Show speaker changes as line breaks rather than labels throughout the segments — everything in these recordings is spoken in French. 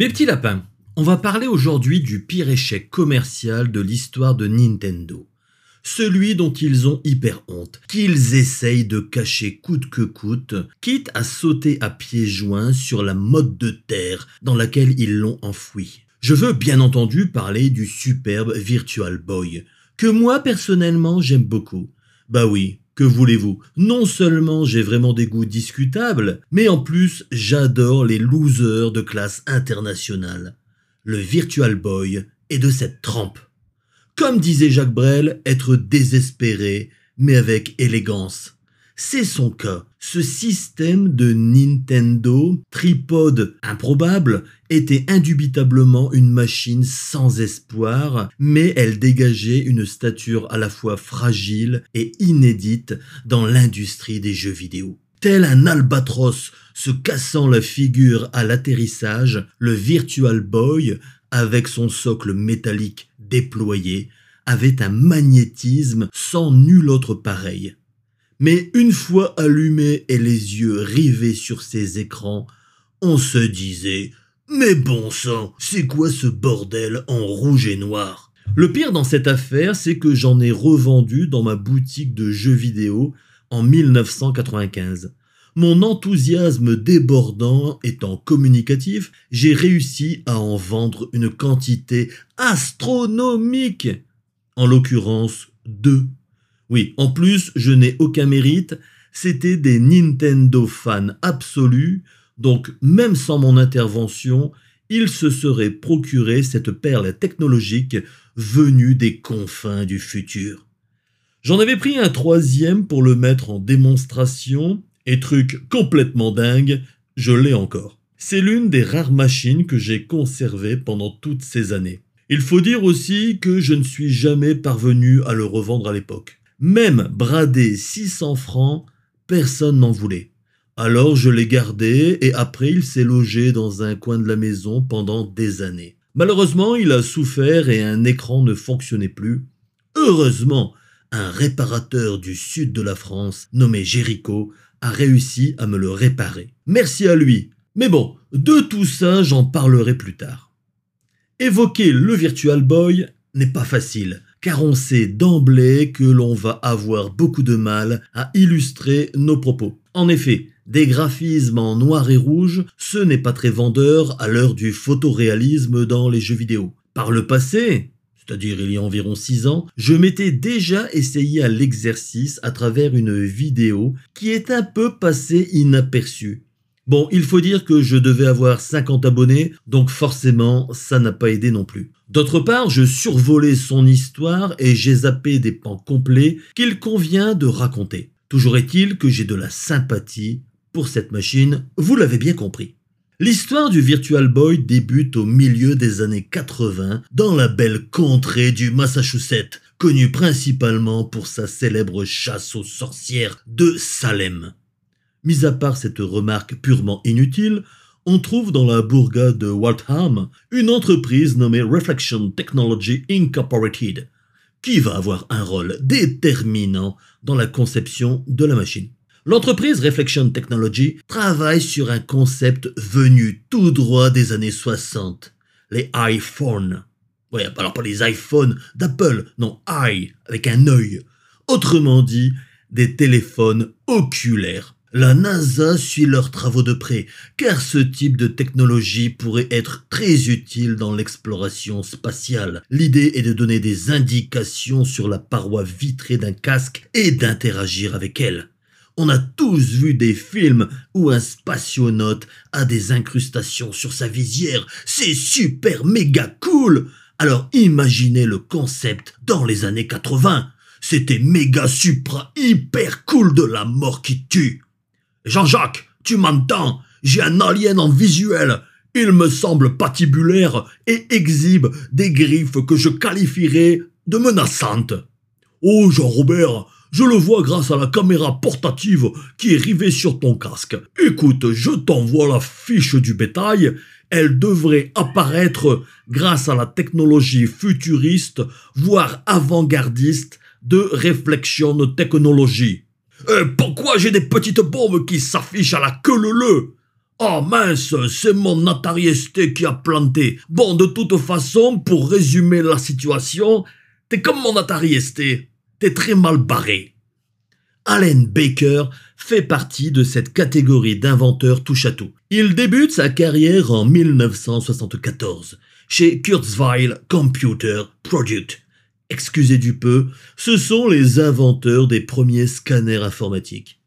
Mes petits lapins, on va parler aujourd'hui du pire échec commercial de l'histoire de Nintendo. Celui dont ils ont hyper honte, qu'ils essayent de cacher coûte que coûte, quitte à sauter à pieds joints sur la mode de terre dans laquelle ils l'ont enfoui. Je veux bien entendu parler du superbe Virtual Boy, que moi personnellement j'aime beaucoup. Bah oui, que voulez-vous Non seulement j'ai vraiment des goûts discutables, mais en plus j'adore les losers de classe internationale. Le Virtual Boy est de cette trempe. Comme disait Jacques Brel, être désespéré, mais avec élégance. C'est son cas. Ce système de Nintendo, tripode improbable, était indubitablement une machine sans espoir, mais elle dégageait une stature à la fois fragile et inédite dans l'industrie des jeux vidéo. Tel un albatros se cassant la figure à l'atterrissage, le Virtual Boy, avec son socle métallique déployé, avait un magnétisme sans nul autre pareil. Mais une fois allumé et les yeux rivés sur ces écrans, on se disait Mais bon sang, c'est quoi ce bordel en rouge et noir? Le pire dans cette affaire, c'est que j'en ai revendu dans ma boutique de jeux vidéo en 1995. Mon enthousiasme débordant étant communicatif, j'ai réussi à en vendre une quantité astronomique. En l'occurrence, deux oui, en plus, je n'ai aucun mérite, c'était des Nintendo fans absolus, donc même sans mon intervention, ils se seraient procuré cette perle technologique venue des confins du futur. J'en avais pris un troisième pour le mettre en démonstration, et truc complètement dingue, je l'ai encore. C'est l'une des rares machines que j'ai conservées pendant toutes ces années. Il faut dire aussi que je ne suis jamais parvenu à le revendre à l'époque. Même bradé 600 francs, personne n'en voulait. Alors je l'ai gardé et après il s'est logé dans un coin de la maison pendant des années. Malheureusement, il a souffert et un écran ne fonctionnait plus. Heureusement, un réparateur du sud de la France, nommé Jéricho, a réussi à me le réparer. Merci à lui. Mais bon, de tout ça, j'en parlerai plus tard. Évoquer le Virtual Boy n'est pas facile car on sait d'emblée que l'on va avoir beaucoup de mal à illustrer nos propos. En effet, des graphismes en noir et rouge, ce n'est pas très vendeur à l'heure du photoréalisme dans les jeux vidéo. Par le passé, c'est-à-dire il y a environ 6 ans, je m'étais déjà essayé à l'exercice à travers une vidéo qui est un peu passée inaperçue. Bon, il faut dire que je devais avoir 50 abonnés, donc forcément, ça n'a pas aidé non plus. D'autre part, je survolais son histoire et j'ai zappé des pans complets qu'il convient de raconter. Toujours est-il que j'ai de la sympathie pour cette machine, vous l'avez bien compris. L'histoire du Virtual Boy débute au milieu des années 80 dans la belle contrée du Massachusetts, connue principalement pour sa célèbre chasse aux sorcières de Salem. Mis à part cette remarque purement inutile, on trouve dans la bourgade de Waltham une entreprise nommée Reflection Technology Incorporated, qui va avoir un rôle déterminant dans la conception de la machine. L'entreprise Reflection Technology travaille sur un concept venu tout droit des années 60, les iPhones. Ouais, alors pas les iPhones d'Apple, non, i avec un œil. Autrement dit, des téléphones oculaires la NASA suit leurs travaux de près, car ce type de technologie pourrait être très utile dans l'exploration spatiale. L'idée est de donner des indications sur la paroi vitrée d'un casque et d'interagir avec elle. On a tous vu des films où un spationaute a des incrustations sur sa visière. C'est super méga cool. Alors imaginez le concept dans les années 80. C'était méga supra hyper cool de la mort qui tue. Jean-Jacques, tu m'entends? J'ai un alien en visuel. Il me semble patibulaire et exhibe des griffes que je qualifierais de menaçantes. Oh Jean-Robert, je le vois grâce à la caméra portative qui est rivée sur ton casque. Écoute, je t'envoie la fiche du bétail. Elle devrait apparaître grâce à la technologie futuriste, voire avant-gardiste de réflexion de. Euh, pourquoi j'ai des petites bombes qui s'affichent à la queue leu? Oh mince, c'est mon Atari ST qui a planté. Bon, de toute façon, pour résumer la situation, t'es comme mon Atari ST. T'es très mal barré. Allen Baker fait partie de cette catégorie d'inventeurs touche-à-tout. Il débute sa carrière en 1974 chez Kurzweil Computer Product. Excusez du peu, ce sont les inventeurs des premiers scanners informatiques.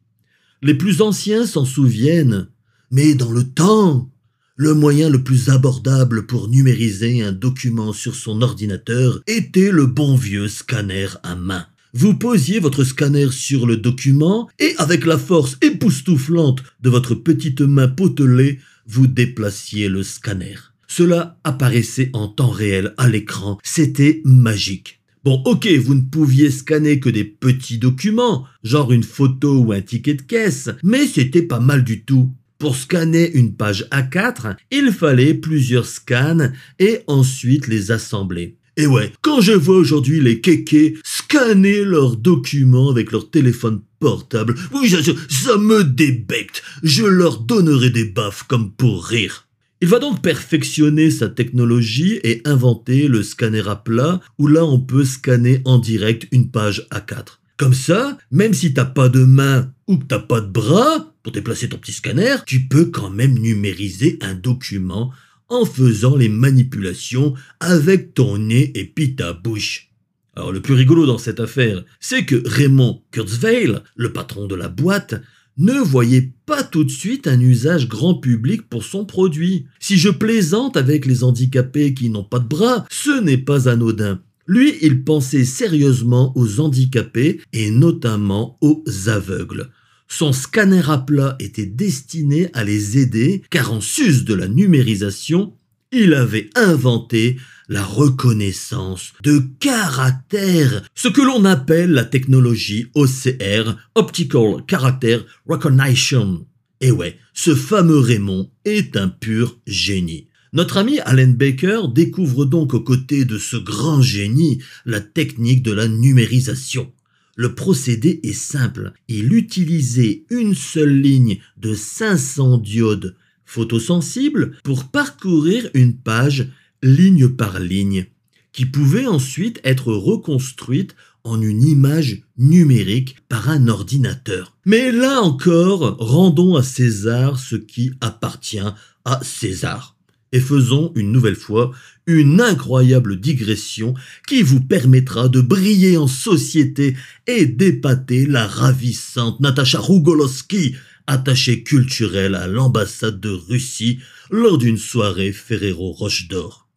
Les plus anciens s'en souviennent, mais dans le temps, le moyen le plus abordable pour numériser un document sur son ordinateur était le bon vieux scanner à main vous posiez votre scanner sur le document et avec la force époustouflante de votre petite main potelée, vous déplaciez le scanner. Cela apparaissait en temps réel à l'écran, c'était magique. Bon, ok, vous ne pouviez scanner que des petits documents, genre une photo ou un ticket de caisse, mais c'était pas mal du tout. Pour scanner une page A4, il fallait plusieurs scans et ensuite les assembler. Et ouais, quand je vois aujourd'hui les kékés scanner leurs documents avec leur téléphone portable, oui, ça, ça me débecte. Je leur donnerai des baffes comme pour rire. Il va donc perfectionner sa technologie et inventer le scanner à plat, où là on peut scanner en direct une page A4. Comme ça, même si t'as pas de main ou que t'as pas de bras pour déplacer ton petit scanner, tu peux quand même numériser un document en faisant les manipulations avec ton nez et puis ta bouche. Alors le plus rigolo dans cette affaire, c'est que Raymond Kurzweil, le patron de la boîte, ne voyait pas tout de suite un usage grand public pour son produit. Si je plaisante avec les handicapés qui n'ont pas de bras, ce n'est pas anodin. Lui, il pensait sérieusement aux handicapés et notamment aux aveugles. Son scanner à plat était destiné à les aider car en sus de la numérisation, il avait inventé la reconnaissance de caractères, ce que l'on appelle la technologie OCR, Optical Character Recognition. Et ouais, ce fameux Raymond est un pur génie. Notre ami Allen Baker découvre donc aux côtés de ce grand génie la technique de la numérisation. Le procédé est simple. Il utilisait une seule ligne de 500 diodes photosensibles pour parcourir une page ligne par ligne, qui pouvait ensuite être reconstruite en une image numérique par un ordinateur. Mais là encore, rendons à César ce qui appartient à César et faisons une nouvelle fois une incroyable digression qui vous permettra de briller en société et d'épater la ravissante Natacha Rugolowski, attachée culturelle à l'ambassade de Russie lors d'une soirée Ferrero Roche d'Or.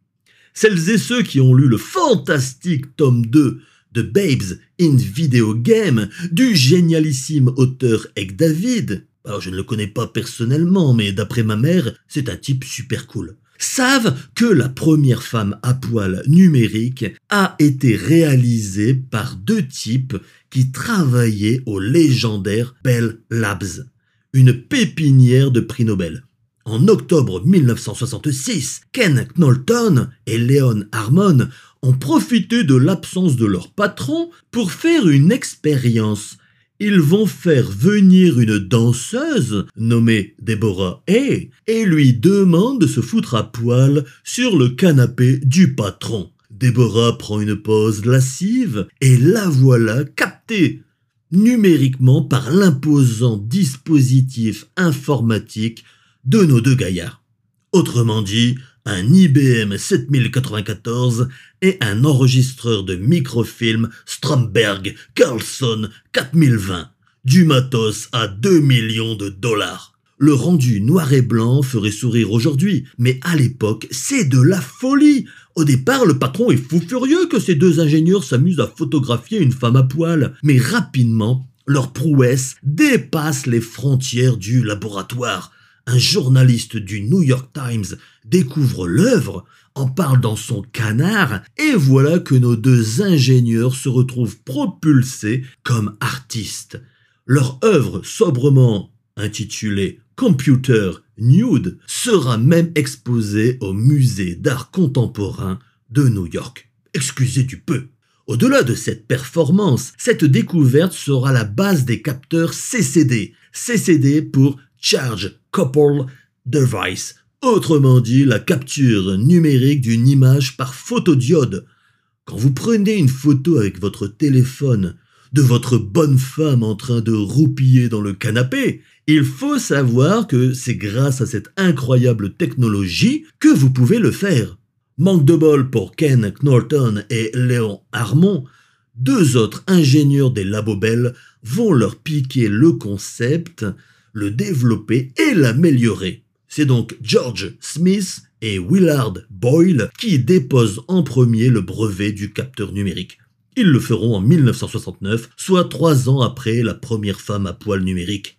Celles et ceux qui ont lu le fantastique tome 2 de Babes in Video Game du génialissime auteur Egg David, alors je ne le connais pas personnellement, mais d'après ma mère, c'est un type super cool savent que la première femme à poil numérique a été réalisée par deux types qui travaillaient au légendaire Bell Labs, une pépinière de prix Nobel. En octobre 1966, Ken Knowlton et Leon Harmon ont profité de l'absence de leur patron pour faire une expérience ils vont faire venir une danseuse nommée Deborah Hay et lui demandent de se foutre à poil sur le canapé du patron. Deborah prend une pause lascive et la voilà captée numériquement par l'imposant dispositif informatique de nos deux gaillards. Autrement dit, un IBM 7094 et un enregistreur de microfilm Stromberg Carlson 4020, du matos à 2 millions de dollars. Le rendu noir et blanc ferait sourire aujourd'hui, mais à l'époque, c'est de la folie. Au départ, le patron est fou furieux que ces deux ingénieurs s'amusent à photographier une femme à poil, mais rapidement, leur prouesse dépasse les frontières du laboratoire un journaliste du New York Times découvre l'œuvre, en parle dans son canard, et voilà que nos deux ingénieurs se retrouvent propulsés comme artistes. Leur œuvre sobrement intitulée Computer Nude sera même exposée au musée d'art contemporain de New York. Excusez du peu. Au-delà de cette performance, cette découverte sera la base des capteurs CCD. CCD pour Charge Couple device, autrement dit la capture numérique d'une image par photodiode. Quand vous prenez une photo avec votre téléphone de votre bonne femme en train de roupiller dans le canapé, il faut savoir que c'est grâce à cette incroyable technologie que vous pouvez le faire. Manque de bol pour Ken Knorton et Léon Harmon, deux autres ingénieurs des Labobel vont leur piquer le concept, le développer et l'améliorer. C'est donc George Smith et Willard Boyle qui déposent en premier le brevet du capteur numérique. Ils le feront en 1969, soit trois ans après la première femme à poil numérique.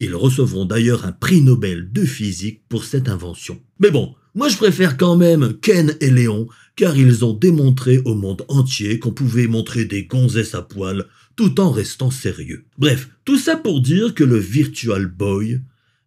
Ils recevront d'ailleurs un prix Nobel de physique pour cette invention. Mais bon, moi je préfère quand même Ken et Léon, car ils ont démontré au monde entier qu'on pouvait montrer des gonzesses à poil tout en restant sérieux. Bref, tout ça pour dire que le Virtual Boy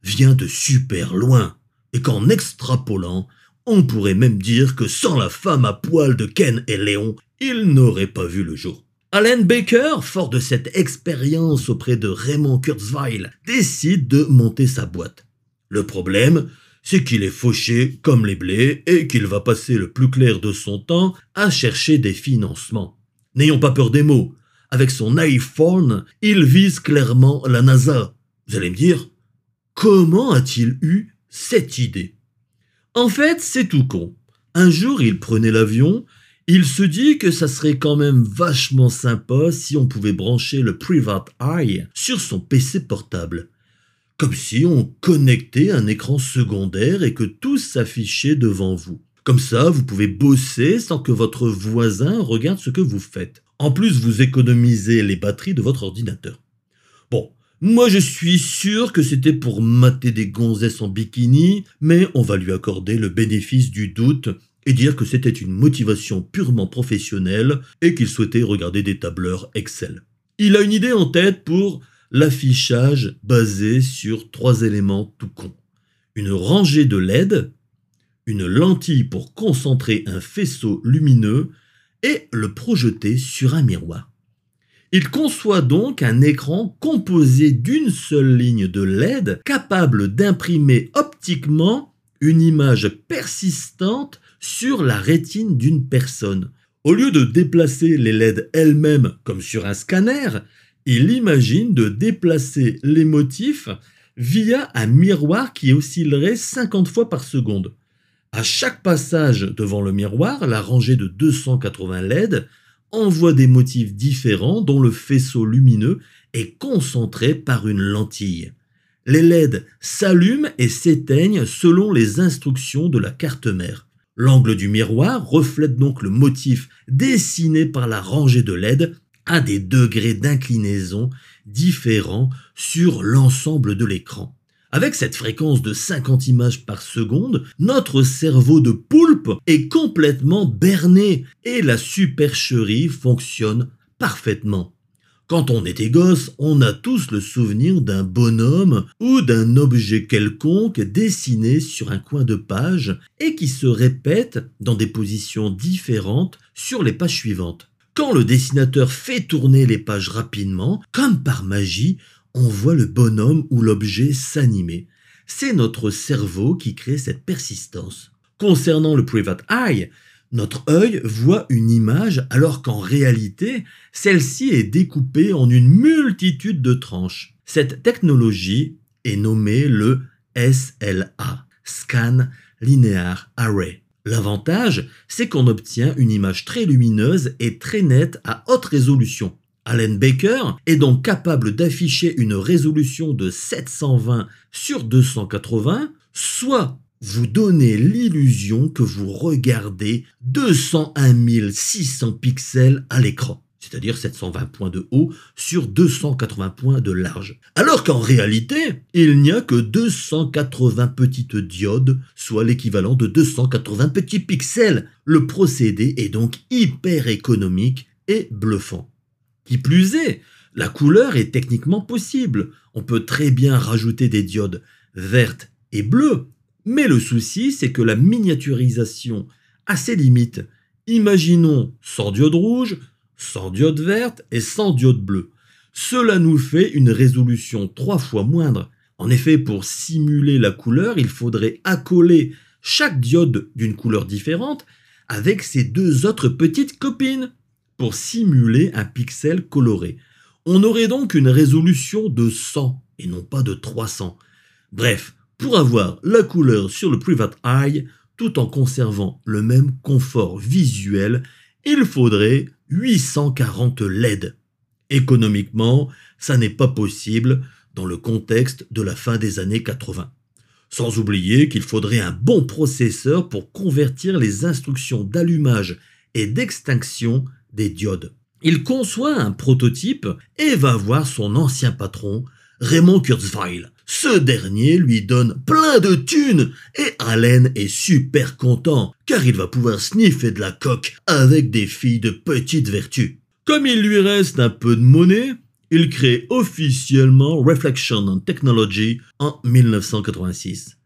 vient de super loin, et qu'en extrapolant, on pourrait même dire que sans la femme à poil de Ken et Léon, il n'aurait pas vu le jour. Alan Baker, fort de cette expérience auprès de Raymond Kurzweil, décide de monter sa boîte. Le problème, c'est qu'il est fauché comme les blés et qu'il va passer le plus clair de son temps à chercher des financements. N'ayons pas peur des mots. Avec son iPhone, il vise clairement la NASA. Vous allez me dire, comment a-t-il eu cette idée? En fait, c'est tout con. Un jour, il prenait l'avion il se dit que ça serait quand même vachement sympa si on pouvait brancher le Private Eye sur son PC portable. Comme si on connectait un écran secondaire et que tout s'affichait devant vous. Comme ça, vous pouvez bosser sans que votre voisin regarde ce que vous faites. En plus, vous économisez les batteries de votre ordinateur. Bon, moi je suis sûr que c'était pour mater des gonzesses en bikini, mais on va lui accorder le bénéfice du doute et dire que c'était une motivation purement professionnelle et qu'il souhaitait regarder des tableurs Excel. Il a une idée en tête pour l'affichage basé sur trois éléments tout cons. Une rangée de LED, une lentille pour concentrer un faisceau lumineux et le projeter sur un miroir. Il conçoit donc un écran composé d'une seule ligne de LED capable d'imprimer optiquement une image persistante sur la rétine d'une personne. Au lieu de déplacer les LED elles-mêmes comme sur un scanner, il imagine de déplacer les motifs via un miroir qui oscillerait 50 fois par seconde. À chaque passage devant le miroir, la rangée de 280 LED envoie des motifs différents dont le faisceau lumineux est concentré par une lentille. Les LED s'allument et s'éteignent selon les instructions de la carte mère. L'angle du miroir reflète donc le motif dessiné par la rangée de LED à des degrés d'inclinaison différents sur l'ensemble de l'écran. Avec cette fréquence de 50 images par seconde, notre cerveau de poulpe est complètement berné et la supercherie fonctionne parfaitement. Quand on était gosse, on a tous le souvenir d'un bonhomme ou d'un objet quelconque dessiné sur un coin de page et qui se répète dans des positions différentes sur les pages suivantes. Quand le dessinateur fait tourner les pages rapidement, comme par magie, on voit le bonhomme ou l'objet s'animer. C'est notre cerveau qui crée cette persistance. Concernant le Private Eye, notre œil voit une image alors qu'en réalité, celle-ci est découpée en une multitude de tranches. Cette technologie est nommée le SLA, Scan Linear Array. L'avantage, c'est qu'on obtient une image très lumineuse et très nette à haute résolution. Allen Baker est donc capable d'afficher une résolution de 720 sur 280, soit vous donnez l'illusion que vous regardez 201 600 pixels à l'écran, c'est-à-dire 720 points de haut sur 280 points de large. Alors qu'en réalité, il n'y a que 280 petites diodes, soit l'équivalent de 280 petits pixels. Le procédé est donc hyper économique et bluffant. Qui plus est, la couleur est techniquement possible. On peut très bien rajouter des diodes vertes et bleues mais le souci, c'est que la miniaturisation a ses limites. Imaginons sans diode rouge, sans diode verte et sans diode bleue. Cela nous fait une résolution trois fois moindre. En effet, pour simuler la couleur, il faudrait accoler chaque diode d'une couleur différente avec ses deux autres petites copines pour simuler un pixel coloré. On aurait donc une résolution de 100 et non pas de 300. Bref, pour avoir la couleur sur le Private Eye tout en conservant le même confort visuel, il faudrait 840 LED. Économiquement, ça n'est pas possible dans le contexte de la fin des années 80. Sans oublier qu'il faudrait un bon processeur pour convertir les instructions d'allumage et d'extinction des diodes. Il conçoit un prototype et va voir son ancien patron, Raymond Kurzweil. Ce dernier lui donne plein de thunes et Allen est super content car il va pouvoir sniffer de la coque avec des filles de petite vertu. Comme il lui reste un peu de monnaie, il crée officiellement Reflection Technology en 1986.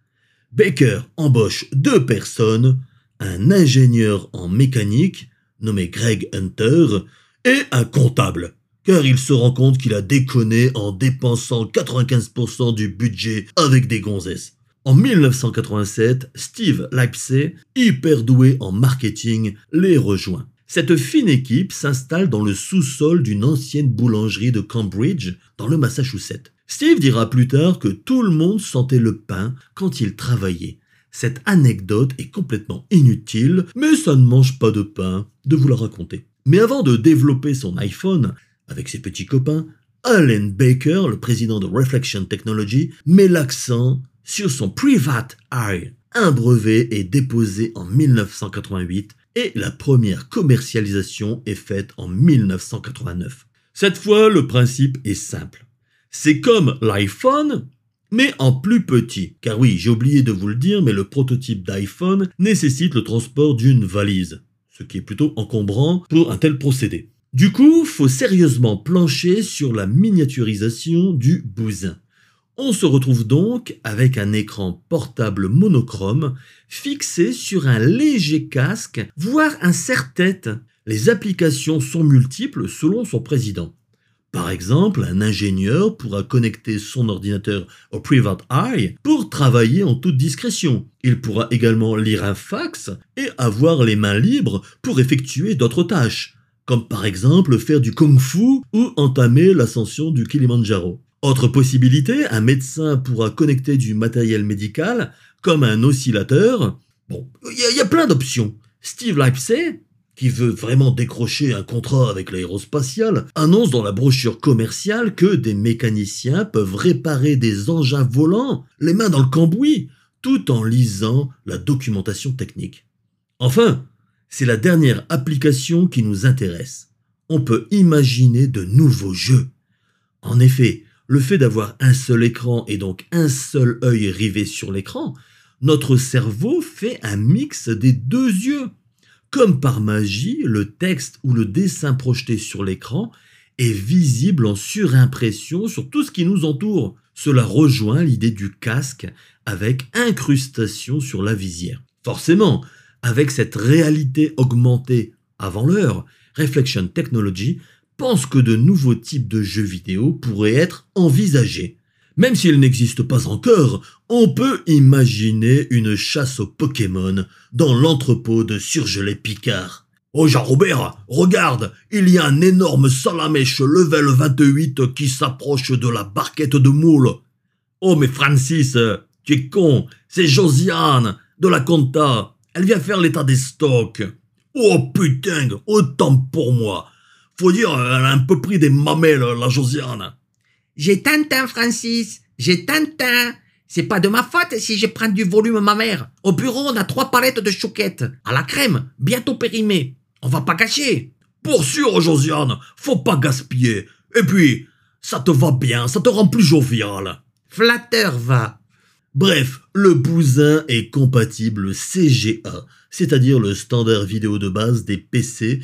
Baker embauche deux personnes, un ingénieur en mécanique nommé Greg Hunter et un comptable car il se rend compte qu'il a déconné en dépensant 95% du budget avec des gonzesses. En 1987, Steve Leipzig, hyper doué en marketing, les rejoint. Cette fine équipe s'installe dans le sous-sol d'une ancienne boulangerie de Cambridge, dans le Massachusetts. Steve dira plus tard que tout le monde sentait le pain quand il travaillait. Cette anecdote est complètement inutile, mais ça ne mange pas de pain de vous la raconter. Mais avant de développer son iPhone, avec ses petits copains, Allen Baker, le président de Reflection Technology, met l'accent sur son Private Eye. Un brevet est déposé en 1988 et la première commercialisation est faite en 1989. Cette fois, le principe est simple. C'est comme l'iPhone, mais en plus petit. Car oui, j'ai oublié de vous le dire, mais le prototype d'iPhone nécessite le transport d'une valise, ce qui est plutôt encombrant pour un tel procédé. Du coup, faut sérieusement plancher sur la miniaturisation du bousin. On se retrouve donc avec un écran portable monochrome fixé sur un léger casque, voire un serre-tête. Les applications sont multiples selon son président. Par exemple, un ingénieur pourra connecter son ordinateur au Private Eye pour travailler en toute discrétion. Il pourra également lire un fax et avoir les mains libres pour effectuer d'autres tâches comme par exemple faire du kung-fu ou entamer l'ascension du Kilimanjaro. Autre possibilité, un médecin pourra connecter du matériel médical, comme un oscillateur. Bon, il y, a plein d'options. Steve Leipzig, qui veut vraiment décrocher un contrat avec l'aérospatiale, annonce dans la brochure commerciale que des mécaniciens peuvent réparer des engins volants, les mains dans le cambouis, tout en lisant la documentation technique. Enfin, c'est la dernière application qui nous intéresse. On peut imaginer de nouveaux jeux. En effet, le fait d'avoir un seul écran et donc un seul œil rivé sur l'écran, notre cerveau fait un mix des deux yeux. Comme par magie, le texte ou le dessin projeté sur l'écran est visible en surimpression sur tout ce qui nous entoure. Cela rejoint l'idée du casque avec incrustation sur la visière. Forcément, avec cette réalité augmentée avant l'heure, Reflection Technology pense que de nouveaux types de jeux vidéo pourraient être envisagés. Même s'ils n'existent pas encore, on peut imaginer une chasse aux Pokémon dans l'entrepôt de surgelés Picard. Oh Jean-Robert, regarde, il y a un énorme salamèche level 28 qui s'approche de la barquette de moule. Oh mais Francis, tu es con, c'est Josiane de la Conta. Elle vient faire l'état des stocks. Oh putain, autant pour moi. Faut dire, elle a un peu pris des mamelles, la Josiane.
J'ai Tintin, Francis. J'ai Tintin. C'est pas de ma faute si je prends du volume ma mère. Au bureau, on a trois palettes de chouquettes. À la crème, bientôt périmées. On va pas gâcher.
Pour sûr, Josiane, faut pas gaspiller. Et puis, ça te va bien, ça te rend plus jovial.
Flatteur va.
Bref, le bousin est compatible CGA, c'est-à-dire le standard vidéo de base des PC,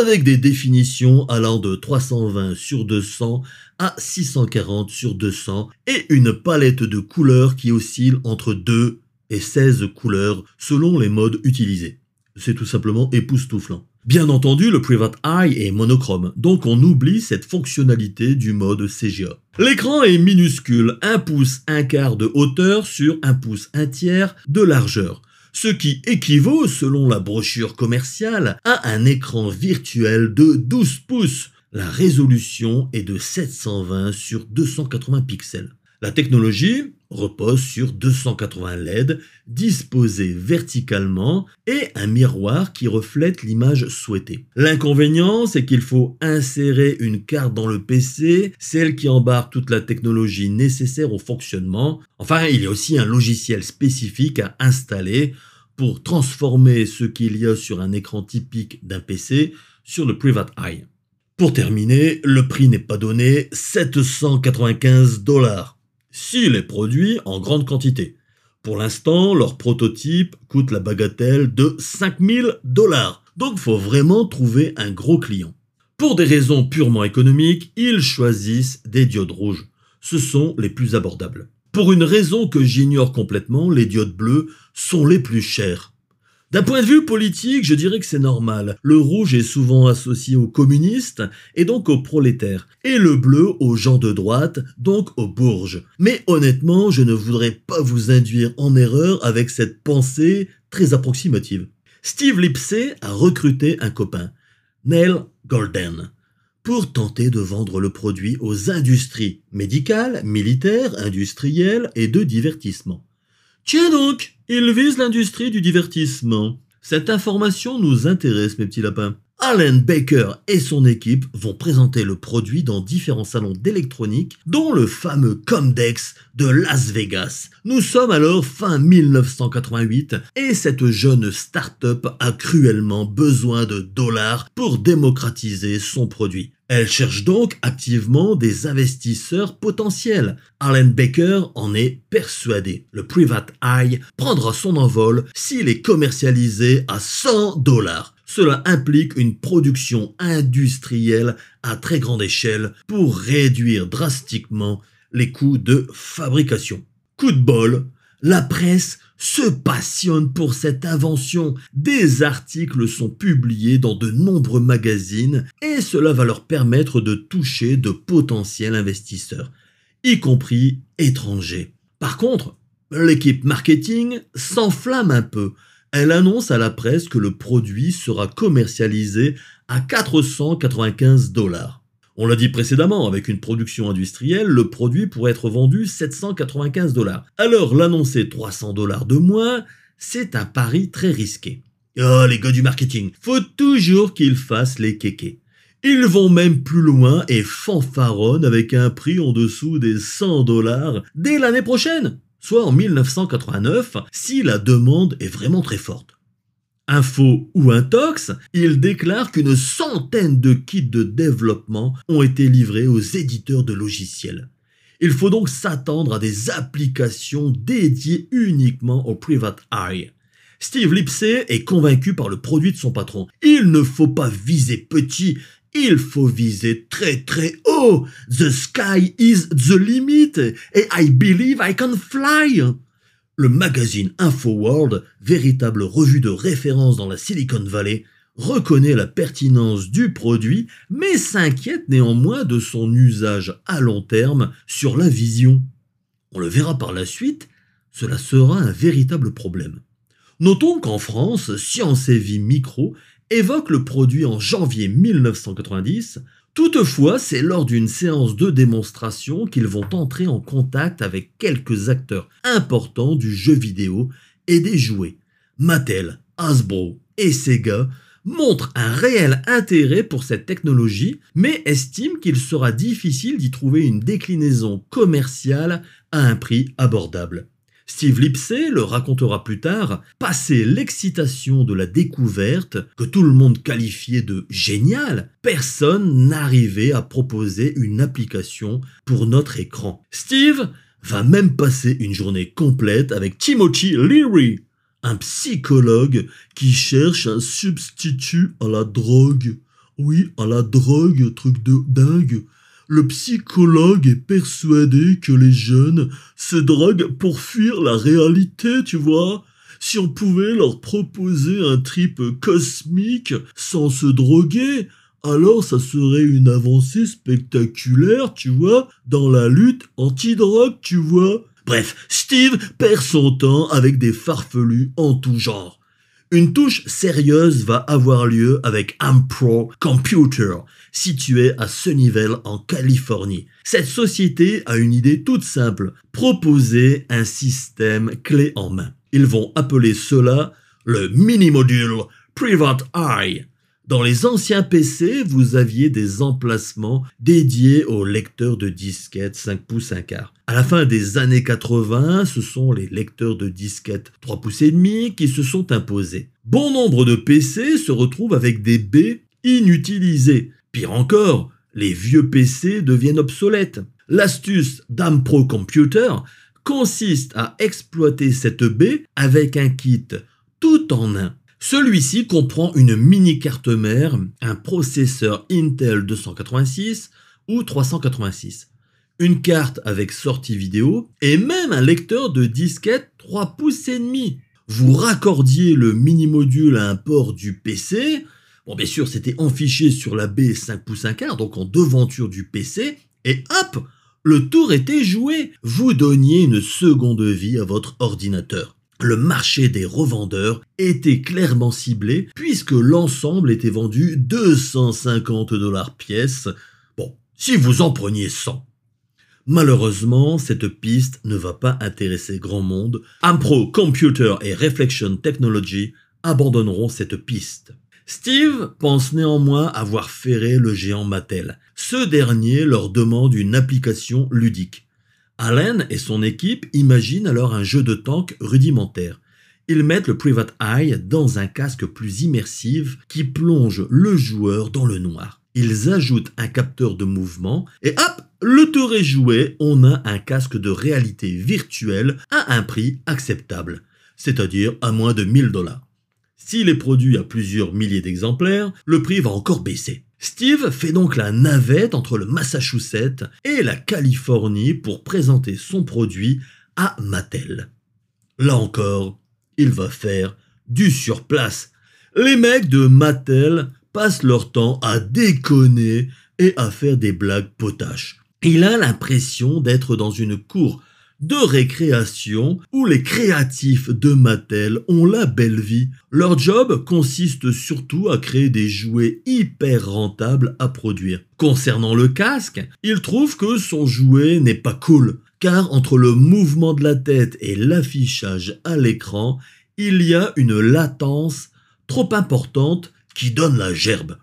avec des définitions allant de 320 sur 200 à 640 sur 200 et une palette de couleurs qui oscille entre 2 et 16 couleurs selon les modes utilisés. C'est tout simplement époustouflant. Bien entendu, le Private Eye est monochrome, donc on oublie cette fonctionnalité du mode CGA. L'écran est minuscule, 1 pouce 1 quart de hauteur sur 1 pouce 1 tiers de largeur, ce qui équivaut, selon la brochure commerciale, à un écran virtuel de 12 pouces. La résolution est de 720 sur 280 pixels. La technologie repose sur 280 LED disposés verticalement et un miroir qui reflète l'image souhaitée. L'inconvénient, c'est qu'il faut insérer une carte dans le PC, celle qui embarque toute la technologie nécessaire au fonctionnement. Enfin, il y a aussi un logiciel spécifique à installer pour transformer ce qu'il y a sur un écran typique d'un PC sur le Private Eye. Pour terminer, le prix n'est pas donné, 795 dollars s'il est produit en grande quantité. Pour l'instant, leur prototype coûte la bagatelle de 5000 dollars. Donc faut vraiment trouver un gros client. Pour des raisons purement économiques, ils choisissent des diodes rouges. Ce sont les plus abordables. Pour une raison que j'ignore complètement, les diodes bleues sont les plus chères. D'un point de vue politique, je dirais que c'est normal. Le rouge est souvent associé aux communistes et donc aux prolétaires, et le bleu aux gens de droite, donc aux bourges. Mais honnêtement, je ne voudrais pas vous induire en erreur avec cette pensée très approximative. Steve Lipsey a recruté un copain, Neil Golden, pour tenter de vendre le produit aux industries médicales, militaires, industrielles et de divertissement. Tiens donc, il vise l'industrie du divertissement. Cette information nous intéresse, mes petits lapins. Alan Baker et son équipe vont présenter le produit dans différents salons d'électronique, dont le fameux Comdex de Las Vegas. Nous sommes alors fin 1988 et cette jeune start-up a cruellement besoin de dollars pour démocratiser son produit. Elle cherche donc activement des investisseurs potentiels. Alan Baker en est persuadé. Le Private Eye prendra son envol s'il est commercialisé à 100 dollars. Cela implique une production industrielle à très grande échelle pour réduire drastiquement les coûts de fabrication. Coup de bol, la presse se passionne pour cette invention. Des articles sont publiés dans de nombreux magazines et cela va leur permettre de toucher de potentiels investisseurs, y compris étrangers. Par contre, l'équipe marketing s'enflamme un peu. Elle annonce à la presse que le produit sera commercialisé à 495 dollars. On l'a dit précédemment, avec une production industrielle, le produit pourrait être vendu 795 dollars. Alors l'annoncer 300 dollars de moins, c'est un pari très risqué. Oh les gars du marketing, faut toujours qu'ils fassent les kékés. Ils vont même plus loin et fanfaronnent avec un prix en dessous des 100 dollars dès l'année prochaine, soit en 1989, si la demande est vraiment très forte. Info ou Intox, il déclare qu'une centaine de kits de développement ont été livrés aux éditeurs de logiciels. Il faut donc s'attendre à des applications dédiées uniquement au Private Eye. Steve Lipsey est convaincu par le produit de son patron. Il ne faut pas viser petit, il faut viser très très haut. The sky is the limit et I believe I can fly. Le magazine InfoWorld, véritable revue de référence dans la Silicon Valley, reconnaît la pertinence du produit, mais s'inquiète néanmoins de son usage à long terme sur la vision. On le verra par la suite, cela sera un véritable problème. Notons qu'en France, Science et Vie Micro évoque le produit en janvier 1990 Toutefois, c'est lors d'une séance de démonstration qu'ils vont entrer en contact avec quelques acteurs importants du jeu vidéo et des jouets. Mattel, Hasbro et Sega montrent un réel intérêt pour cette technologie, mais estiment qu'il sera difficile d'y trouver une déclinaison commerciale à un prix abordable. Steve Lipsey le racontera plus tard, passé l'excitation de la découverte, que tout le monde qualifiait de géniale, personne n'arrivait à proposer une application pour notre écran. Steve va même passer une journée complète avec Timothy Leary, un psychologue qui cherche un substitut à la drogue. Oui, à la drogue, truc de dingue. Le psychologue est persuadé que les jeunes se droguent pour fuir la réalité, tu vois. si on pouvait leur proposer un trip cosmique sans se droguer, alors ça serait une avancée spectaculaire, tu vois, dans la lutte anti-drogue, tu vois. Bref, Steve perd son temps avec des farfelus en tout genre. Une touche sérieuse va avoir lieu avec Ampro Computer, situé à Sunnyvale en Californie. Cette société a une idée toute simple, proposer un système clé en main. Ils vont appeler cela le mini-module Private Eye. Dans les anciens PC, vous aviez des emplacements dédiés aux lecteurs de disquettes 5 pouces 1 quart. À la fin des années 80, ce sont les lecteurs de disquettes 3 pouces et demi qui se sont imposés. Bon nombre de PC se retrouvent avec des baies inutilisées. Pire encore, les vieux PC deviennent obsolètes. L'astuce d'Ampro Computer consiste à exploiter cette baie avec un kit tout en un celui-ci comprend une mini carte mère, un processeur Intel 286 ou 386, une carte avec sortie vidéo et même un lecteur de disquette 3 pouces et demi. Vous raccordiez le mini module à un port du PC. Bon, bien sûr, c'était enfiché sur la baie 5 pouces 1 quart, donc en devanture du PC, et hop, le tour était joué. Vous donniez une seconde vie à votre ordinateur le marché des revendeurs était clairement ciblé puisque l'ensemble était vendu 250 dollars pièce. Bon, si vous en preniez 100. Malheureusement, cette piste ne va pas intéresser grand monde. Ampro Computer et Reflection Technology abandonneront cette piste. Steve pense néanmoins avoir ferré le géant Mattel. Ce dernier leur demande une application ludique. Allen et son équipe imaginent alors un jeu de tank rudimentaire. Ils mettent le Private Eye dans un casque plus immersif qui plonge le joueur dans le noir. Ils ajoutent un capteur de mouvement et hop, le tour est joué, on a un casque de réalité virtuelle à un prix acceptable, c'est-à-dire à moins de 1000 dollars. S'il est produit à plusieurs milliers d'exemplaires, le prix va encore baisser. Steve fait donc la navette entre le Massachusetts et la Californie pour présenter son produit à Mattel. Là encore, il va faire du surplace. Les mecs de Mattel passent leur temps à déconner et à faire des blagues potaches. Il a l'impression d'être dans une cour de récréation où les créatifs de Mattel ont la belle vie. Leur job consiste surtout à créer des jouets hyper rentables à produire. Concernant le casque, il trouve que son jouet n'est pas cool, car entre le mouvement de la tête et l'affichage à l'écran, il y a une latence trop importante qui donne la gerbe.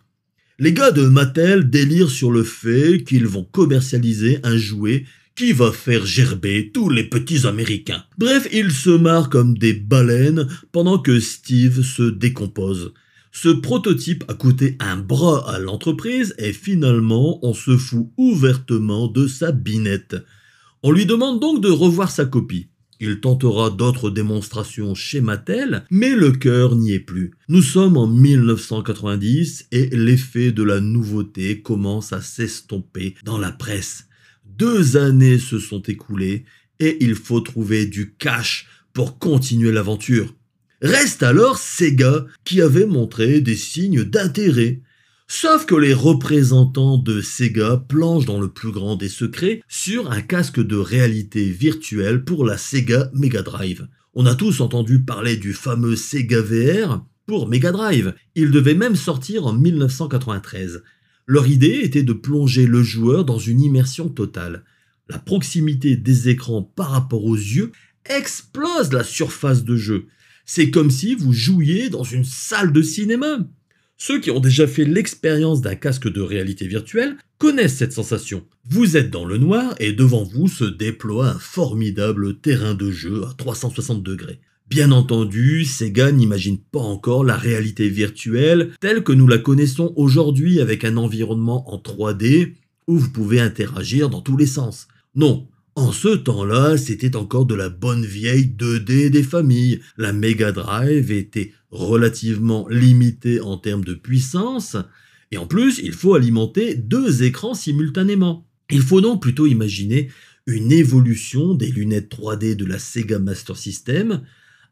Les gars de Mattel délirent sur le fait qu'ils vont commercialiser un jouet qui va faire gerber tous les petits Américains? Bref, ils se marrent comme des baleines pendant que Steve se décompose. Ce prototype a coûté un bras à l'entreprise et finalement on se fout ouvertement de sa binette. On lui demande donc de revoir sa copie. Il tentera d'autres démonstrations chez Mattel, mais le cœur n'y est plus. Nous sommes en 1990 et l'effet de la nouveauté commence à s'estomper dans la presse. Deux années se sont écoulées et il faut trouver du cash pour continuer l'aventure. Reste alors Sega qui avait montré des signes d'intérêt. Sauf que les représentants de Sega planchent dans le plus grand des secrets sur un casque de réalité virtuelle pour la Sega Mega Drive. On a tous entendu parler du fameux Sega VR pour Mega Drive. Il devait même sortir en 1993. Leur idée était de plonger le joueur dans une immersion totale. La proximité des écrans par rapport aux yeux explose la surface de jeu. C'est comme si vous jouiez dans une salle de cinéma. Ceux qui ont déjà fait l'expérience d'un casque de réalité virtuelle connaissent cette sensation. Vous êtes dans le noir et devant vous se déploie un formidable terrain de jeu à 360 degrés. Bien entendu, Sega n'imagine pas encore la réalité virtuelle telle que nous la connaissons aujourd'hui avec un environnement en 3D où vous pouvez interagir dans tous les sens. Non, en ce temps-là, c'était encore de la bonne vieille 2D des familles. La Mega Drive était relativement limitée en termes de puissance, et en plus, il faut alimenter deux écrans simultanément. Il faut donc plutôt imaginer une évolution des lunettes 3D de la Sega Master System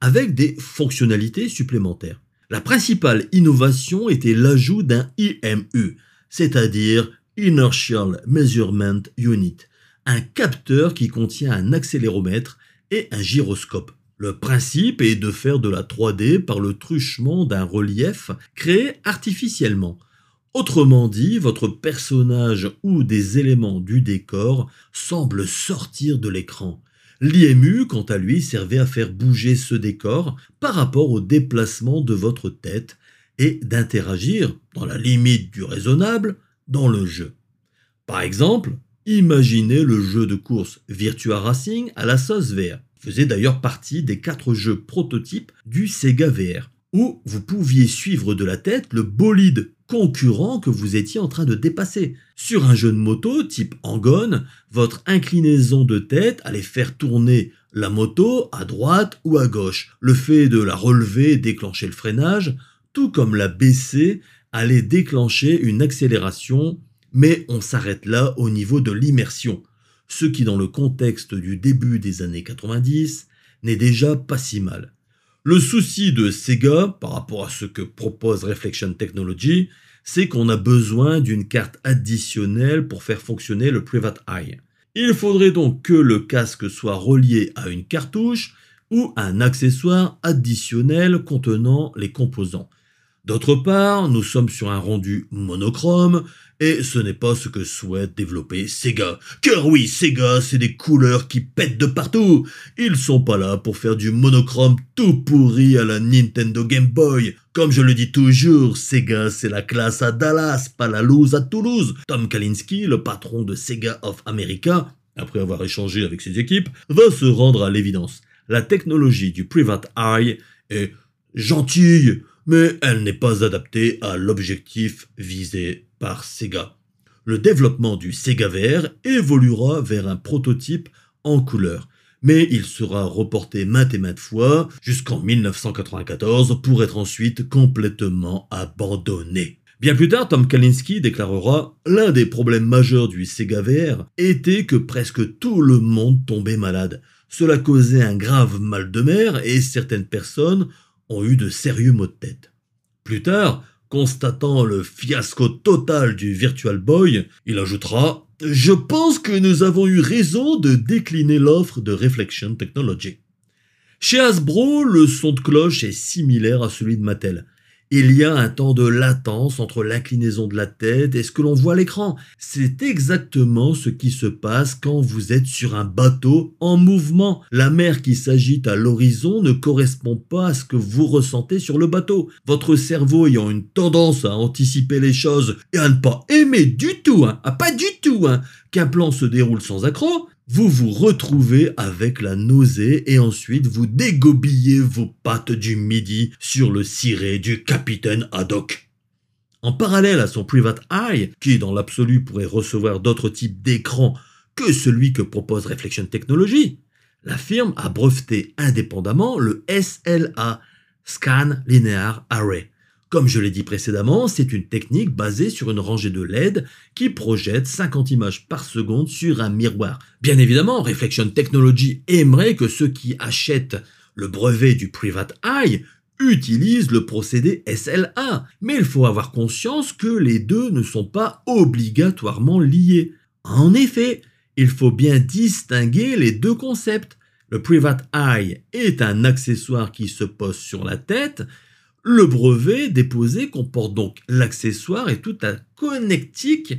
avec des fonctionnalités supplémentaires. La principale innovation était l'ajout d'un IMU, c'est-à-dire Inertial Measurement Unit, un capteur qui contient un accéléromètre et un gyroscope. Le principe est de faire de la 3D par le truchement d'un relief créé artificiellement. Autrement dit, votre personnage ou des éléments du décor semblent sortir de l'écran. L'IMU, quant à lui, servait à faire bouger ce décor par rapport au déplacement de votre tête et d'interagir, dans la limite du raisonnable, dans le jeu. Par exemple, imaginez le jeu de course Virtua Racing à la sauce VR. faisait d'ailleurs partie des quatre jeux prototypes du Sega VR, où vous pouviez suivre de la tête le bolide concurrent que vous étiez en train de dépasser. Sur un jeu de moto type Angon, votre inclinaison de tête allait faire tourner la moto à droite ou à gauche. Le fait de la relever déclencher le freinage, tout comme la baisser, allait déclencher une accélération, mais on s'arrête là au niveau de l'immersion, ce qui dans le contexte du début des années 90 n'est déjà pas si mal. Le souci de Sega par rapport à ce que propose Reflection Technology, c'est qu'on a besoin d'une carte additionnelle pour faire fonctionner le Private Eye. Il faudrait donc que le casque soit relié à une cartouche ou un accessoire additionnel contenant les composants. D'autre part, nous sommes sur un rendu monochrome, et ce n'est pas ce que souhaite développer Sega. Car oui, Sega, c'est des couleurs qui pètent de partout. Ils sont pas là pour faire du monochrome tout pourri à la Nintendo Game Boy. Comme je le dis toujours, Sega, c'est la classe à Dallas, pas la loose à Toulouse. Tom Kalinski, le patron de Sega of America, après avoir échangé avec ses équipes, va se rendre à l'évidence. La technologie du Private Eye est gentille, mais elle n'est pas adaptée à l'objectif visé par Sega. Le développement du Sega VR évoluera vers un prototype en couleur, mais il sera reporté maintes et maintes fois jusqu'en 1994 pour être ensuite complètement abandonné. Bien plus tard, Tom Kalinski déclarera L'un des problèmes majeurs du Sega VR était que presque tout le monde tombait malade. Cela causait un grave mal de mer et certaines personnes ont eu de sérieux maux de tête. Plus tard, constatant le fiasco total du Virtual Boy, il ajoutera Je pense que nous avons eu raison de décliner l'offre de Reflection Technology. Chez Hasbro, le son de cloche est similaire à celui de Mattel il y a un temps de latence entre l'inclinaison de la tête et ce que l'on voit à l'écran. C'est exactement ce qui se passe quand vous êtes sur un bateau en mouvement. La mer qui s'agite à l'horizon ne correspond pas à ce que vous ressentez sur le bateau. Votre cerveau ayant une tendance à anticiper les choses et à ne pas aimer du tout, hein, pas du tout, hein, qu'un plan se déroule sans accroc, vous vous retrouvez avec la nausée et ensuite vous dégobillez vos pattes du midi sur le ciré du capitaine Haddock. En parallèle à son Private Eye, qui dans l'absolu pourrait recevoir d'autres types d'écrans que celui que propose Reflection Technology, la firme a breveté indépendamment le SLA, Scan Linear Array, comme je l'ai dit précédemment, c'est une technique basée sur une rangée de LED qui projette 50 images par seconde sur un miroir. Bien évidemment, Reflection Technology aimerait que ceux qui achètent le brevet du Private Eye utilisent le procédé SLA, mais il faut avoir conscience que les deux ne sont pas obligatoirement liés. En effet, il faut bien distinguer les deux concepts. Le Private Eye est un accessoire qui se pose sur la tête, le brevet déposé comporte donc l'accessoire et toute la connectique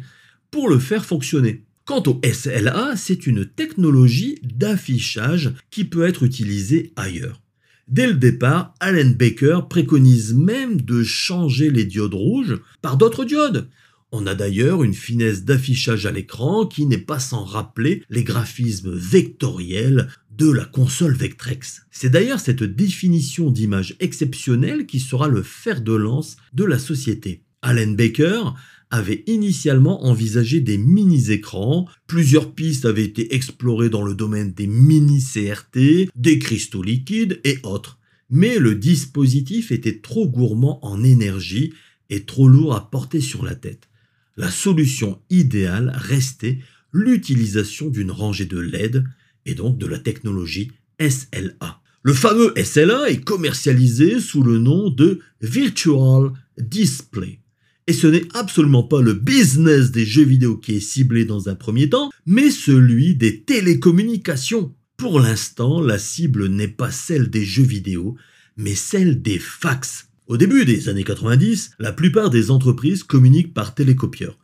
pour le faire fonctionner. Quant au SLA, c'est une technologie d'affichage qui peut être utilisée ailleurs. Dès le départ, Allen Baker préconise même de changer les diodes rouges par d'autres diodes. On a d'ailleurs une finesse d'affichage à l'écran qui n'est pas sans rappeler les graphismes vectoriels de la console Vectrex. C'est d'ailleurs cette définition d'image exceptionnelle qui sera le fer de lance de la société. Allen Baker avait initialement envisagé des mini-écrans, plusieurs pistes avaient été explorées dans le domaine des mini-CRT, des cristaux liquides et autres. Mais le dispositif était trop gourmand en énergie et trop lourd à porter sur la tête. La solution idéale restait l'utilisation d'une rangée de LED et donc de la technologie SLA. Le fameux SLA est commercialisé sous le nom de Virtual Display. Et ce n'est absolument pas le business des jeux vidéo qui est ciblé dans un premier temps, mais celui des télécommunications. Pour l'instant, la cible n'est pas celle des jeux vidéo, mais celle des fax. Au début des années 90, la plupart des entreprises communiquent par télécopieur.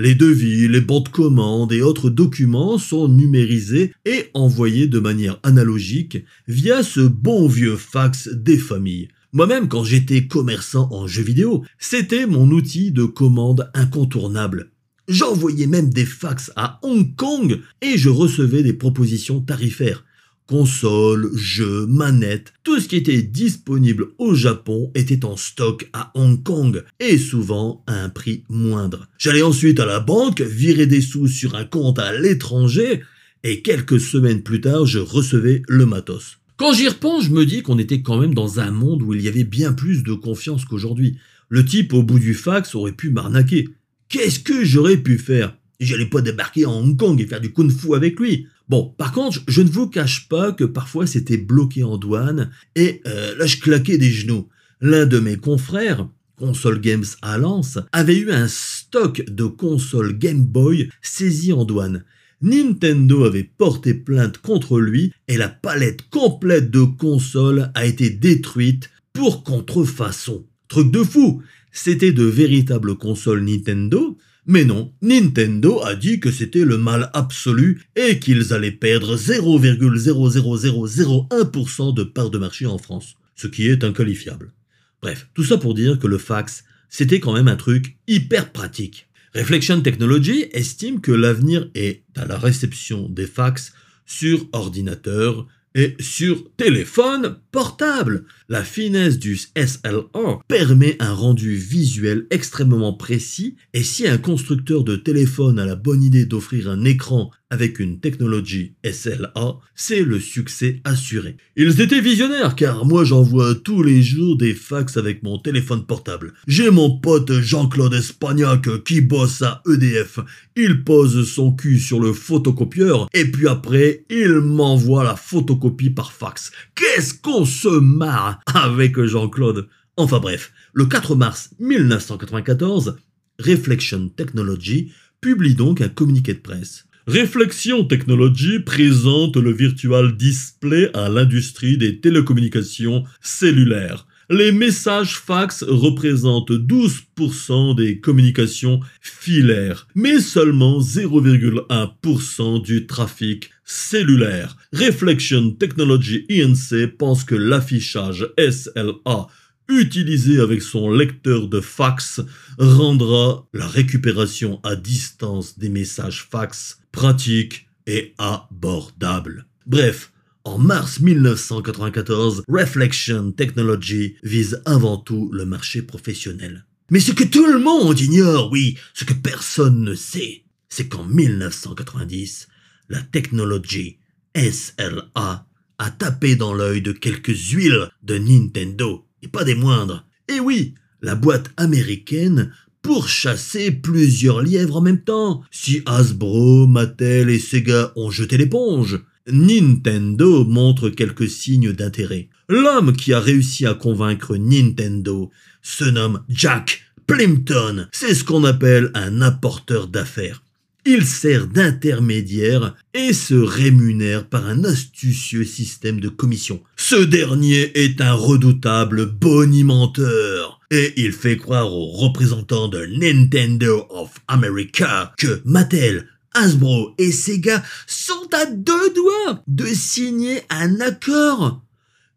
Les devis, les bons de commande et autres documents sont numérisés et envoyés de manière analogique via ce bon vieux fax des familles. Moi-même, quand j'étais commerçant en jeux vidéo, c'était mon outil de commande incontournable. J'envoyais même des fax à Hong Kong et je recevais des propositions tarifaires. Consoles, jeux, manettes, tout ce qui était disponible au Japon était en stock à Hong Kong et souvent à un prix moindre. J'allais ensuite à la banque, virer des sous sur un compte à l'étranger et quelques semaines plus tard, je recevais le matos. Quand j'y repense, je me dis qu'on était quand même dans un monde où il y avait bien plus de confiance qu'aujourd'hui. Le type au bout du fax aurait pu m'arnaquer. Qu'est-ce que j'aurais pu faire? J'allais pas débarquer en Hong Kong et faire du kung-fu avec lui. Bon, par contre, je ne vous cache pas que parfois c'était bloqué en douane et euh, là je claquais des genoux. L'un de mes confrères, Console Games à Lens, avait eu un stock de consoles Game Boy saisies en douane. Nintendo avait porté plainte contre lui et la palette complète de consoles a été détruite pour contrefaçon. Truc de fou, c'était de véritables consoles Nintendo mais non, Nintendo a dit que c'était le mal absolu et qu'ils allaient perdre 0,00001% de part de marché en France, ce qui est inqualifiable. Bref, tout ça pour dire que le fax, c'était quand même un truc hyper pratique. Reflection Technology estime que l'avenir est à la réception des fax sur ordinateur, et sur téléphone portable. La finesse du SLR permet un rendu visuel extrêmement précis et si un constructeur de téléphone a la bonne idée d'offrir un écran avec une technologie SLA, c'est le succès assuré. Ils étaient visionnaires car moi j'envoie tous les jours des fax avec mon téléphone portable. J'ai mon pote Jean-Claude Espagnac qui bosse à EDF. Il pose son cul sur le photocopieur et puis après il m'envoie la photocopie par fax. Qu'est-ce qu'on se marre avec Jean-Claude? Enfin bref, le 4 mars 1994, Reflection Technology publie donc un communiqué de presse. Reflexion Technology présente le Virtual Display à l'industrie des télécommunications cellulaires. Les messages fax représentent 12% des communications filaires, mais seulement 0,1% du trafic cellulaire. Reflection Technology INC pense que l'affichage SLA utilisé avec son lecteur de fax rendra la récupération à distance des messages fax pratique et abordable. Bref, en mars 1994, Reflection Technology vise avant tout le marché professionnel. Mais ce que tout le monde ignore, oui, ce que personne ne sait, c'est qu'en 1990, la technologie SLA a tapé dans l'œil de quelques huiles de Nintendo et pas des moindres. Et oui, la boîte américaine pour chasser plusieurs lièvres en même temps. Si Hasbro, Mattel et Sega ont jeté l'éponge, Nintendo montre quelques signes d'intérêt. L'homme qui a réussi à convaincre Nintendo se nomme Jack Plimpton. C'est ce qu'on appelle un apporteur d'affaires. Il sert d'intermédiaire et se rémunère par un astucieux système de commission. Ce dernier est un redoutable bonimenteur et il fait croire aux représentants de Nintendo of America que Mattel, Hasbro et Sega sont à deux doigts de signer un accord.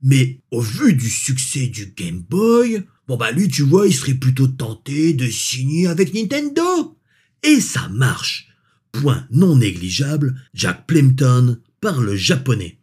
Mais au vu du succès du Game Boy, bon bah lui tu vois il serait plutôt tenté de signer avec Nintendo. Et ça marche. Point non négligeable, Jack Plimpton parle japonais.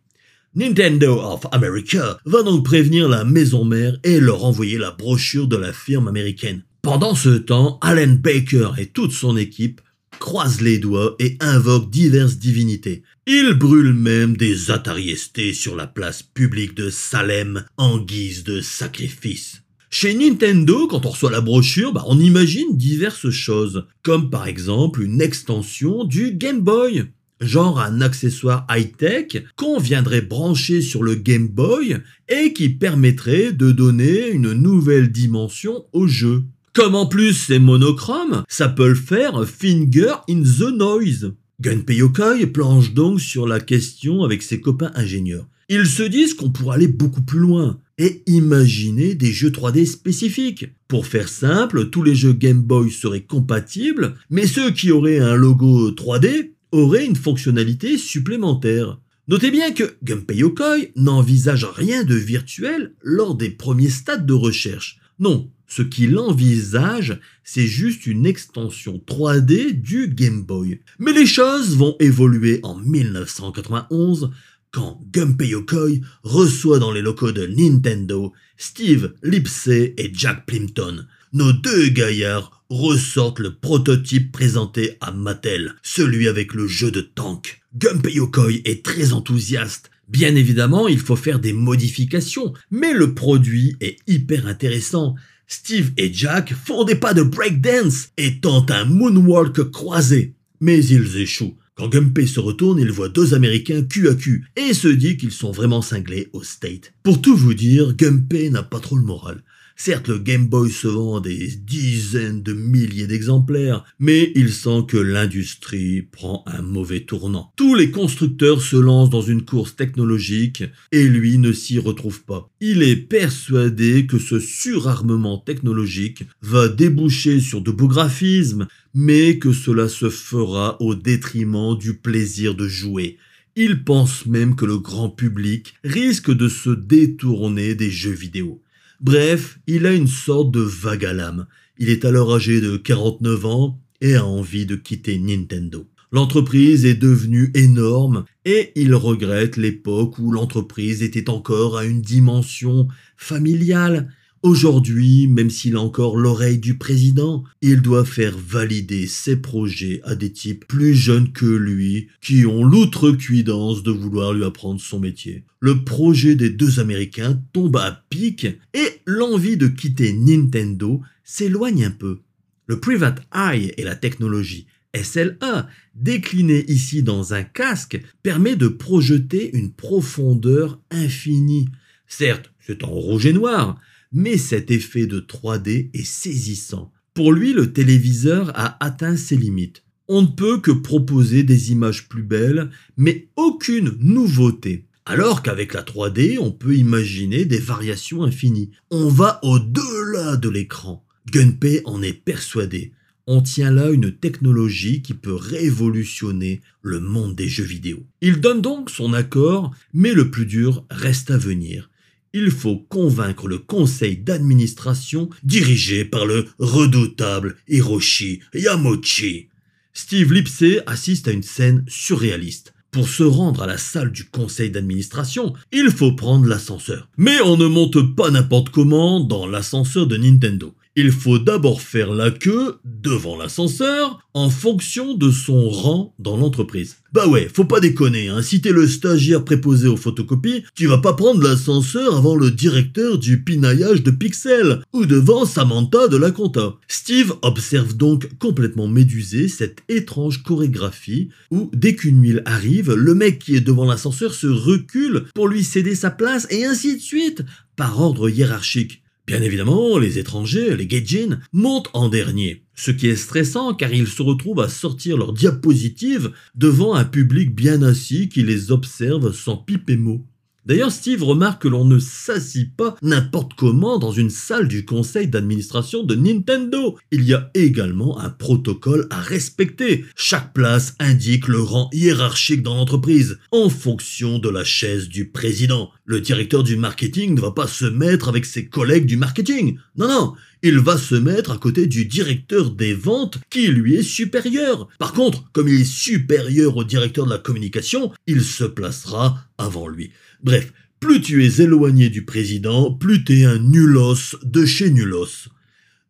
Nintendo of America va donc prévenir la maison mère et leur envoyer la brochure de la firme américaine. Pendant ce temps, Alan Baker et toute son équipe croisent les doigts et invoquent diverses divinités. Ils brûlent même des Atari ST sur la place publique de Salem en guise de sacrifice. Chez Nintendo, quand on reçoit la brochure, bah, on imagine diverses choses, comme par exemple une extension du Game Boy. Genre un accessoire high-tech qu'on viendrait brancher sur le Game Boy et qui permettrait de donner une nouvelle dimension au jeu. Comme en plus c'est monochrome, ça peut le faire finger in the noise. Gunpei Yokoi planche donc sur la question avec ses copains ingénieurs. Ils se disent qu'on pourrait aller beaucoup plus loin et imaginer des jeux 3D spécifiques. Pour faire simple, tous les jeux Game Boy seraient compatibles, mais ceux qui auraient un logo 3D auraient une fonctionnalité supplémentaire. Notez bien que Gunpei Yokoi n'envisage rien de virtuel lors des premiers stades de recherche. Non, ce qu'il envisage, c'est juste une extension 3D du Game Boy. Mais les choses vont évoluer en 1991 quand Gunpei Yokoi reçoit dans les locaux de Nintendo Steve Lipsey et Jack Plimpton. Nos deux gaillards ressortent le prototype présenté à Mattel, celui avec le jeu de tank. Gunpei Yokoi est très enthousiaste. Bien évidemment, il faut faire des modifications, mais le produit est hyper intéressant. Steve et Jack font des pas de breakdance et tentent un moonwalk croisé. Mais ils échouent. Quand Gumpé se retourne, il voit deux Américains cul à cul et se dit qu'ils sont vraiment cinglés au State. Pour tout vous dire, Gumpé n'a pas trop le moral. Certes, le Game Boy se vend des dizaines de milliers d'exemplaires, mais il sent que l'industrie prend un mauvais tournant. Tous les constructeurs se lancent dans une course technologique et lui ne s'y retrouve pas. Il est persuadé que ce surarmement technologique va déboucher sur de beaux graphismes, mais que cela se fera au détriment du plaisir de jouer. Il pense même que le grand public risque de se détourner des jeux vidéo. Bref, il a une sorte de vague à l'âme. Il est alors âgé de 49 ans et a envie de quitter Nintendo. L'entreprise est devenue énorme et il regrette l'époque où l'entreprise était encore à une dimension familiale Aujourd'hui, même s'il a encore l'oreille du président, il doit faire valider ses projets à des types plus jeunes que lui, qui ont l'outrecuidance de vouloir lui apprendre son métier. Le projet des deux Américains tombe à pic et l'envie de quitter Nintendo s'éloigne un peu. Le Private Eye et la technologie SLA, déclinée ici dans un casque, permet de projeter une profondeur infinie. Certes, c'est en rouge et noir, mais cet effet de 3D est saisissant. Pour lui, le téléviseur a atteint ses limites. On ne peut que proposer des images plus belles, mais aucune nouveauté. Alors qu'avec la 3D, on peut imaginer des variations infinies. On va au-delà de l'écran. Gunpei en est persuadé. On tient là une technologie qui peut révolutionner le monde des jeux vidéo. Il donne donc son accord, mais le plus dur reste à venir il faut convaincre le conseil d'administration dirigé par le redoutable Hiroshi Yamochi. Steve Lipsey assiste à une scène surréaliste. Pour se rendre à la salle du conseil d'administration, il faut prendre l'ascenseur. Mais on ne monte pas n'importe comment dans l'ascenseur de Nintendo il faut d'abord faire la queue devant l'ascenseur en fonction de son rang dans l'entreprise. Bah ouais, faut pas déconner, hein. si t'es le stagiaire préposé aux photocopies, tu vas pas prendre l'ascenseur avant le directeur du pinaillage de pixels ou devant Samantha de la compta. Steve observe donc complètement médusé cette étrange chorégraphie où dès qu'une huile arrive, le mec qui est devant l'ascenseur se recule pour lui céder sa place et ainsi de suite, par ordre hiérarchique. Bien évidemment, les étrangers, les gaijin, montent en dernier, ce qui est stressant car ils se retrouvent à sortir leurs diapositives devant un public bien assis qui les observe sans pipe et mot. D'ailleurs, Steve remarque que l'on ne s'assit pas n'importe comment dans une salle du conseil d'administration de Nintendo. Il y a également un protocole à respecter. Chaque place indique le rang hiérarchique dans l'entreprise, en fonction de la chaise du président. Le directeur du marketing ne va pas se mettre avec ses collègues du marketing. Non, non, il va se mettre à côté du directeur des ventes qui lui est supérieur. Par contre, comme il est supérieur au directeur de la communication, il se placera avant lui. Bref, plus tu es éloigné du président, plus tu es un nulos de chez nulos.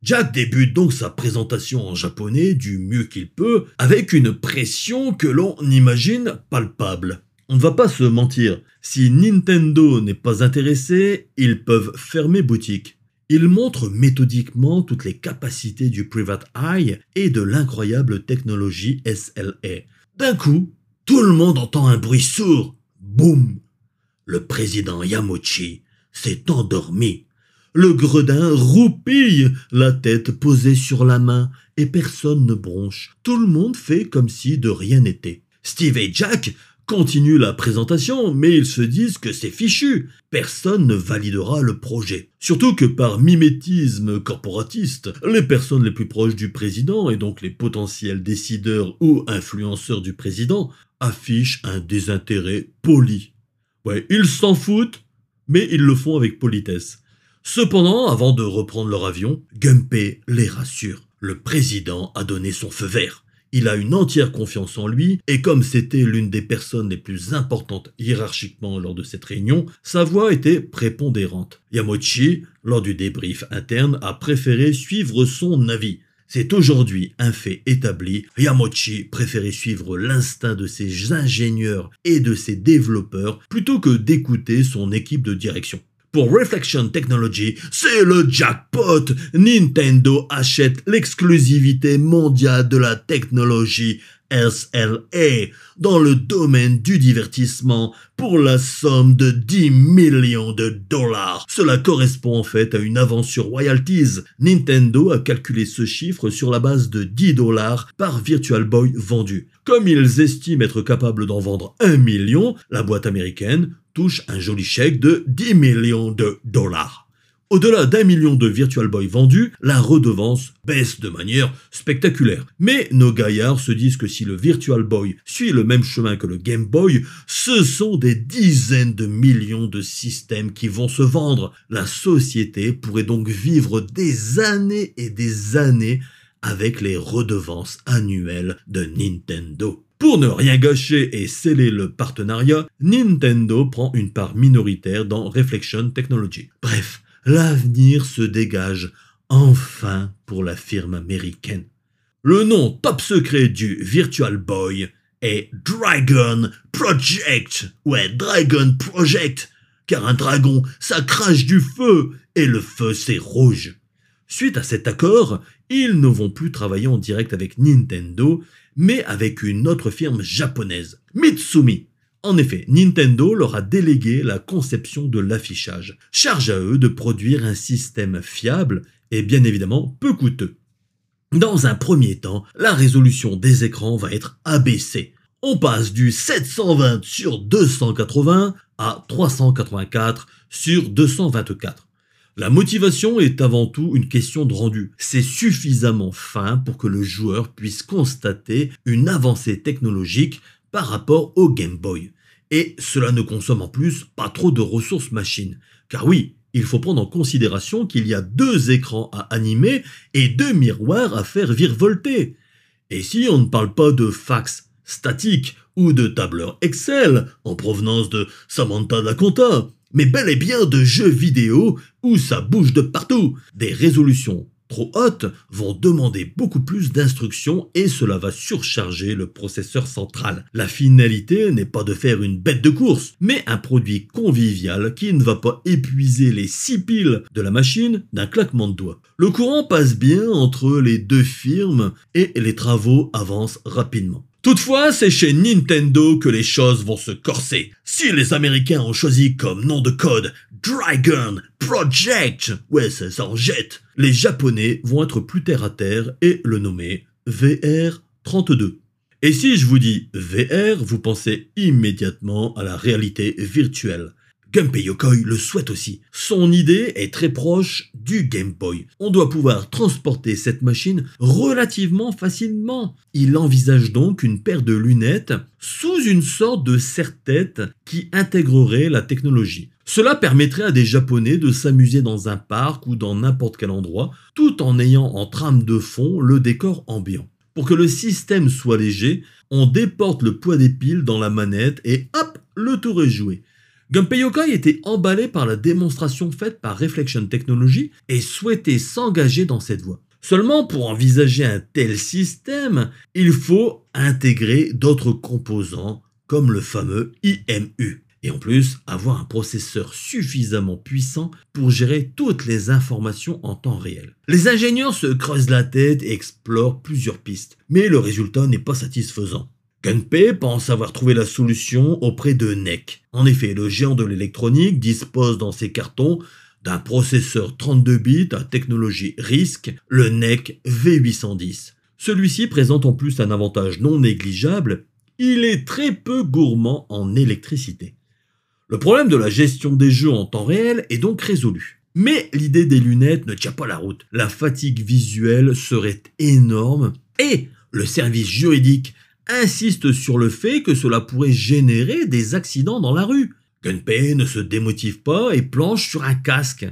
Jack débute donc sa présentation en japonais du mieux qu'il peut, avec une pression que l'on imagine palpable. On ne va pas se mentir, si Nintendo n'est pas intéressé, ils peuvent fermer boutique. Il montre méthodiquement toutes les capacités du Private Eye et de l'incroyable technologie SLA. D'un coup, tout le monde entend un bruit sourd. Boum Le président Yamochi s'est endormi. Le gredin roupille, la tête posée sur la main, et personne ne bronche. Tout le monde fait comme si de rien n'était. Steve et Jack continuent la présentation, mais ils se disent que c'est fichu. Personne ne validera le projet. Surtout que par mimétisme corporatiste, les personnes les plus proches du président, et donc les potentiels décideurs ou influenceurs du président, affichent un désintérêt poli. Ouais, ils s'en foutent, mais ils le font avec politesse. Cependant, avant de reprendre leur avion, Gumpé les rassure. Le président a donné son feu vert. Il a une entière confiance en lui, et comme c'était l'une des personnes les plus importantes hiérarchiquement lors de cette réunion, sa voix était prépondérante. Yamochi, lors du débrief interne, a préféré suivre son avis. C'est aujourd'hui un fait établi, Yamochi préférait suivre l'instinct de ses ingénieurs et de ses développeurs plutôt que d'écouter son équipe de direction. Pour Reflection Technology, c'est le jackpot. Nintendo achète l'exclusivité mondiale de la technologie SLA dans le domaine du divertissement pour la somme de 10 millions de dollars. Cela correspond en fait à une avance sur royalties. Nintendo a calculé ce chiffre sur la base de 10 dollars par Virtual Boy vendu. Comme ils estiment être capables d'en vendre 1 million, la boîte américaine touche un joli chèque de 10 millions de dollars. Au-delà d'un million de Virtual Boy vendus, la redevance baisse de manière spectaculaire. Mais nos gaillards se disent que si le Virtual Boy suit le même chemin que le Game Boy, ce sont des dizaines de millions de systèmes qui vont se vendre. La société pourrait donc vivre des années et des années avec les redevances annuelles de Nintendo. Pour ne rien gâcher et sceller le partenariat, Nintendo prend une part minoritaire dans Reflection Technology. Bref, l'avenir se dégage enfin pour la firme américaine. Le nom top secret du Virtual Boy est Dragon Project. Ouais, Dragon Project. Car un dragon, ça crache du feu, et le feu c'est rouge. Suite à cet accord, ils ne vont plus travailler en direct avec Nintendo, mais avec une autre firme japonaise, Mitsumi. En effet, Nintendo leur a délégué la conception de l'affichage. Charge à eux de produire un système fiable et bien évidemment peu coûteux. Dans un premier temps, la résolution des écrans va être abaissée. On passe du 720 sur 280 à 384 sur 224. La motivation est avant tout une question de rendu. C'est suffisamment fin pour que le joueur puisse constater une avancée technologique par rapport au Game Boy. Et cela ne consomme en plus pas trop de ressources machines. Car oui, il faut prendre en considération qu'il y a deux écrans à animer et deux miroirs à faire virevolter. Et si on ne parle pas de fax statique ou de tableur Excel en provenance de Samantha Daconta, mais bel et bien de jeux vidéo où ça bouge de partout. Des résolutions trop hautes vont demander beaucoup plus d'instructions et cela va surcharger le processeur central. La finalité n'est pas de faire une bête de course, mais un produit convivial qui ne va pas épuiser les six piles de la machine d'un claquement de doigts. Le courant passe bien entre les deux firmes et les travaux avancent rapidement. Toutefois, c'est chez Nintendo que les choses vont se corser. Si les Américains ont choisi comme nom de code Dragon Project, ouais, ça s'en jette, les Japonais vont être plus terre à terre et le nommer VR32. Et si je vous dis VR, vous pensez immédiatement à la réalité virtuelle. Gunpei Yokoi le souhaite aussi. Son idée est très proche du Game Boy. On doit pouvoir transporter cette machine relativement facilement. Il envisage donc une paire de lunettes sous une sorte de serre-tête qui intégrerait la technologie. Cela permettrait à des Japonais de s'amuser dans un parc ou dans n'importe quel endroit, tout en ayant en trame de fond le décor ambiant. Pour que le système soit léger, on déporte le poids des piles dans la manette et hop, le tour est joué. Gunpei Yokoi était emballé par la démonstration faite par Reflection Technology et souhaitait s'engager dans cette voie. Seulement, pour envisager un tel système, il faut intégrer d'autres composants comme le fameux IMU. Et en plus, avoir un processeur suffisamment puissant pour gérer toutes les informations en temps réel. Les ingénieurs se creusent la tête et explorent plusieurs pistes, mais le résultat n'est pas satisfaisant. Gunpei pense avoir trouvé la solution auprès de NEC. En effet, le géant de l'électronique dispose dans ses cartons d'un processeur 32 bits à technologie RISC, le NEC V810. Celui-ci présente en plus un avantage non négligeable, il est très peu gourmand en électricité. Le problème de la gestion des jeux en temps réel est donc résolu. Mais l'idée des lunettes ne tient pas la route. La fatigue visuelle serait énorme et le service juridique insiste sur le fait que cela pourrait générer des accidents dans la rue. Gunpei ne se démotive pas et planche sur un casque.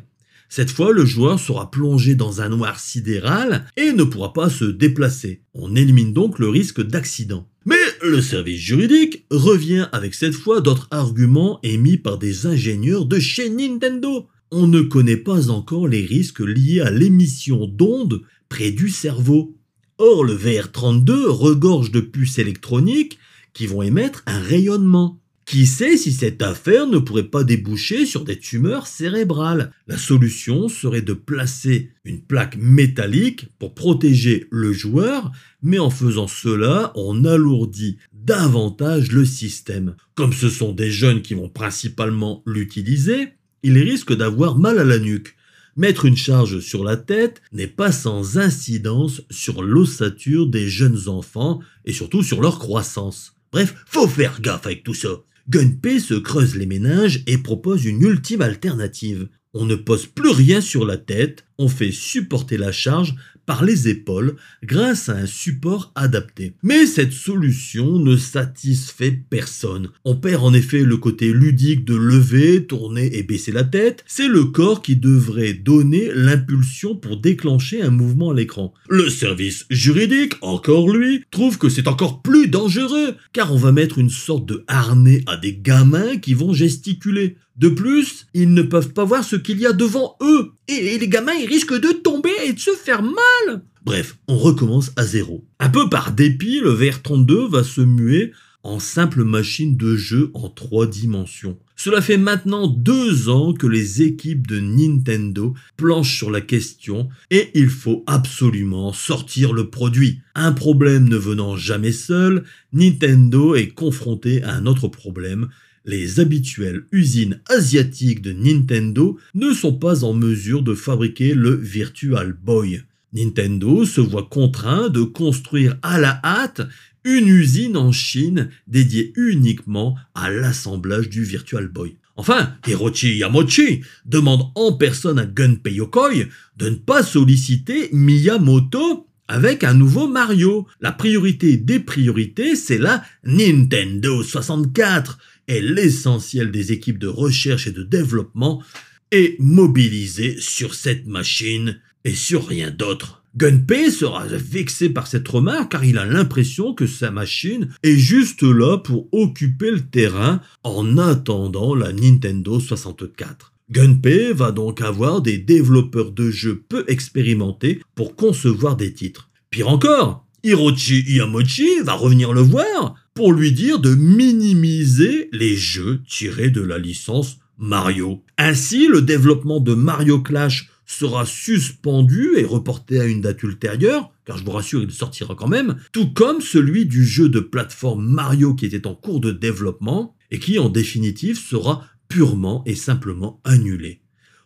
Cette fois, le joueur sera plongé dans un noir sidéral et ne pourra pas se déplacer. On élimine donc le risque d'accident. Mais le service juridique revient avec cette fois d'autres arguments émis par des ingénieurs de chez Nintendo. On ne connaît pas encore les risques liés à l'émission d'ondes près du cerveau. Or, le VR32 regorge de puces électroniques qui vont émettre un rayonnement. Qui sait si cette affaire ne pourrait pas déboucher sur des tumeurs cérébrales? La solution serait de placer une plaque métallique pour protéger le joueur, mais en faisant cela, on alourdit davantage le système. Comme ce sont des jeunes qui vont principalement l'utiliser, ils risquent d'avoir mal à la nuque. Mettre une charge sur la tête n'est pas sans incidence sur l'ossature des jeunes enfants et surtout sur leur croissance. Bref, faut faire gaffe avec tout ça. Gunpei se creuse les méninges et propose une ultime alternative. On ne pose plus rien sur la tête, on fait supporter la charge par les épaules grâce à un support adapté. Mais cette solution ne satisfait personne. On perd en effet le côté ludique de lever, tourner et baisser la tête. C'est le corps qui devrait donner l'impulsion pour déclencher un mouvement à l'écran. Le service juridique, encore lui, trouve que c'est encore plus dangereux car on va mettre une sorte de harnais à des gamins qui vont gesticuler. De plus, ils ne peuvent pas voir ce qu'il y a devant eux. Et les gamins, ils risquent de tomber et de se faire mal. Bref, on recommence à zéro. Un peu par dépit, le VR32 va se muer en simple machine de jeu en trois dimensions. Cela fait maintenant deux ans que les équipes de Nintendo planchent sur la question et il faut absolument sortir le produit. Un problème ne venant jamais seul, Nintendo est confronté à un autre problème, les habituelles usines asiatiques de Nintendo ne sont pas en mesure de fabriquer le Virtual Boy. Nintendo se voit contraint de construire à la hâte une usine en Chine dédiée uniquement à l'assemblage du Virtual Boy. Enfin, Hiroshi Yamochi demande en personne à Gunpei Yokoi de ne pas solliciter Miyamoto avec un nouveau Mario. La priorité des priorités, c'est la Nintendo 64 et l'essentiel des équipes de recherche et de développement est mobilisé sur cette machine et sur rien d'autre. Gunpei sera vexé par cette remarque car il a l'impression que sa machine est juste là pour occuper le terrain en attendant la Nintendo 64. Gunpei va donc avoir des développeurs de jeux peu expérimentés pour concevoir des titres. Pire encore, Hiroshi Yamochi va revenir le voir pour lui dire de minimiser les jeux tirés de la licence Mario. Ainsi, le développement de Mario Clash sera suspendu et reporté à une date ultérieure, car je vous rassure, il sortira quand même, tout comme celui du jeu de plateforme Mario qui était en cours de développement et qui en définitive sera purement et simplement annulé.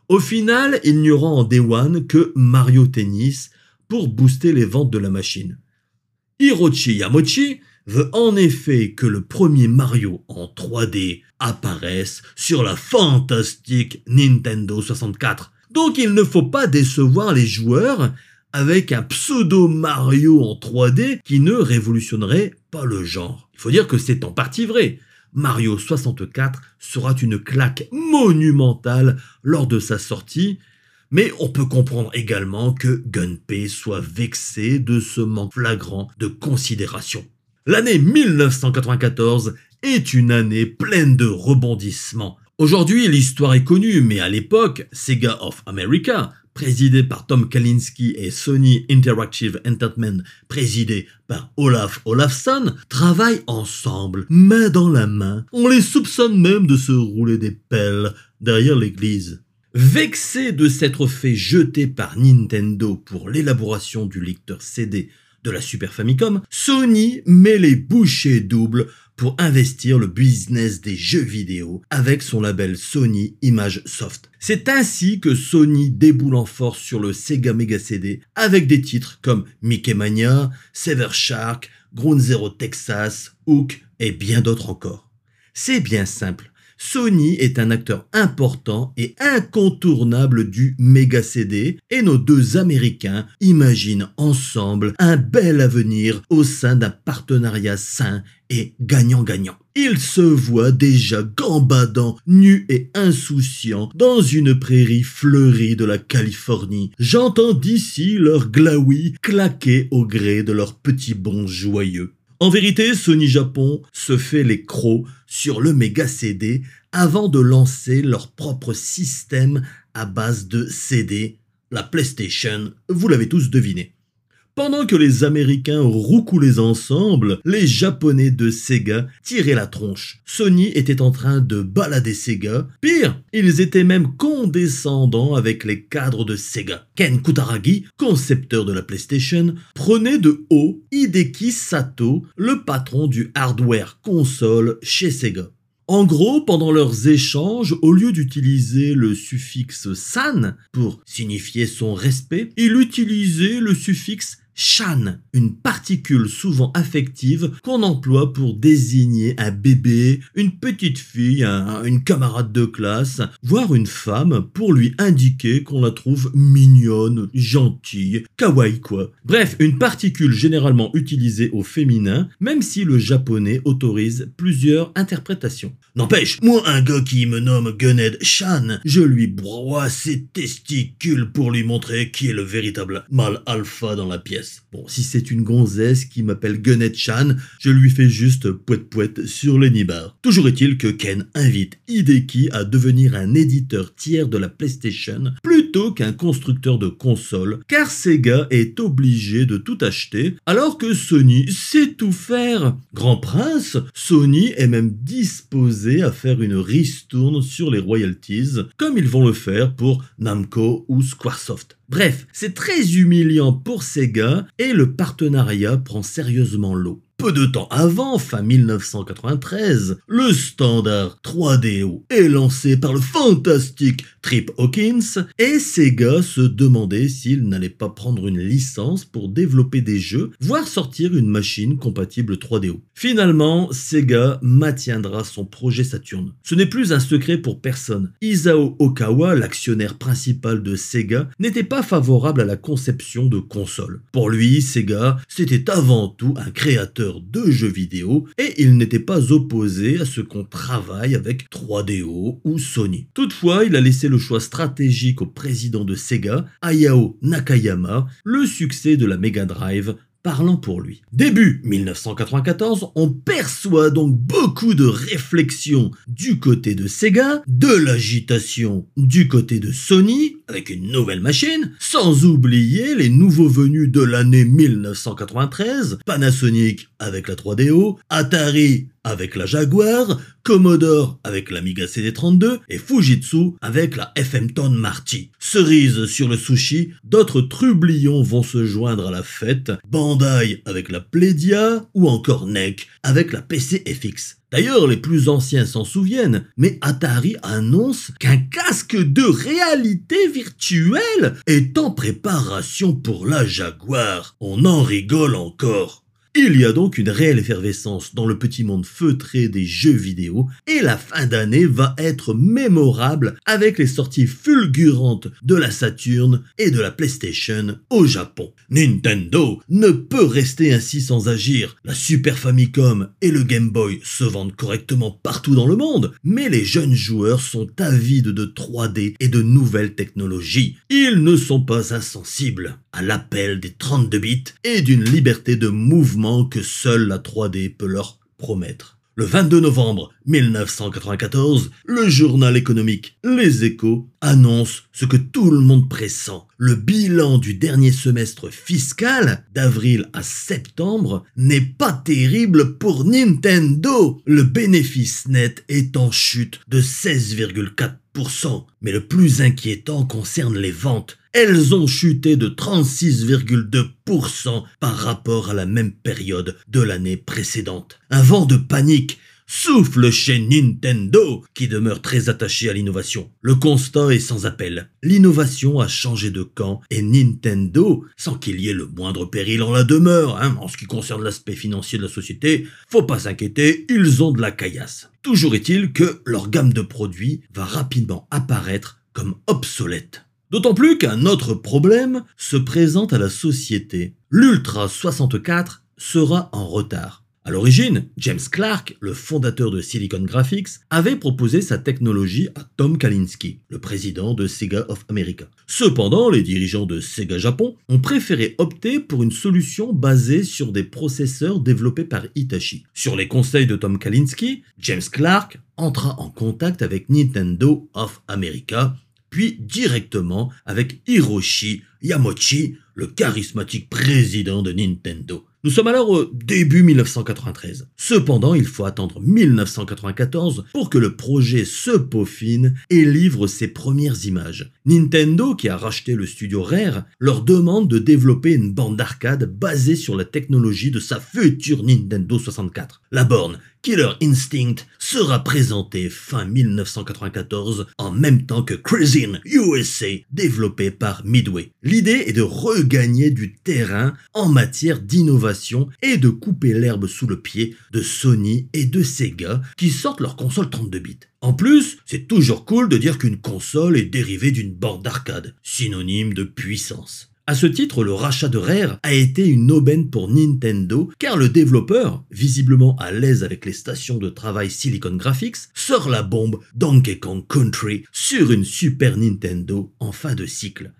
Au final, il n'y aura en Day One que Mario Tennis pour booster les ventes de la machine. Hirochi Yamochi veut en effet que le premier Mario en 3D apparaisse sur la fantastique Nintendo 64. Donc il ne faut pas décevoir les joueurs avec un pseudo Mario en 3D qui ne révolutionnerait pas le genre. Il faut dire que c'est en partie vrai. Mario 64 sera une claque monumentale lors de sa sortie, mais on peut comprendre également que Gunpei soit vexé de ce manque flagrant de considération. L'année 1994 est une année pleine de rebondissements. Aujourd'hui, l'histoire est connue, mais à l'époque, Sega of America, présidé par Tom Kalinske et Sony Interactive Entertainment, présidé par Olaf Olafsson, travaillent ensemble, main dans la main. On les soupçonne même de se rouler des pelles derrière l'église. Vexé de s'être fait jeter par Nintendo pour l'élaboration du lecteur CD de la Super Famicom, Sony met les bouchées doubles pour investir le business des jeux vidéo avec son label Sony Image Soft. C'est ainsi que Sony déboule en force sur le Sega Mega CD avec des titres comme Mickey Mania, Sever Shark, Ground Zero Texas, Hook et bien d'autres encore. C'est bien simple. Sony est un acteur important et incontournable du méga CD et nos deux Américains imaginent ensemble un bel avenir au sein d'un partenariat sain et gagnant-gagnant. Ils se voient déjà gambadant, nus et insouciants, dans une prairie fleurie de la Californie. J'entends d'ici leur glaoui claquer au gré de leurs petits bons joyeux. En vérité, Sony Japon se fait les crocs sur le méga CD avant de lancer leur propre système à base de CD, la PlayStation, vous l'avez tous deviné. Pendant que les Américains roucoulaient ensemble, les Japonais de Sega tiraient la tronche. Sony était en train de balader Sega. Pire, ils étaient même condescendants avec les cadres de Sega. Ken Kutaragi, concepteur de la PlayStation, prenait de haut Hideki Sato, le patron du hardware console chez Sega. En gros, pendant leurs échanges, au lieu d'utiliser le suffixe san pour signifier son respect, il utilisait le suffixe Shan, une particule souvent affective qu'on emploie pour désigner un bébé, une petite fille, une camarade de classe, voire une femme pour lui indiquer qu'on la trouve mignonne, gentille, kawaii quoi. Bref, une particule généralement utilisée au féminin, même si le japonais autorise plusieurs interprétations. N'empêche, moi un gars qui me nomme Gunhead Shan, je lui broie ses testicules pour lui montrer qui est le véritable mâle alpha dans la pièce. Bon, si c'est une gonzesse qui m'appelle Gunnet Chan, je lui fais juste poète poète sur le nibar. Toujours est-il que Ken invite Hideki à devenir un éditeur tiers de la PlayStation plutôt qu'un constructeur de consoles, car Sega est obligé de tout acheter, alors que Sony sait tout faire. Grand prince, Sony est même disposé à faire une ristourne sur les royalties, comme ils vont le faire pour Namco ou Squaresoft. Bref, c'est très humiliant pour Sega et le partenariat prend sérieusement l'eau. Peu de temps avant, fin 1993, le standard 3DO est lancé par le fantastique Trip Hawkins et Sega se demandait s'il n'allait pas prendre une licence pour développer des jeux, voire sortir une machine compatible 3DO. Finalement, Sega maintiendra son projet Saturn. Ce n'est plus un secret pour personne. Isao Okawa, l'actionnaire principal de Sega, n'était pas favorable à la conception de consoles. Pour lui, Sega, c'était avant tout un créateur de jeux vidéo et il n'était pas opposé à ce qu'on travaille avec 3DO ou Sony. Toutefois, il a laissé le choix stratégique au président de Sega, Hayao Nakayama, le succès de la Mega Drive parlant pour lui. Début 1994, on perçoit donc beaucoup de réflexions du côté de Sega, de l'agitation du côté de Sony, avec une nouvelle machine, sans oublier les nouveaux venus de l'année 1993, Panasonic avec la 3DO, Atari avec la Jaguar, Commodore avec l'Amiga CD32 et Fujitsu avec la FM-Tone Marty. Cerise sur le sushi, d'autres trublions vont se joindre à la fête, Bandai avec la Pledia ou encore NEC avec la PC FX. D'ailleurs, les plus anciens s'en souviennent, mais Atari annonce qu'un casque de réalité virtuelle est en préparation pour la Jaguar. On en rigole encore. Il y a donc une réelle effervescence dans le petit monde feutré des jeux vidéo et la fin d'année va être mémorable avec les sorties fulgurantes de la Saturn et de la PlayStation au Japon. Nintendo ne peut rester ainsi sans agir. La Super Famicom et le Game Boy se vendent correctement partout dans le monde, mais les jeunes joueurs sont avides de 3D et de nouvelles technologies. Ils ne sont pas insensibles à l'appel des 32 bits et d'une liberté de mouvement que seule la 3D peut leur promettre. Le 22 novembre 1994, le journal économique Les Échos annonce ce que tout le monde pressent. Le bilan du dernier semestre fiscal, d'avril à septembre, n'est pas terrible pour Nintendo. Le bénéfice net est en chute de 16,4%. Mais le plus inquiétant concerne les ventes. Elles ont chuté de 36,2% par rapport à la même période de l'année précédente. Un vent de panique souffle chez Nintendo, qui demeure très attaché à l'innovation. Le constat est sans appel. L'innovation a changé de camp et Nintendo, sans qu'il y ait le moindre péril en la demeure, hein, en ce qui concerne l'aspect financier de la société, faut pas s'inquiéter, ils ont de la caillasse. Toujours est-il que leur gamme de produits va rapidement apparaître comme obsolète. D'autant plus qu'un autre problème se présente à la société. L'Ultra 64 sera en retard. À l'origine, James Clark, le fondateur de Silicon Graphics, avait proposé sa technologie à Tom Kalinske, le président de Sega of America. Cependant, les dirigeants de Sega Japon ont préféré opter pour une solution basée sur des processeurs développés par Hitachi. Sur les conseils de Tom Kalinske, James Clark entra en contact avec Nintendo of America, puis directement avec Hiroshi Yamauchi, le charismatique président de Nintendo. Nous sommes alors au début 1993. Cependant, il faut attendre 1994 pour que le projet se peaufine et livre ses premières images. Nintendo, qui a racheté le studio Rare, leur demande de développer une bande d'arcade basée sur la technologie de sa future Nintendo 64. La borne Killer Instinct sera présentée fin 1994 en même temps que Cruisin' USA développé par Midway. L'idée est de regagner du terrain en matière d'innovation et de couper l'herbe sous le pied de Sony et de Sega qui sortent leur console 32 bits. En plus, c'est toujours cool de dire qu'une console est dérivée d'une borne d'arcade, synonyme de puissance. À ce titre, le rachat de Rare a été une aubaine pour Nintendo, car le développeur, visiblement à l'aise avec les stations de travail Silicon Graphics, sort la bombe Donkey Kong Country sur une Super Nintendo en fin de cycle.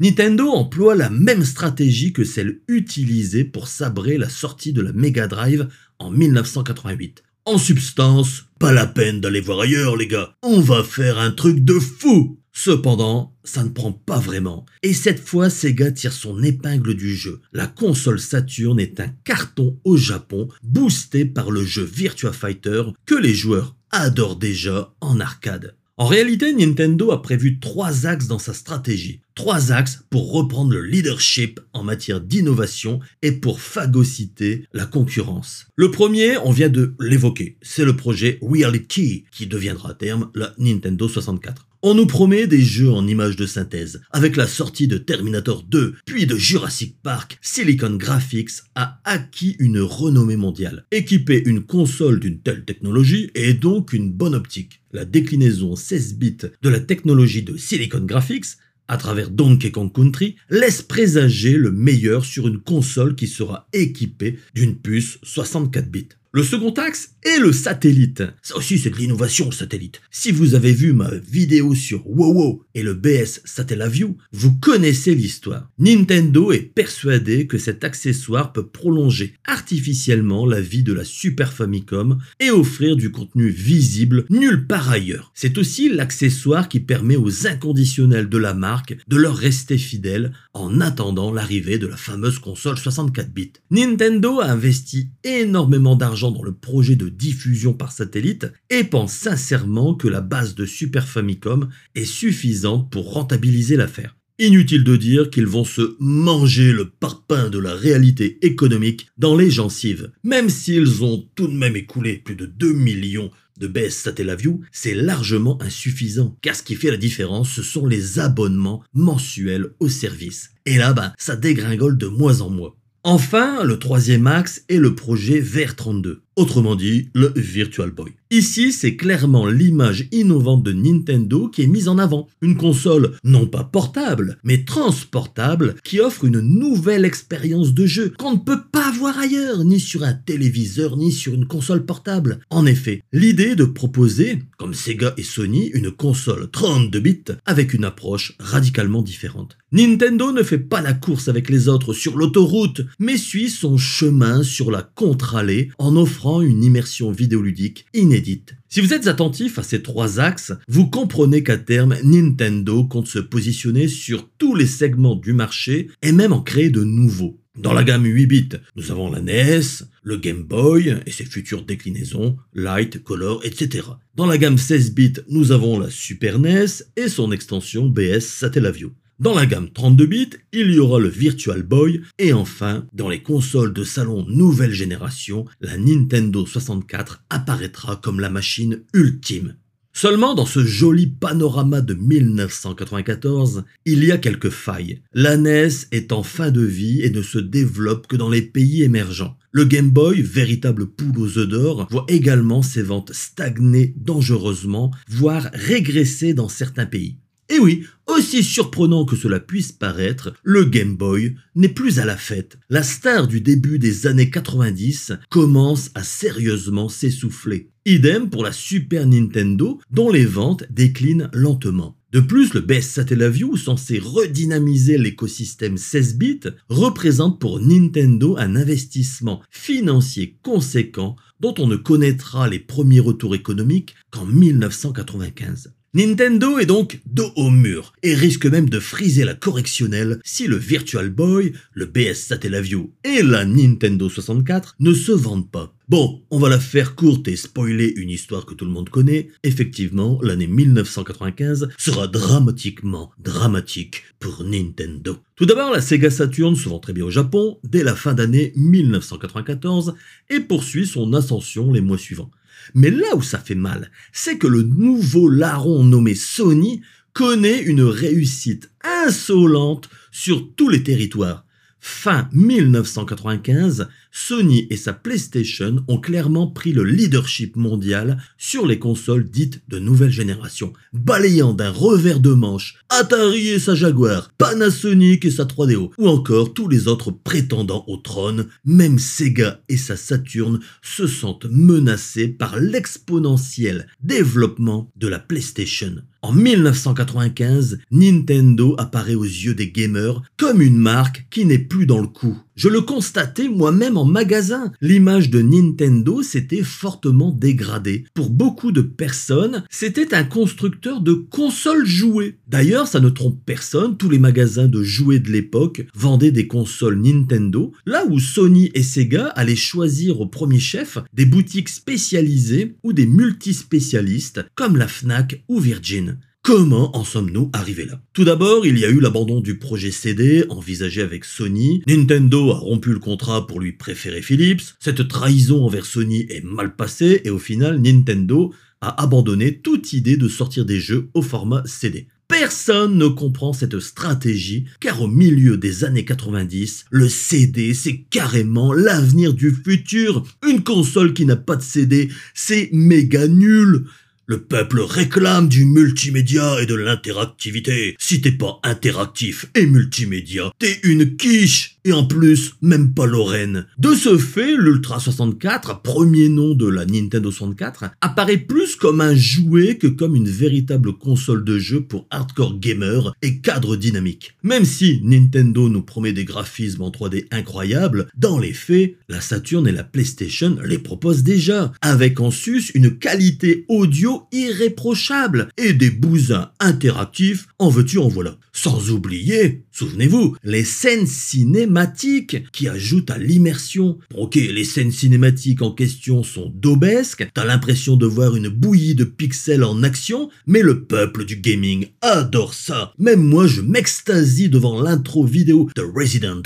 Nintendo emploie la même stratégie que celle utilisée pour sabrer la sortie de la Mega Drive en 1988. En substance, pas la peine d'aller voir ailleurs les gars, on va faire un truc de fou Cependant, ça ne prend pas vraiment. Et cette fois, Sega tire son épingle du jeu. La console Saturn est un carton au Japon, boosté par le jeu Virtua Fighter que les joueurs adorent déjà en arcade. En réalité, Nintendo a prévu trois axes dans sa stratégie. Trois axes pour reprendre le leadership en matière d'innovation et pour phagocyter la concurrence. Le premier, on vient de l'évoquer, c'est le projet Reality qui deviendra à terme la Nintendo 64. On nous promet des jeux en images de synthèse. Avec la sortie de Terminator 2, puis de Jurassic Park, Silicon Graphics a acquis une renommée mondiale. Équiper une console d'une telle technologie est donc une bonne optique. La déclinaison 16 bits de la technologie de Silicon Graphics à travers Donkey Kong Country laisse présager le meilleur sur une console qui sera équipée d'une puce 64 bits. Le second axe est le satellite. Ça aussi, c'est de l'innovation, satellite. Si vous avez vu ma vidéo sur WoWo et le BS Satellaview, vous connaissez l'histoire. Nintendo est persuadé que cet accessoire peut prolonger artificiellement la vie de la Super Famicom et offrir du contenu visible nulle part ailleurs. C'est aussi l'accessoire qui permet aux inconditionnels de la marque de leur rester fidèles en attendant l'arrivée de la fameuse console 64 bits. Nintendo a investi énormément d'argent dans le projet de diffusion par satellite et pense sincèrement que la base de Super Famicom est suffisante pour rentabiliser l'affaire. Inutile de dire qu'ils vont se manger le parpaing de la réalité économique dans les gencives. Même s'ils ont tout de même écoulé plus de 2 millions de BS Satellaview, c'est largement insuffisant. Car ce qui fait la différence, ce sont les abonnements mensuels au service. Et là, bah, ça dégringole de mois en mois. Enfin, le troisième axe est le projet VR32, autrement dit le Virtual Boy. Ici, c'est clairement l'image innovante de Nintendo qui est mise en avant. Une console non pas portable, mais transportable, qui offre une nouvelle expérience de jeu qu'on ne peut pas voir ailleurs, ni sur un téléviseur, ni sur une console portable. En effet, l'idée de proposer, comme Sega et Sony, une console 32 bits avec une approche radicalement différente. Nintendo ne fait pas la course avec les autres sur l'autoroute, mais suit son chemin sur la contre-allée en offrant une immersion vidéoludique inédite si vous êtes attentif à ces trois axes, vous comprenez qu'à terme, Nintendo compte se positionner sur tous les segments du marché et même en créer de nouveaux. Dans la gamme 8 bits, nous avons la NES, le Game Boy et ses futures déclinaisons, Light, Color, etc. Dans la gamme 16 bits, nous avons la Super NES et son extension BS Satellaview. Dans la gamme 32 bits, il y aura le Virtual Boy et enfin, dans les consoles de salon nouvelle génération, la Nintendo 64 apparaîtra comme la machine ultime. Seulement dans ce joli panorama de 1994, il y a quelques failles. La NES est en fin de vie et ne se développe que dans les pays émergents. Le Game Boy, véritable poule aux œufs d'or, voit également ses ventes stagner dangereusement, voire régresser dans certains pays. Et oui, aussi surprenant que cela puisse paraître, le Game Boy n'est plus à la fête. La star du début des années 90 commence à sérieusement s'essouffler. Idem pour la Super Nintendo, dont les ventes déclinent lentement. De plus, le Best Satellaview, censé redynamiser l'écosystème 16 bits, représente pour Nintendo un investissement financier conséquent dont on ne connaîtra les premiers retours économiques qu'en 1995. Nintendo est donc dos au mur et risque même de friser la correctionnelle si le Virtual Boy, le BS Satellaview et la Nintendo 64 ne se vendent pas. Bon, on va la faire courte et spoiler une histoire que tout le monde connaît. Effectivement, l'année 1995 sera dramatiquement dramatique pour Nintendo. Tout d'abord, la Sega Saturn se vend très bien au Japon dès la fin d'année 1994 et poursuit son ascension les mois suivants. Mais là où ça fait mal, c'est que le nouveau larron nommé Sony connaît une réussite insolente sur tous les territoires. Fin 1995, Sony et sa PlayStation ont clairement pris le leadership mondial sur les consoles dites de nouvelle génération, balayant d'un revers de manche Atari et sa Jaguar, Panasonic et sa 3DO, ou encore tous les autres prétendants au trône, même Sega et sa Saturn se sentent menacés par l'exponentiel développement de la PlayStation. En 1995, Nintendo apparaît aux yeux des gamers comme une marque qui n'est plus dans le coup. Je le constatais moi-même en magasin. L'image de Nintendo s'était fortement dégradée. Pour beaucoup de personnes, c'était un constructeur de consoles jouées. D'ailleurs, ça ne trompe personne, tous les magasins de jouets de l'époque vendaient des consoles Nintendo, là où Sony et Sega allaient choisir au premier chef des boutiques spécialisées ou des multispécialistes comme la Fnac ou Virgin. Comment en sommes-nous arrivés là? Tout d'abord, il y a eu l'abandon du projet CD envisagé avec Sony. Nintendo a rompu le contrat pour lui préférer Philips. Cette trahison envers Sony est mal passée et au final, Nintendo a abandonné toute idée de sortir des jeux au format CD. Personne ne comprend cette stratégie, car au milieu des années 90, le CD, c'est carrément l'avenir du futur. Une console qui n'a pas de CD, c'est méga nul. Le peuple réclame du multimédia et de l'interactivité. Si t'es pas interactif et multimédia, t'es une quiche et en plus, même pas Lorraine. De ce fait, l'Ultra 64, premier nom de la Nintendo 64, apparaît plus comme un jouet que comme une véritable console de jeu pour hardcore gamers et cadre dynamique. Même si Nintendo nous promet des graphismes en 3D incroyables, dans les faits, la Saturn et la PlayStation les proposent déjà, avec en sus une qualité audio irréprochable et des bousins interactifs, en veux-tu en voilà. Sans oublier, souvenez-vous, les scènes cinématiques qui ajoutent à l'immersion. Ok, les scènes cinématiques en question sont daubesques, t'as l'impression de voir une bouillie de pixels en action, mais le peuple du gaming adore ça. Même moi, je m'extasie devant l'intro vidéo de Resident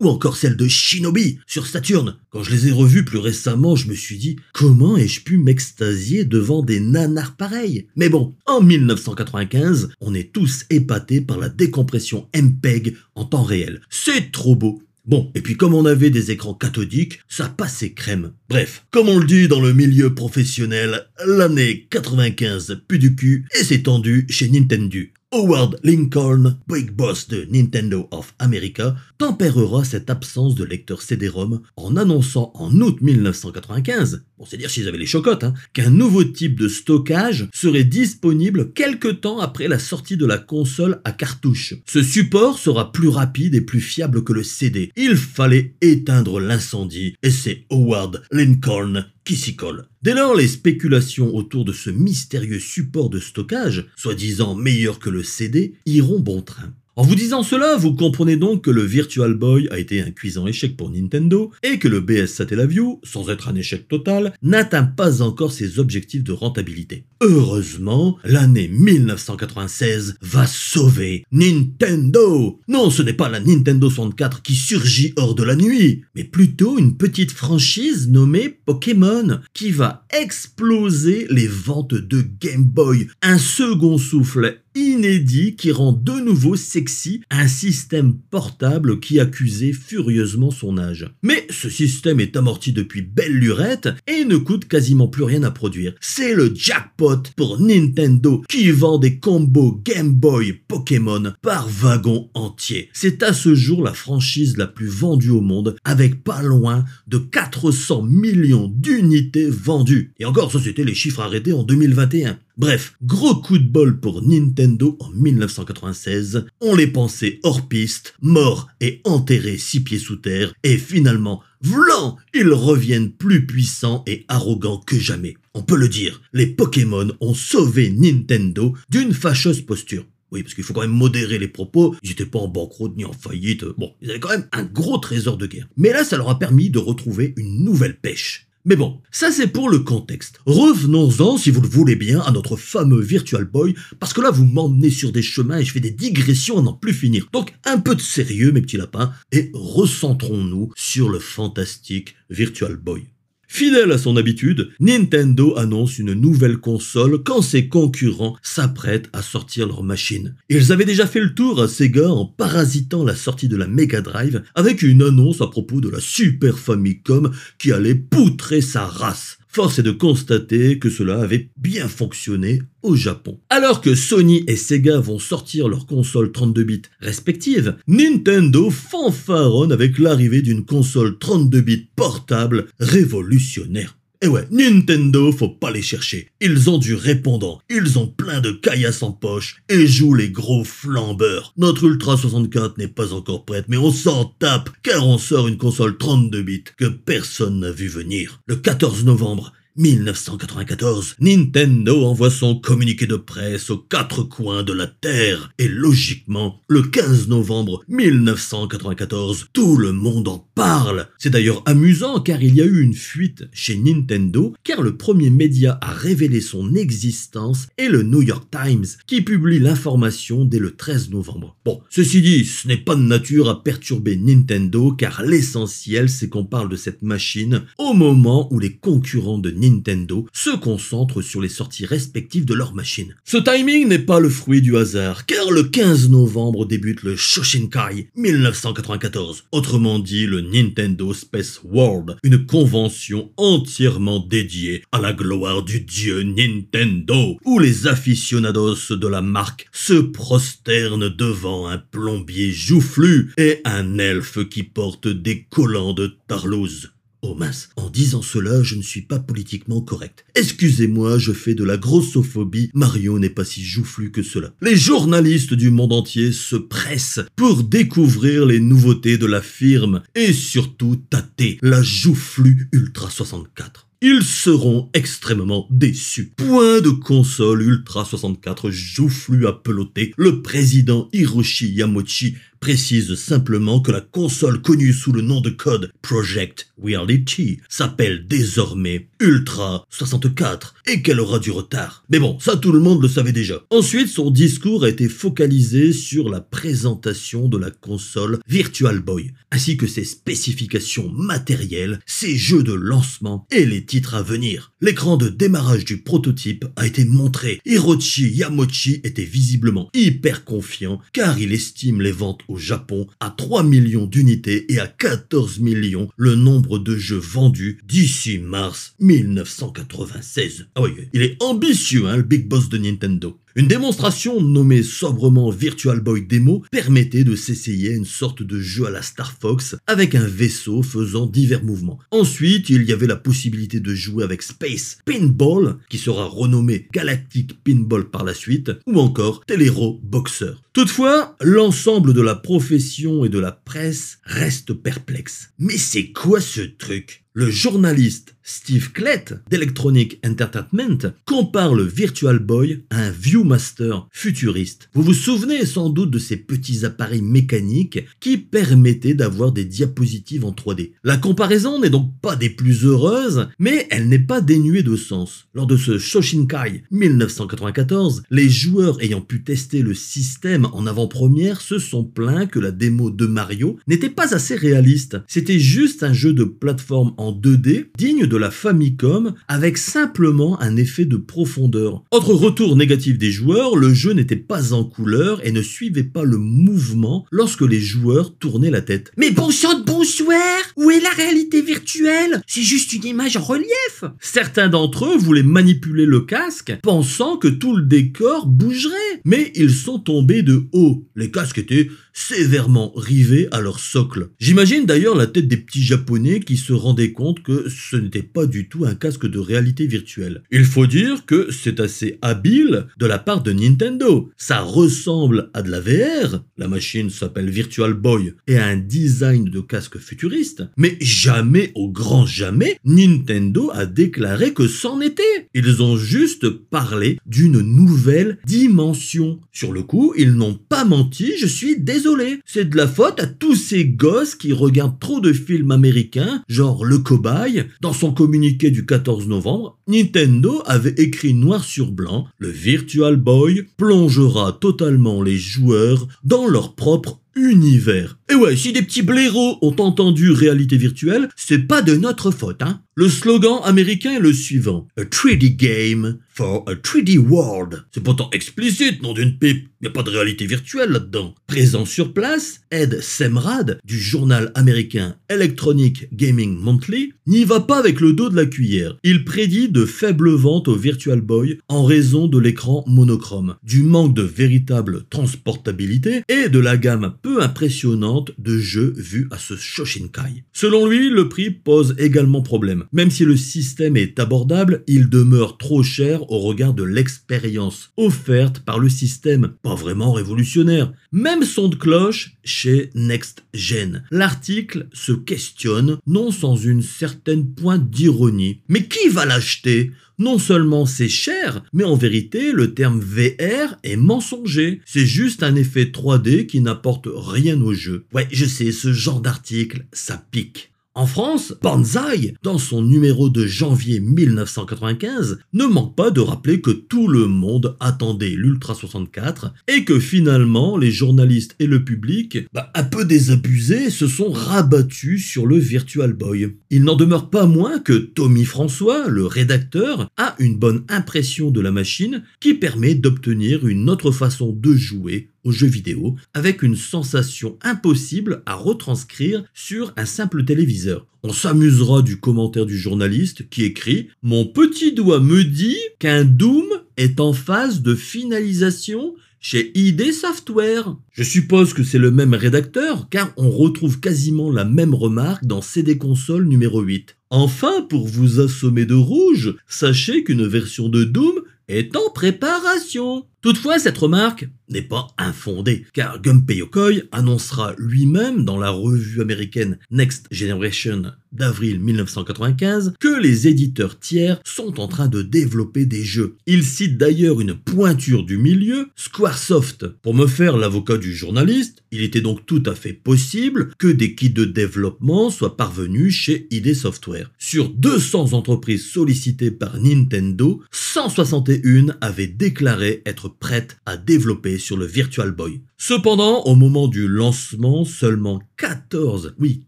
Ou encore celle de Shinobi sur Saturn. Quand je les ai revus plus récemment, je me suis dit, comment ai-je pu m'extasier devant des nanars pareils? Mais bon, en 1995, on est tous épatés par la décompression MPEG en temps réel. C'est trop beau. Bon, et puis comme on avait des écrans cathodiques, ça passait crème. Bref, comme on le dit dans le milieu professionnel, l'année 95 pue du cul et s'est tendue chez Nintendo. Howard Lincoln, Big Boss de Nintendo of America, tempérera cette absence de lecteur CD-ROM en annonçant en août 1995, bon c'est dire s'ils avaient les chocottes, hein, qu'un nouveau type de stockage serait disponible quelque temps après la sortie de la console à cartouche. Ce support sera plus rapide et plus fiable que le CD. Il fallait éteindre l'incendie et c'est Howard Lincoln qui s'y colle. Dès lors, les spéculations autour de ce mystérieux support de stockage, soi-disant meilleur que le CD, iront bon train. En vous disant cela, vous comprenez donc que le Virtual Boy a été un cuisant échec pour Nintendo et que le BS Satellaview, sans être un échec total, n'atteint pas encore ses objectifs de rentabilité. Heureusement, l'année 1996 va sauver Nintendo. Non, ce n'est pas la Nintendo 64 qui surgit hors de la nuit, mais plutôt une petite franchise nommée Pokémon qui va exploser les ventes de Game Boy. Un second souffle inédit qui rend de nouveau sexy un système portable qui accusait furieusement son âge. Mais ce système est amorti depuis belle lurette et ne coûte quasiment plus rien à produire. C'est le jackpot pour Nintendo qui vend des combos Game Boy Pokémon par wagon entier. C'est à ce jour la franchise la plus vendue au monde avec pas loin de 400 millions d'unités vendues. Et encore, ça c'était les chiffres arrêtés en 2021. Bref, gros coup de bol pour Nintendo en 1996. On les pensait hors piste, morts et enterrés six pieds sous terre, et finalement, vlan, ils reviennent plus puissants et arrogants que jamais. On peut le dire, les Pokémon ont sauvé Nintendo d'une fâcheuse posture. Oui, parce qu'il faut quand même modérer les propos. Ils n'étaient pas en banqueroute ni en faillite. Bon, ils avaient quand même un gros trésor de guerre. Mais là, ça leur a permis de retrouver une nouvelle pêche. Mais bon, ça c'est pour le contexte. Revenons-en, si vous le voulez bien, à notre fameux Virtual Boy, parce que là vous m'emmenez sur des chemins et je fais des digressions à n'en plus finir. Donc un peu de sérieux mes petits lapins, et recentrons-nous sur le fantastique Virtual Boy. Fidèle à son habitude, Nintendo annonce une nouvelle console quand ses concurrents s'apprêtent à sortir leur machine. Ils avaient déjà fait le tour à Sega en parasitant la sortie de la Mega Drive avec une annonce à propos de la Super Famicom qui allait poutrer sa race. Force est de constater que cela avait bien fonctionné au Japon. Alors que Sony et Sega vont sortir leurs consoles 32 bits respectives, Nintendo fanfaronne avec l'arrivée d'une console 32 bits portable révolutionnaire. Et ouais, Nintendo, faut pas les chercher. Ils ont du répondant, ils ont plein de caillasses en poche et jouent les gros flambeurs. Notre Ultra 64 n'est pas encore prête, mais on s'en tape car on sort une console 32 bits que personne n'a vu venir. Le 14 novembre, 1994, Nintendo envoie son communiqué de presse aux quatre coins de la Terre et logiquement, le 15 novembre 1994, tout le monde en parle. C'est d'ailleurs amusant car il y a eu une fuite chez Nintendo car le premier média à révéler son existence est le New York Times qui publie l'information dès le 13 novembre. Bon, ceci dit, ce n'est pas de nature à perturber Nintendo car l'essentiel c'est qu'on parle de cette machine au moment où les concurrents de Nintendo se concentrent sur les sorties respectives de leurs machines. Ce timing n'est pas le fruit du hasard, car le 15 novembre débute le Shoshinkai 1994, autrement dit le Nintendo Space World, une convention entièrement dédiée à la gloire du dieu Nintendo, où les aficionados de la marque se prosternent devant un plombier joufflu et un elfe qui porte des collants de Tarlouse. Oh mince, en disant cela, je ne suis pas politiquement correct. Excusez-moi, je fais de la grossophobie, Mario n'est pas si joufflu que cela. Les journalistes du monde entier se pressent pour découvrir les nouveautés de la firme et surtout tâter la joufflue Ultra 64 ils seront extrêmement déçus. Point de console Ultra 64 joufflu à peloter, le président Hiroshi Yamochi précise simplement que la console connue sous le nom de code Project Reality s'appelle désormais Ultra 64 et qu'elle aura du retard. Mais bon, ça tout le monde le savait déjà. Ensuite, son discours a été focalisé sur la présentation de la console Virtual Boy, ainsi que ses spécifications matérielles, ses jeux de lancement et les titres à venir. L'écran de démarrage du prototype a été montré. Hiroshi Yamochi était visiblement hyper confiant car il estime les ventes au Japon à 3 millions d'unités et à 14 millions le nombre de jeux vendus d'ici mars 1996. Ah oui, il est ambitieux, hein, le big boss de Nintendo. Une démonstration nommée sobrement Virtual Boy Demo permettait de s'essayer une sorte de jeu à la Star Fox avec un vaisseau faisant divers mouvements. Ensuite, il y avait la possibilité de jouer avec Space Pinball, qui sera renommé Galactic Pinball par la suite, ou encore Telero Boxer. Toutefois, l'ensemble de la profession et de la presse reste perplexe. Mais c'est quoi ce truc? Le journaliste Steve Klett d'Electronic Entertainment compare le Virtual Boy à un Viewmaster futuriste. Vous vous souvenez sans doute de ces petits appareils mécaniques qui permettaient d'avoir des diapositives en 3D. La comparaison n'est donc pas des plus heureuses, mais elle n'est pas dénuée de sens. Lors de ce Shoshinkai 1994, les joueurs ayant pu tester le système en avant-première se sont plaints que la démo de Mario n'était pas assez réaliste. C'était juste un jeu de plateforme en 2D digne de la Famicom avec simplement un effet de profondeur. Autre retour négatif des joueurs, le jeu n'était pas en couleur et ne suivait pas le mouvement lorsque les joueurs tournaient la tête.
Mais bon sang de bonsoir Où est la réalité virtuelle? C'est juste une image en relief
Certains d'entre eux voulaient manipuler le casque pensant que tout le décor bougerait, mais ils sont tombés de haut. Les casques étaient sévèrement rivés à leur socle. J'imagine d'ailleurs la tête des petits japonais qui se rendaient compte que ce n'était pas du tout un casque de réalité virtuelle. Il faut dire que c'est assez habile de la part de Nintendo. Ça ressemble à de la VR, la machine s'appelle Virtual Boy et a un design de casque futuriste, mais jamais au grand jamais Nintendo a déclaré que c'en était. Ils ont juste parlé d'une nouvelle dimension. Sur le coup, ils n'ont pas menti, je suis désolé. C'est de la faute à tous ces gosses qui regardent trop de films américains, genre Le Cobaye. Dans son communiqué du 14 novembre, Nintendo avait écrit noir sur blanc, le Virtual Boy plongera totalement les joueurs dans leur propre univers. Et ouais, si des petits blaireaux ont entendu réalité virtuelle, c'est pas de notre faute, hein. Le slogan américain est le suivant. A 3D game for a 3D world. C'est pourtant explicite, nom d'une pipe. Y a pas de réalité virtuelle là-dedans. Présent sur place, Ed Semrad, du journal américain Electronic Gaming Monthly, n'y va pas avec le dos de la cuillère. Il prédit de faibles ventes au Virtual Boy en raison de l'écran monochrome, du manque de véritable transportabilité et de la gamme peu impressionnante de jeux vus à ce Shoshinkai. Selon lui, le prix pose également problème. Même si le système est abordable, il demeure trop cher au regard de l'expérience offerte par le système, pas vraiment révolutionnaire. Même son de cloche chez Next Gen. L'article se questionne, non sans une certaine pointe d'ironie. Mais qui va l'acheter? Non seulement c'est cher, mais en vérité, le terme VR est mensonger. C'est juste un effet 3D qui n'apporte rien au jeu. Ouais, je sais, ce genre d'article, ça pique. En France, Banzai, dans son numéro de janvier 1995, ne manque pas de rappeler que tout le monde attendait l'Ultra 64 et que finalement les journalistes et le public, bah, un peu désabusés, se sont rabattus sur le Virtual Boy. Il n'en demeure pas moins que Tommy François, le rédacteur, a une bonne impression de la machine qui permet d'obtenir une autre façon de jouer jeux vidéo avec une sensation impossible à retranscrire sur un simple téléviseur. On s'amusera du commentaire du journaliste qui écrit Mon petit doigt me dit qu'un Doom est en phase de finalisation chez ID Software. Je suppose que c'est le même rédacteur car on retrouve quasiment la même remarque dans CD console numéro 8. Enfin, pour vous assommer de rouge, sachez qu'une version de Doom est en préparation. Toutefois, cette remarque n'est pas infondée, car Gunpei Yokoi annoncera lui-même dans la revue américaine Next Generation d'avril 1995 que les éditeurs tiers sont en train de développer des jeux. Il cite d'ailleurs une pointure du milieu, Squaresoft. Pour me faire l'avocat du journaliste, il était donc tout à fait possible que des kits de développement soient parvenus chez ID Software. Sur 200 entreprises sollicitées par Nintendo, 161 avaient déclaré être prête à développer sur le Virtual Boy. Cependant, au moment du lancement, seulement 14, oui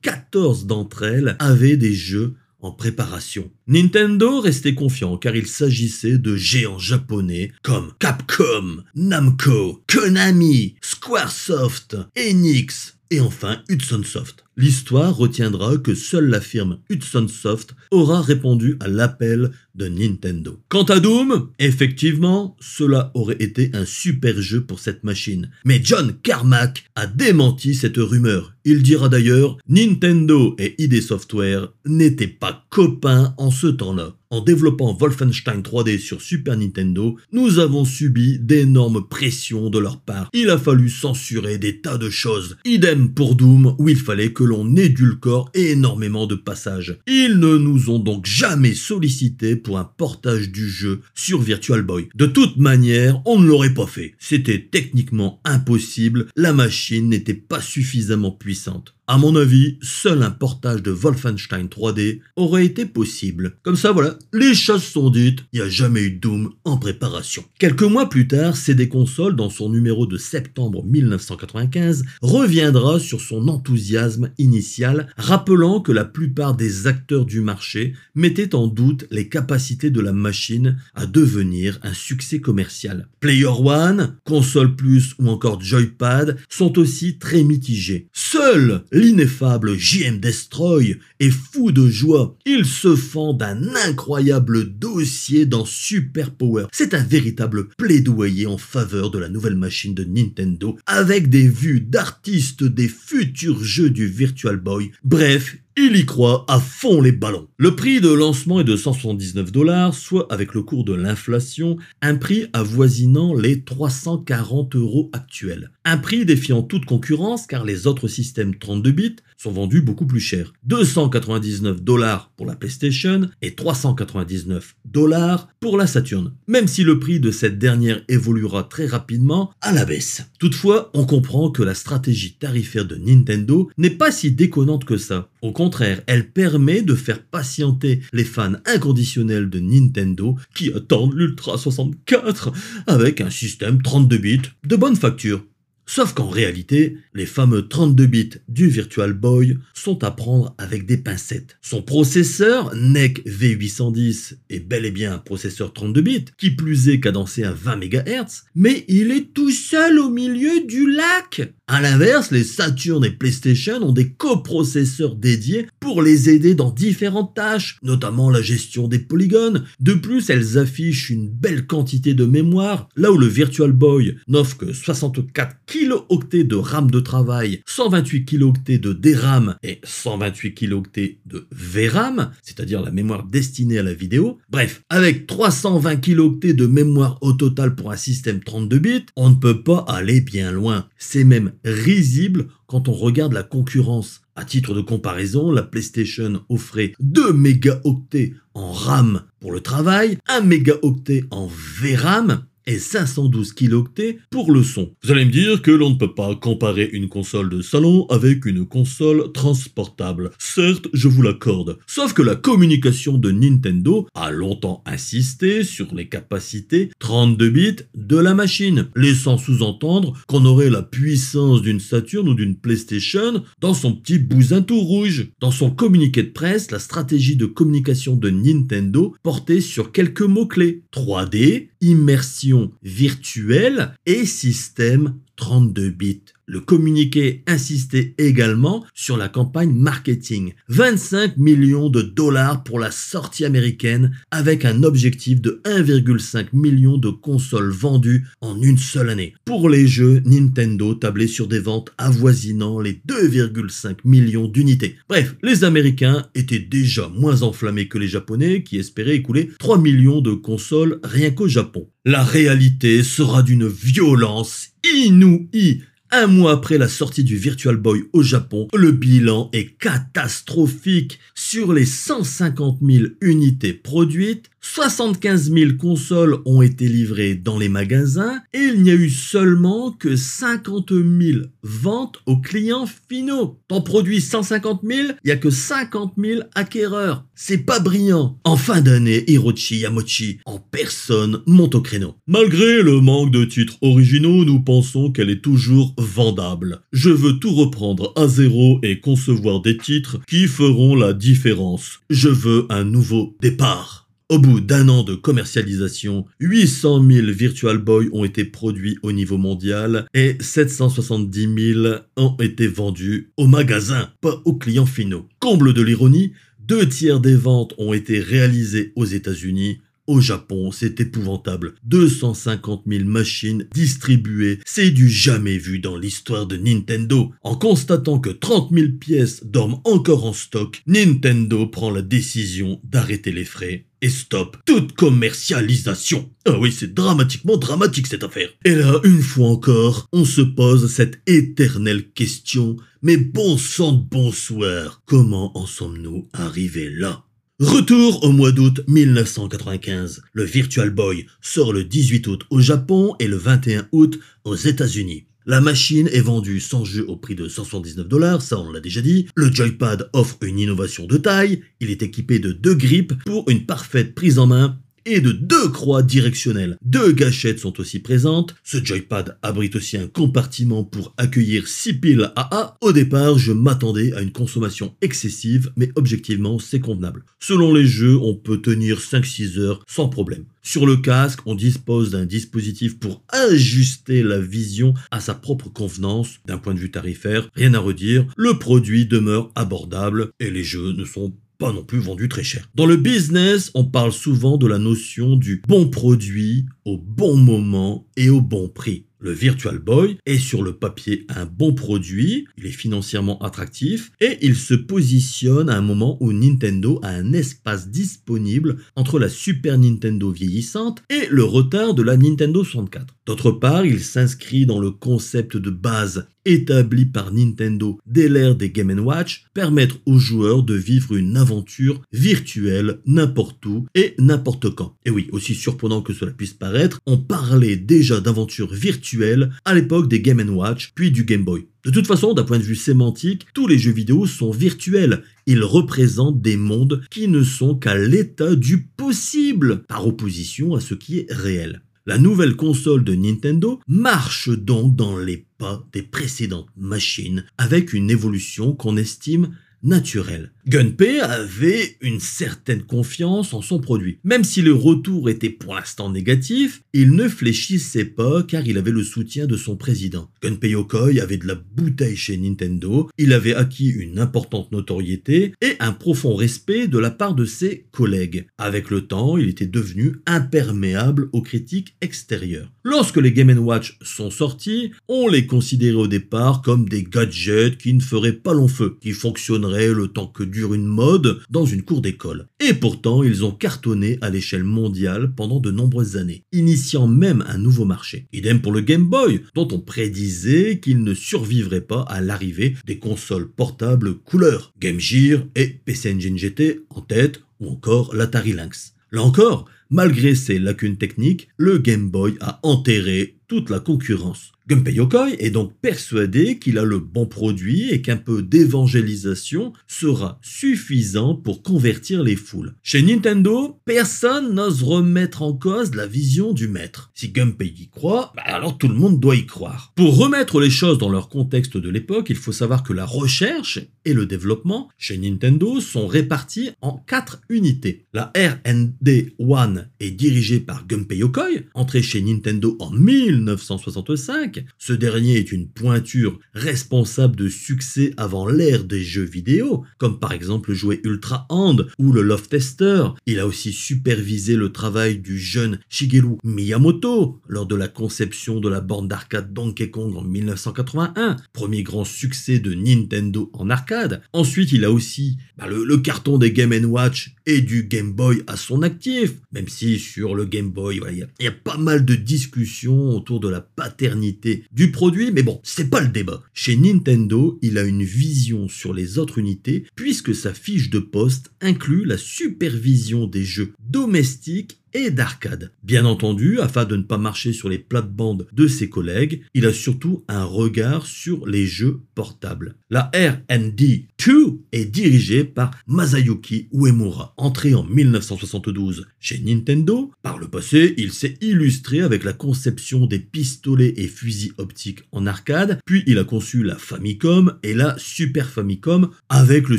14 d'entre elles avaient des jeux en préparation. Nintendo restait confiant car il s'agissait de géants japonais comme Capcom, Namco, Konami, Squaresoft, Enix et enfin Hudson Soft. L'histoire retiendra que seule la firme Hudson Soft aura répondu à l'appel de Nintendo. Quant à Doom, effectivement, cela aurait été un super jeu pour cette machine. Mais John Carmack a démenti cette rumeur. Il dira d'ailleurs, Nintendo et ID Software n'étaient pas copains en ce temps-là. En développant Wolfenstein 3D sur Super Nintendo, nous avons subi d'énormes pressions de leur part. Il a fallu censurer des tas de choses. Idem pour Doom, où il fallait que que l'on édulcore énormément de passages. Ils ne nous ont donc jamais sollicité pour un portage du jeu sur Virtual Boy. De toute manière, on ne l'aurait pas fait. C'était techniquement impossible, la machine n'était pas suffisamment puissante. À mon avis, seul un portage de Wolfenstein 3D aurait été possible. Comme ça, voilà, les choses sont dites, il n'y a jamais eu Doom en préparation. Quelques mois plus tard, CD Console, dans son numéro de septembre 1995, reviendra sur son enthousiasme initial, rappelant que la plupart des acteurs du marché mettaient en doute les capacités de la machine à devenir un succès commercial. Player One, Console Plus ou encore Joypad sont aussi très mitigés. Seul l'ineffable JM Destroy est fou de joie. Il se fend d'un incroyable dossier dans Super Power. C'est un véritable plaidoyer en faveur de la nouvelle machine de Nintendo avec des vues d'artistes des futurs jeux du Virtual Boy. Bref, il y croit à fond les ballons. Le prix de lancement est de 179 dollars, soit avec le cours de l'inflation, un prix avoisinant les 340 euros actuels. Un prix défiant toute concurrence car les autres systèmes 32 bits sont vendus beaucoup plus cher. 299 dollars pour la PlayStation et 399 dollars pour la Saturn. Même si le prix de cette dernière évoluera très rapidement à la baisse. Toutefois, on comprend que la stratégie tarifaire de Nintendo n'est pas si déconnante que ça. Au contraire, elle permet de faire patienter les fans inconditionnels de Nintendo qui attendent l'Ultra 64 avec un système 32 bits de bonne facture. Sauf qu'en réalité, les fameux 32 bits du Virtual Boy sont à prendre avec des pincettes. Son processeur NEC V810 est bel et bien un processeur 32 bits, qui plus est cadencé à 20 MHz, mais il est tout seul au milieu du lac. A l'inverse, les Saturn et PlayStation ont des coprocesseurs dédiés pour les aider dans différentes tâches, notamment la gestion des polygones. De plus, elles affichent une belle quantité de mémoire, là où le Virtual Boy n'offre que 64 kilooctets de RAM de travail, 128 kilooctets de DRAM et 128 kilooctets de VRAM, c'est-à-dire la mémoire destinée à la vidéo. Bref, avec 320 kilooctets de mémoire au total pour un système 32 bits, on ne peut pas aller bien loin. C'est même risible quand on regarde la concurrence. À titre de comparaison, la PlayStation offrait 2 mégaoctets en RAM pour le travail, 1 mégaoctet en VRAM et 512 kilooctets pour le son. Vous allez me dire que l'on ne peut pas comparer une console de salon avec une console transportable. Certes, je vous l'accorde. Sauf que la communication de Nintendo a longtemps insisté sur les capacités 32 bits de la machine, laissant sous-entendre qu'on aurait la puissance d'une Saturn ou d'une PlayStation dans son petit bousin tout rouge. Dans son communiqué de presse, la stratégie de communication de Nintendo portait sur quelques mots-clés. 3D, immersion virtuelle et système 32 bits. Le communiqué insistait également sur la campagne marketing. 25 millions de dollars pour la sortie américaine avec un objectif de 1,5 million de consoles vendues en une seule année. Pour les jeux, Nintendo tablait sur des ventes avoisinant les 2,5 millions d'unités. Bref, les Américains étaient déjà moins enflammés que les Japonais qui espéraient écouler 3 millions de consoles rien qu'au Japon. La réalité sera d'une violence inouïe un mois après la sortie du Virtual Boy au Japon, le bilan est catastrophique. Sur les 150 000 unités produites, 75 000 consoles ont été livrées dans les magasins et il n'y a eu seulement que 50 000 ventes aux clients finaux. T'en produis 150 000, il n'y a que 50 000 acquéreurs. C'est pas brillant. En fin d'année, Hiroshi Yamochi en personne monte au créneau. Malgré le manque de titres originaux, nous pensons qu'elle est toujours vendable. Je veux tout reprendre à zéro et concevoir des titres qui feront la différence. Je veux un nouveau départ. Au bout d'un an de commercialisation, 800 000 Virtual Boy ont été produits au niveau mondial et 770 000 ont été vendus au magasin, pas aux clients finaux. Comble de l'ironie, deux tiers des ventes ont été réalisées aux États-Unis Au Japon, c'est épouvantable. 250 000 machines distribuées, c'est du jamais vu dans l'histoire de Nintendo. En constatant que 30 000 pièces dorment encore en stock, Nintendo prend la décision d'arrêter les frais et stop toute commercialisation. Ah oui, c'est dramatiquement dramatique cette affaire. Et là, une fois encore, on se pose cette éternelle question. Mais bon sang de bonsoir, comment en sommes-nous arrivés là? Retour au mois d'août 1995. Le Virtual Boy sort le 18 août au Japon et le 21 août aux États-Unis. La machine est vendue sans jeu au prix de 179 dollars, ça on l'a déjà dit. Le joypad offre une innovation de taille. Il est équipé de deux grippes pour une parfaite prise en main et de deux croix directionnelles. Deux gâchettes sont aussi présentes. Ce joypad abrite aussi un compartiment pour accueillir 6 piles AA. Au départ, je m'attendais à une consommation excessive, mais objectivement, c'est convenable. Selon les jeux, on peut tenir 5-6 heures sans problème. Sur le casque, on dispose d'un dispositif pour ajuster la vision à sa propre convenance. D'un point de vue tarifaire, rien à redire, le produit demeure abordable et les jeux ne sont non plus vendu très cher. Dans le business, on parle souvent de la notion du bon produit au bon moment et au bon prix. Le Virtual Boy est sur le papier un bon produit, il est financièrement attractif et il se positionne à un moment où Nintendo a un espace disponible entre la Super Nintendo vieillissante et le retard de la Nintendo 64. D'autre part, il s'inscrit dans le concept de base établi par Nintendo dès l'ère des Game Watch, permettre aux joueurs de vivre une aventure virtuelle n'importe où et n'importe quand. Et oui, aussi surprenant que cela puisse paraître, on parlait déjà d'aventure virtuelle à l'époque des Game Watch puis du Game Boy. De toute façon, d'un point de vue sémantique, tous les jeux vidéo sont virtuels. Ils représentent des mondes qui ne sont qu'à l'état du possible, par opposition à ce qui est réel. La nouvelle console de Nintendo marche donc dans les pas des précédentes machines avec une évolution qu'on estime naturelle. Gunpei avait une certaine confiance en son produit. Même si le retour était pour l'instant négatif, il ne fléchissait pas car il avait le soutien de son président. Gunpei Yokoi avait de la bouteille chez Nintendo, il avait acquis une importante notoriété et un profond respect de la part de ses collègues. Avec le temps, il était devenu imperméable aux critiques extérieures. Lorsque les Game Watch sont sortis, on les considérait au départ comme des gadgets qui ne feraient pas long feu, qui fonctionneraient le temps que dure une mode dans une cour d'école. Et pourtant, ils ont cartonné à l'échelle mondiale pendant de nombreuses années, initiant même un nouveau marché. Idem pour le Game Boy, dont on prédisait qu'il ne survivrait pas à l'arrivée des consoles portables couleur, Game Gear et PC Engine GT en tête, ou encore l'Atari Lynx. Là encore, malgré ses lacunes techniques, le Game Boy a enterré toute la concurrence. Gunpei Yokoi est donc persuadé qu'il a le bon produit et qu'un peu d'évangélisation sera suffisant pour convertir les foules. Chez Nintendo, personne n'ose remettre en cause la vision du maître. Si Gunpei y croit, bah alors tout le monde doit y croire. Pour remettre les choses dans leur contexte de l'époque, il faut savoir que la recherche et le développement chez Nintendo sont répartis en quatre unités. La R&D 1 est dirigée par Gunpei Yokoi, entré chez Nintendo en 1965 ce dernier est une pointure responsable de succès avant l'ère des jeux vidéo, comme par exemple le jouet Ultra Hand ou le Love Tester. Il a aussi supervisé le travail du jeune Shigeru Miyamoto lors de la conception de la borne d'arcade Donkey Kong en 1981, premier grand succès de Nintendo en arcade. Ensuite, il a aussi bah, le, carton des Game Watch et du Game Boy à son actif, même si sur le Game Boy, il y, a pas mal de discussions de la paternité du produit, mais bon, c'est pas le débat. Chez Nintendo, il a une vision sur les autres unités puisque sa fiche de poste inclut la supervision des jeux domestiques et d'arcade. Bien entendu, afin de ne pas marcher sur les plates-bandes de ses collègues, il a surtout un regard sur les jeux portables. La R&D 2 est dirigée par Masayuki Uemura. Entré en 1972 chez Nintendo, par le passé, il s'est illustré avec la conception des pistolets et fusils optiques en arcade, puis il a conçu la Famicom et la Super Famicom avec le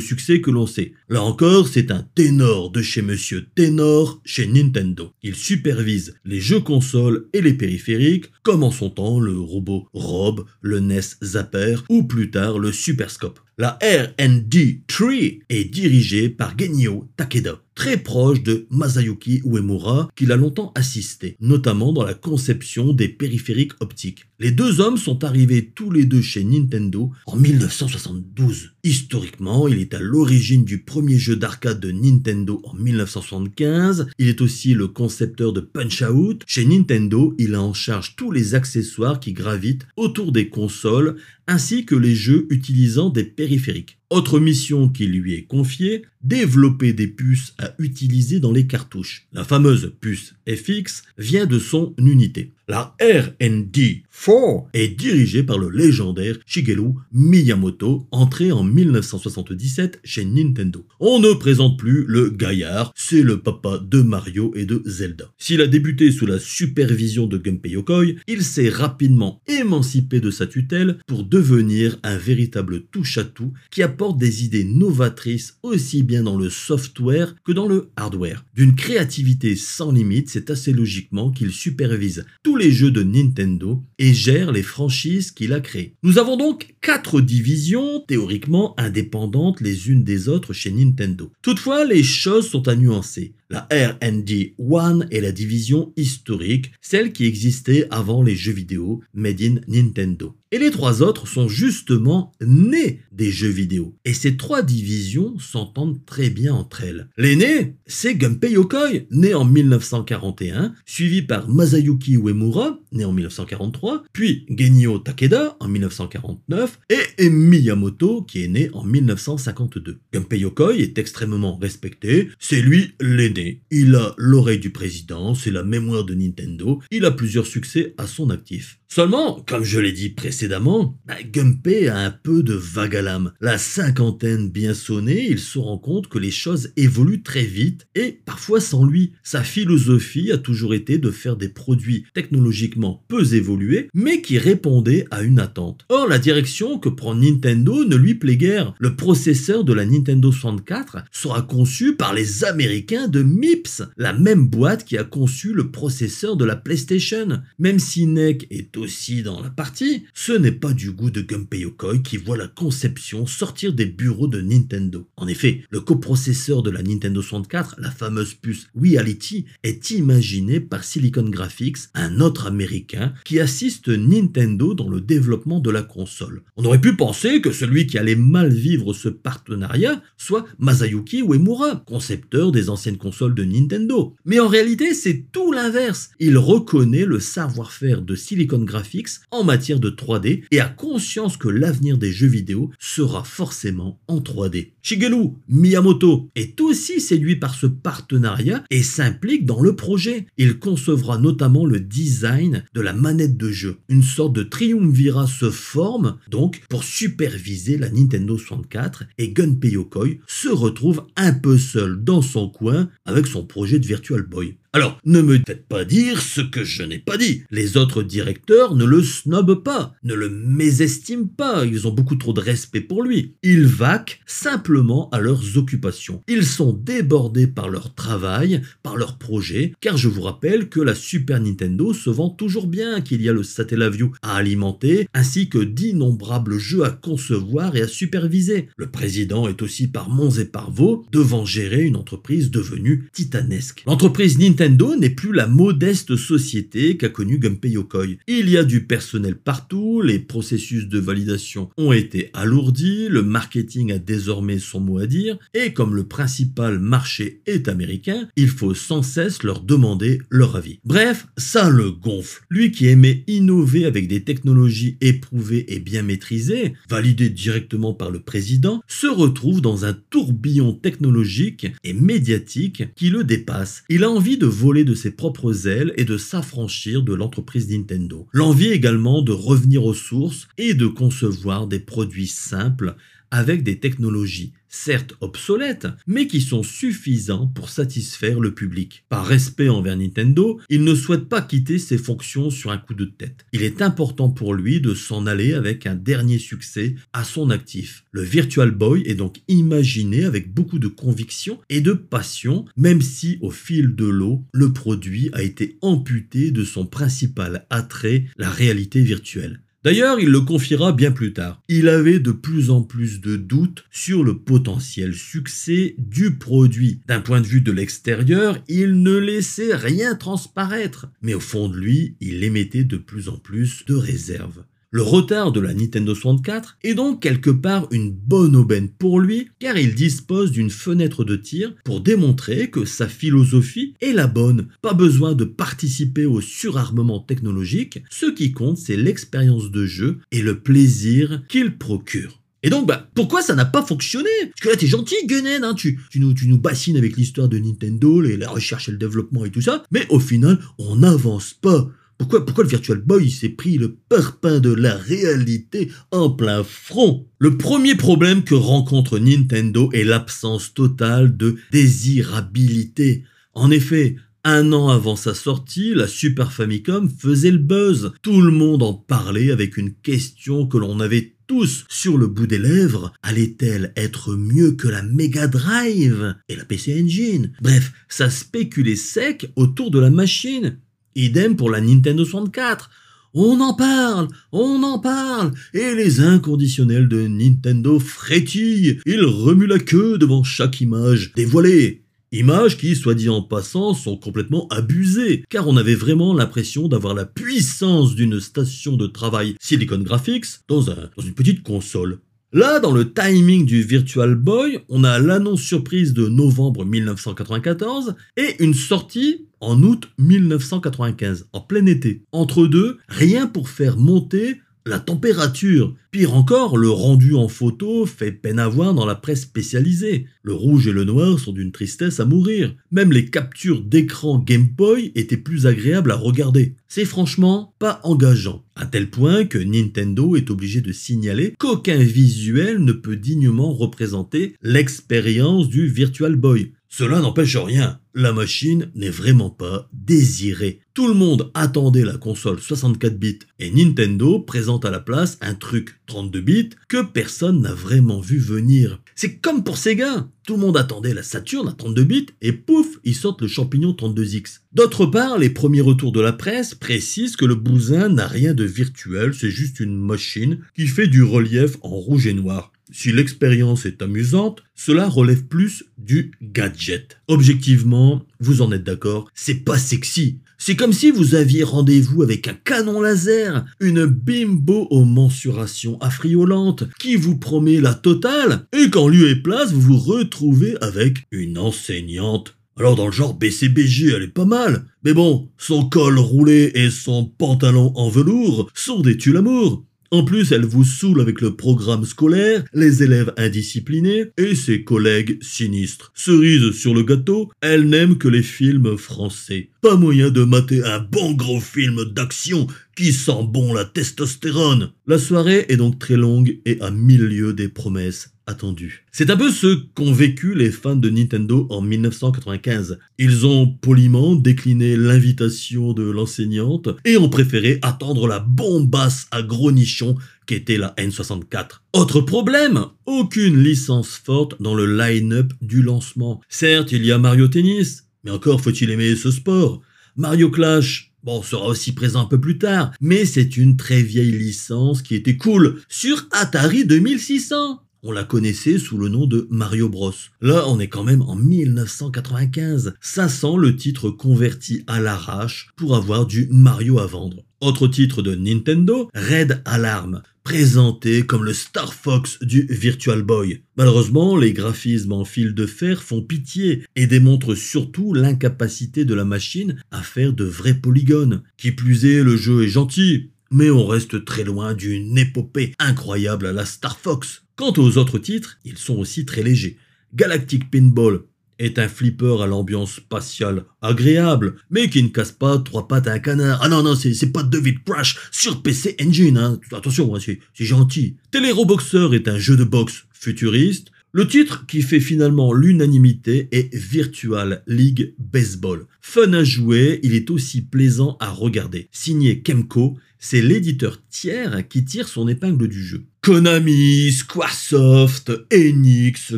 succès que l'on sait. Là encore, c'est un ténor de chez Monsieur Ténor chez Nintendo. Il supervise les jeux consoles et les périphériques, comme en son temps le robot Rob, le NES Zapper ou plus tard le Super Scope. La R&D 3 est dirigée par Genio Takeda. Très proche de Masayuki Uemura, qu'il a longtemps assisté, notamment dans la conception des périphériques optiques. Les deux hommes sont arrivés tous les deux chez Nintendo en 1972. Historiquement, il est à l'origine du premier jeu d'arcade de Nintendo en 1975. Il est aussi le concepteur de Punch-Out. Chez Nintendo, il a en charge tous les accessoires qui gravitent autour des consoles ainsi que les jeux utilisant des périphériques. Autre mission qui lui est confiée, développer des puces à utiliser dans les cartouches. La fameuse puce FX vient de son unité. La R&D 4 est dirigée par le légendaire Shigeru Miyamoto, entré en 1977 chez Nintendo. On ne présente plus le gaillard, c'est le papa de Mario et de Zelda. S'il a débuté sous la supervision de Gunpei Yokoi, il s'est rapidement émancipé de sa tutelle pour devenir un véritable touche-à-tout qui apporte des idées novatrices aussi bien dans le software que dans le hardware. D'une créativité sans limite, c'est assez logiquement qu'il supervise tous les jeux de Nintendo et gère les franchises qu'il a créées. Nous avons donc quatre divisions théoriquement indépendantes les unes des autres chez Nintendo. Toutefois, les choses sont à nuancer. La R&D 1 est la division historique, celle qui existait avant les jeux vidéo made in Nintendo. Et les trois autres sont justement nés des jeux vidéo. Et ces trois divisions s'entendent très bien entre elles. L'aîné, c'est Gunpei Yokoi, né en 1941, suivi par Masayuki Uemura, né en 1943, puis Genio Takeda en 1949 et Miyamoto qui est né en 1952. Gunpei Yokoi est extrêmement respecté, c'est lui l'aîné. Il a l'oreille du président, c'est la mémoire de Nintendo, il a plusieurs succès à son actif. Seulement, comme je l'ai dit précédemment, bah, Gunpei a un peu de vague à l'âme. La cinquantaine bien sonnée, il se rend compte que les choses évoluent très vite et parfois sans lui. Sa philosophie a toujours été de faire des produits technologiquement peu évolués, mais qui répondaient à une attente. Or, la direction que prend Nintendo ne lui plaît guère. Le processeur de la Nintendo 64 sera conçu par les Américains de MIPS, la même boîte qui a conçu le processeur de la PlayStation. Même si NEC est aussi dans la partie, ce n'est pas du goût de Gunpei Yokoi qui voit la conception sortir des bureaux de Nintendo. En effet, le coprocesseur de la Nintendo 64, la fameuse puce Reality, est imaginé par Silicon Graphics, un autre américain qui assiste Nintendo dans le développement de la console. On aurait pu penser que celui qui allait mal vivre ce partenariat soit Masayuki Uemura, concepteur des anciennes consoles de Nintendo. Mais en réalité, c'est tout l'inverse. Il reconnaît le savoir-faire de Silicon Graphics en matière de 3D et a conscience que l'avenir des jeux vidéo sera forcément en 3D. Shigeru Miyamoto est aussi séduit par ce partenariat et s'implique dans le projet. Il concevra notamment le design de la manette de jeu. Une sorte de triumvirat se forme donc pour superviser la Nintendo 64 et Gunpei Yokoi se retrouve un peu seul dans son coin avec son projet de Virtual Boy. Alors, ne me faites pas dire ce que je n'ai pas dit. Les autres directeurs ne le snobent pas, ne le mésestiment pas, ils ont beaucoup trop de respect pour lui. Ils vaquent simplement à leurs occupations. Ils sont débordés par leur travail, par leurs projets, car je vous rappelle que la Super Nintendo se vend toujours bien, qu'il y a le Satellaview à alimenter, ainsi que d'innombrables jeux à concevoir et à superviser. Le président est aussi par monts et par vaux devant gérer une entreprise devenue titanesque. L'entreprise Nintendo n'est plus la modeste société qu'a connue Gunpei Yokoi. Il y a du personnel partout, les processus de validation ont été alourdis, le marketing a désormais son mot à dire, et comme le principal marché est américain, il faut sans cesse leur demander leur avis. Bref, ça le gonfle. Lui qui aimait innover avec des technologies éprouvées et bien maîtrisées, validées directement par le président, se retrouve dans un tourbillon technologique et médiatique qui le dépasse. Il a envie de voler de ses propres ailes et de s'affranchir de l'entreprise Nintendo. L'envie également de revenir aux sources et de concevoir des produits simples avec des technologies certes obsolètes, mais qui sont suffisants pour satisfaire le public. Par respect envers Nintendo, il ne souhaite pas quitter ses fonctions sur un coup de tête. Il est important pour lui de s'en aller avec un dernier succès à son actif. Le Virtual Boy est donc imaginé avec beaucoup de conviction et de passion, même si au fil de l'eau, le produit a été amputé de son principal attrait, la réalité virtuelle. D'ailleurs, il le confiera bien plus tard. Il avait de plus en plus de doutes sur le potentiel succès du produit. D'un point de vue de l'extérieur, il ne laissait rien transparaître. Mais au fond de lui, il émettait de plus en plus de réserves. Le retard de la Nintendo 64 est donc quelque part une bonne aubaine pour lui car il dispose d'une fenêtre de tir pour démontrer que sa philosophie est la bonne. Pas besoin de participer au surarmement technologique, ce qui compte c'est l'expérience de jeu et le plaisir qu'il procure. Et donc, bah, pourquoi ça n'a pas fonctionné? Parce que là, t'es gentil, Gunnen, hein, tu, nous bassines avec l'histoire de Nintendo, les, la recherche et le développement et tout ça, mais au final, on n'avance pas. Pourquoi, pourquoi le Virtual Boy s'est pris le parpaing de la réalité en plein front? Le premier problème que rencontre Nintendo est l'absence totale de désirabilité. En effet, un an avant sa sortie, la Super Famicom faisait le buzz. Tout le monde en parlait avec une question que l'on avait tous sur le bout des lèvres. Allait-elle être mieux que la Mega Drive et la PC Engine? Bref, ça spéculait sec autour de la machine. Idem pour la Nintendo 64. On en parle, on en parle, et les inconditionnels de Nintendo frétillent, ils remuent la queue devant chaque image dévoilée. Images qui, soit dit en passant, sont complètement abusées, car on avait vraiment l'impression d'avoir la puissance d'une station de travail Silicon Graphics dans, un, dans une petite console. Là, dans le timing du Virtual Boy, on a l'annonce surprise de novembre 1994 et une sortie en août 1995, en plein été. Entre deux, rien pour faire monter la température. Pire encore, le rendu en photo fait peine à voir dans la presse spécialisée. Le rouge et le noir sont d'une tristesse à mourir. Même les captures d'écran Game Boy étaient plus agréables à regarder. C'est franchement pas engageant. À tel point que Nintendo est obligé de signaler qu'aucun visuel ne peut dignement représenter l'expérience du Virtual Boy. Cela n'empêche rien, la machine n'est vraiment pas désirée. Tout le monde attendait la console 64 bits et Nintendo présente à la place un truc 32 bits que personne n'a vraiment vu venir. C'est comme pour Sega, tout le monde attendait la Saturn à 32 bits et pouf, ils sortent le champignon 32X. D'autre part, les premiers retours de la presse précisent que le bousin n'a rien de virtuel, c'est juste une machine qui fait du relief en rouge et noir. Si l'expérience est amusante, cela relève plus du gadget. Objectivement, vous en êtes d'accord, c'est pas sexy. C'est comme si vous aviez rendez-vous avec un canon laser, une bimbo aux mensurations affriolantes, qui vous promet la totale, et qu'en lieu et place, vous vous retrouvez avec une enseignante alors dans le genre BCBG, elle est pas mal. Mais bon, son col roulé et son pantalon en velours sont des tue-l'amour. En plus, elle vous saoule avec le programme scolaire, les élèves indisciplinés et ses collègues sinistres. Cerise sur le gâteau, elle n'aime que les films français. Pas moyen de mater un bon gros film d'action qui sent bon la testostérone. La soirée est donc très longue et à milieu des promesses attendues. C'est un peu ce qu'ont vécu les fans de Nintendo en 1995. Ils ont poliment décliné l'invitation de l'enseignante et ont préféré attendre la bombasse à gros nichons qu'était la N64. Autre problème, aucune licence forte dans le line-up du lancement. Certes, il y a Mario Tennis, mais encore faut-il aimer ce sport. Mario Clash, bon, sera aussi présent un peu plus tard, mais c'est une très vieille licence qui était cool sur Atari 2600. On la connaissait sous le nom de Mario Bros. Là, on est quand même en 1995. Ça sent le titre converti à l'arrache pour avoir du Mario à vendre. Autre titre de Nintendo, Red Alarm, présenté comme le Star Fox du Virtual Boy. Malheureusement, les graphismes en fil de fer font pitié et démontrent surtout l'incapacité de la machine à faire de vrais polygones. Qui plus est, le jeu est gentil, mais on reste très loin d'une épopée incroyable à la Star Fox. Quant aux autres titres, ils sont aussi très légers. Galactic Pinball, est un flipper à l'ambiance spatiale agréable, mais qui ne casse pas trois pattes à un canard. Ah non, non, c'est pas David Crash sur PC Engine, hein. Attention, hein, c'est gentil. Roboxer est un jeu de boxe futuriste. Le titre qui fait finalement l'unanimité est Virtual League Baseball. Fun à jouer, il est aussi plaisant à regarder. Signé Kemco, c'est l'éditeur tiers qui tire son épingle du jeu. Konami, Squaresoft, Enix,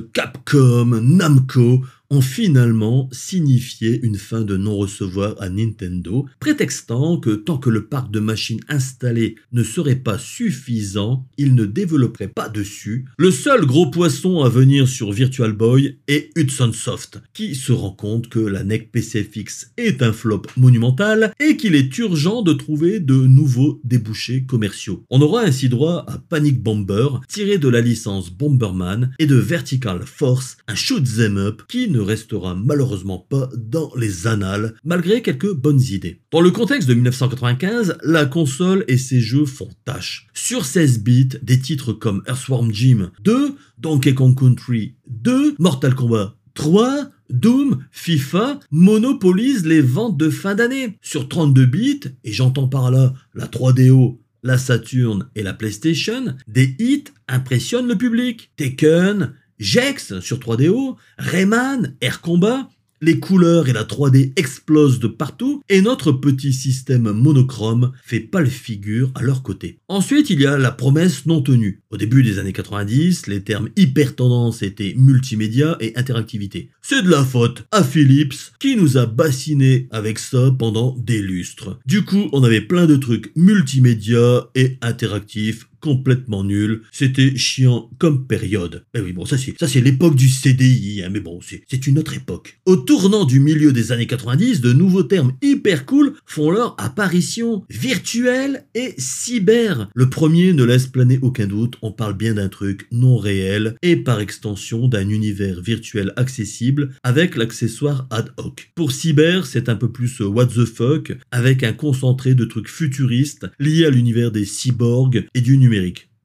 Capcom, Namco ont finalement signifié une fin de non-recevoir à Nintendo, prétextant que tant que le parc de machines installé ne serait pas suffisant, ils ne développeraient pas dessus. Le seul gros poisson à venir sur Virtual Boy est Hudson Soft, qui se rend compte que la NEC PCFX est un flop monumental et qu'il est urgent de trouver de nouveaux débouchés commerciaux. On aura ainsi droit à Panic Bomber, tiré de la licence Bomberman, et de Vertical Force, un shoot them up qui ne restera malheureusement pas dans les annales, malgré quelques bonnes idées. Dans le contexte de 1995, la console et ses jeux font tâche. Sur 16 bits, des titres comme Earthworm Jim 2, Donkey Kong Country 2, Mortal Kombat 3, Doom, FIFA monopolisent les ventes de fin d'année. Sur 32 bits, et j'entends par là la 3DO, la Saturn et la PlayStation, des hits impressionnent le public. Tekken, Jex sur 3DO, Rayman, Air Combat, les couleurs et la 3D explosent de partout et notre petit système monochrome fait pâle figure à leur côté. Ensuite, il y a la promesse non tenue. Au début des années 90, les termes hyper tendance étaient multimédia et interactivité. C'est de la faute à Philips qui nous a bassiné avec ça pendant des lustres. Du coup, on avait plein de trucs multimédia et interactifs complètement nul. C'était chiant comme période. Mais oui, bon, ça c'est, ça c'est l'époque du CDI, hein, mais bon, c'est, c'est une autre époque. Au tournant du milieu des années 90, de nouveaux termes hyper cool font leur apparition. Virtuel et cyber. Le premier ne laisse planer aucun doute, on parle bien d'un truc non réel et par extension d'un univers virtuel accessible avec l'accessoire ad hoc. Pour cyber, c'est un peu plus what the fuck, avec un concentré de trucs futuristes liés à l'univers des cyborgs et du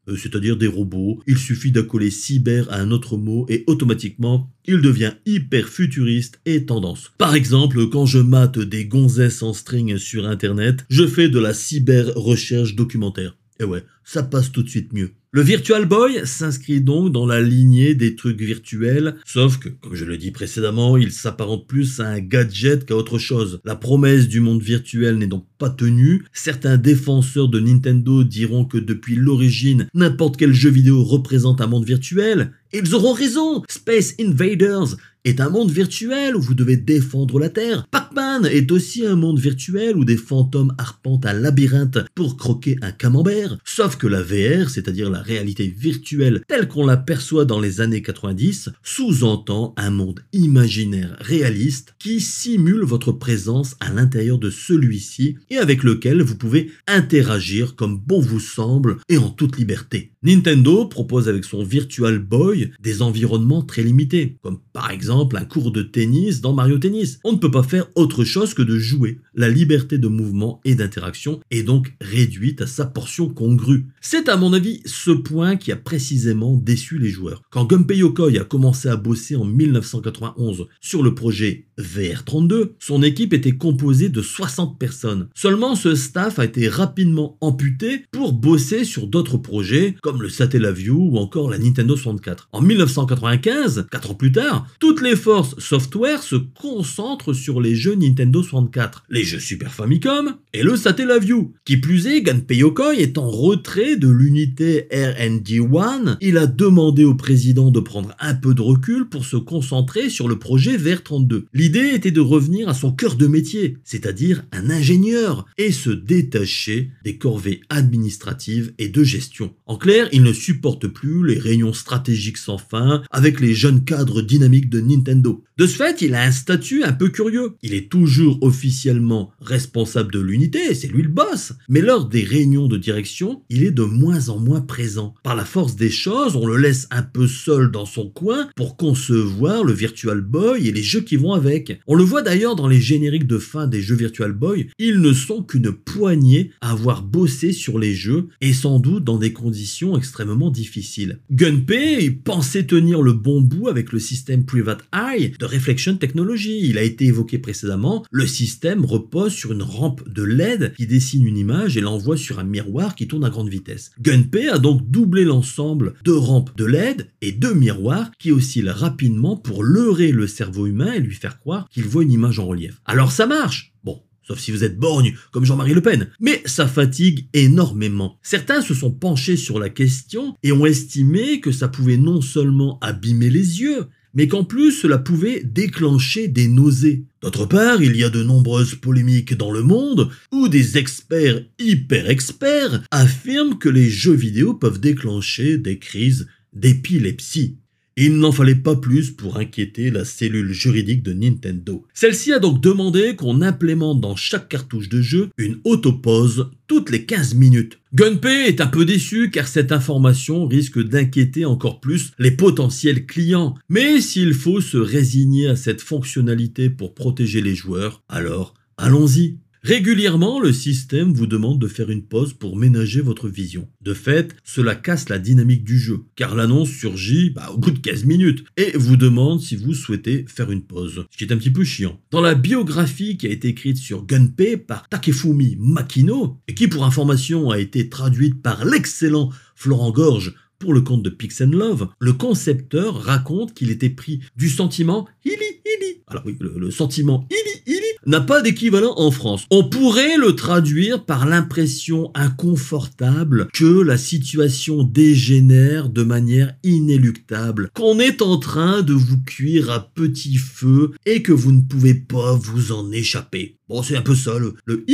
euh, c'est-à-dire des robots. Il suffit d'accoler cyber à un autre mot et automatiquement, il devient hyper futuriste et tendance. Par exemple, quand je mate des gonzesses en string sur internet, je fais de la cyber recherche documentaire. Et ouais, ça passe tout de suite mieux. Le Virtual Boy s'inscrit donc dans la lignée des trucs virtuels, sauf que, comme je le dis précédemment, il s'apparente plus à un gadget qu'à autre chose. La promesse du monde virtuel n'est donc pas tenue. Certains défenseurs de Nintendo diront que depuis l'origine, n'importe quel jeu vidéo représente un monde virtuel. Ils auront raison Space Invaders est un monde virtuel où vous devez défendre la Terre. Pac-Man est aussi un monde virtuel où des fantômes arpentent un labyrinthe pour croquer un camembert. Sauf que la VR, c'est-à-dire la réalité virtuelle telle qu'on la perçoit dans les années 90, sous-entend un monde imaginaire réaliste qui simule votre présence à l'intérieur de celui-ci et avec lequel vous pouvez interagir comme bon vous semble et en toute liberté. Nintendo propose avec son Virtual Boy des environnements très limités, comme par exemple un cours de tennis dans Mario Tennis. On ne peut pas faire autre chose que de jouer. La liberté de mouvement et d'interaction est donc réduite à sa portion congrue. C'est à mon avis ce point qui a précisément déçu les joueurs. Quand Gunpei Yokoi a commencé à bosser en 1991 sur le projet VR32, son équipe était composée de 60 personnes. Seulement ce staff a été rapidement amputé pour bosser sur d'autres projets comme le Satellaview ou encore la Nintendo 64. En 1995, 4 ans plus tard, toutes les forces software se concentrent sur les jeux Nintendo 64, les jeux Super Famicom et le Satellaview. Qui plus est, Gunpei Yokoi est en retrait de l'unité RND1, il a demandé au président de prendre un peu de recul pour se concentrer sur le projet VR32. L'idée était de revenir à son cœur de métier, c'est-à-dire un ingénieur, et se détacher des corvées administratives et de gestion. En clair, il ne supporte plus les réunions stratégiques sans fin avec les jeunes cadres dynamiques de Nintendo. De ce fait, il a un statut un peu curieux. Il est toujours officiellement responsable de l'unité, c'est lui le boss, mais lors des réunions de direction, il est de moins en moins présent. Par la force des choses, on le laisse un peu seul dans son coin pour concevoir le Virtual Boy et les jeux qui vont avec. On le voit d'ailleurs dans les génériques de fin des jeux Virtual Boy, ils ne sont qu'une poignée à avoir bossé sur les jeux et sans doute dans des conditions extrêmement difficiles. Gunpei pensait tenir le bon bout avec le système Private Eye Reflection Technology. Il a été évoqué précédemment. Le système repose sur une rampe de LED qui dessine une image et l'envoie sur un miroir qui tourne à grande vitesse. Gunpei a donc doublé l'ensemble de rampes de LED et de miroirs qui oscillent rapidement pour leurrer le cerveau humain et lui faire croire qu'il voit une image en relief. Alors ça marche Bon, Sauf si vous êtes borgne, comme Jean-Marie Le Pen. Mais ça fatigue énormément. Certains se sont penchés sur la question et ont estimé que ça pouvait non seulement abîmer les yeux, mais qu'en plus cela pouvait déclencher des nausées. D'autre part, il y a de nombreuses polémiques dans le monde où des experts hyper experts affirment que les jeux vidéo peuvent déclencher des crises d'épilepsie. Il n'en fallait pas plus pour inquiéter la cellule juridique de Nintendo. Celle-ci a donc demandé qu'on implémente dans chaque cartouche de jeu une autopause toutes les 15 minutes. Gunpei est un peu déçu car cette information risque d'inquiéter encore plus les potentiels clients. Mais s'il faut se résigner à cette fonctionnalité pour protéger les joueurs, alors allons-y. Régulièrement, le système vous demande de faire une pause pour ménager votre vision. De fait, cela casse la dynamique du jeu, car l'annonce surgit bah, au bout de 15 minutes et vous demande si vous souhaitez faire une pause, ce qui est un petit peu chiant. Dans la biographie qui a été écrite sur Gunpei par Takefumi Makino, et qui pour information a été traduite par l'excellent Florent Gorge pour le compte de Pix Love, le concepteur raconte qu'il était pris du sentiment ili ili. Alors oui, le, sentiment ili ili n'a pas d'équivalent en France. On pourrait le traduire par l'impression inconfortable que la situation dégénère de manière inéluctable, qu'on est en train de vous cuire à petit feu et que vous ne pouvez pas vous en échapper. Bon, c'est un peu ça le, le.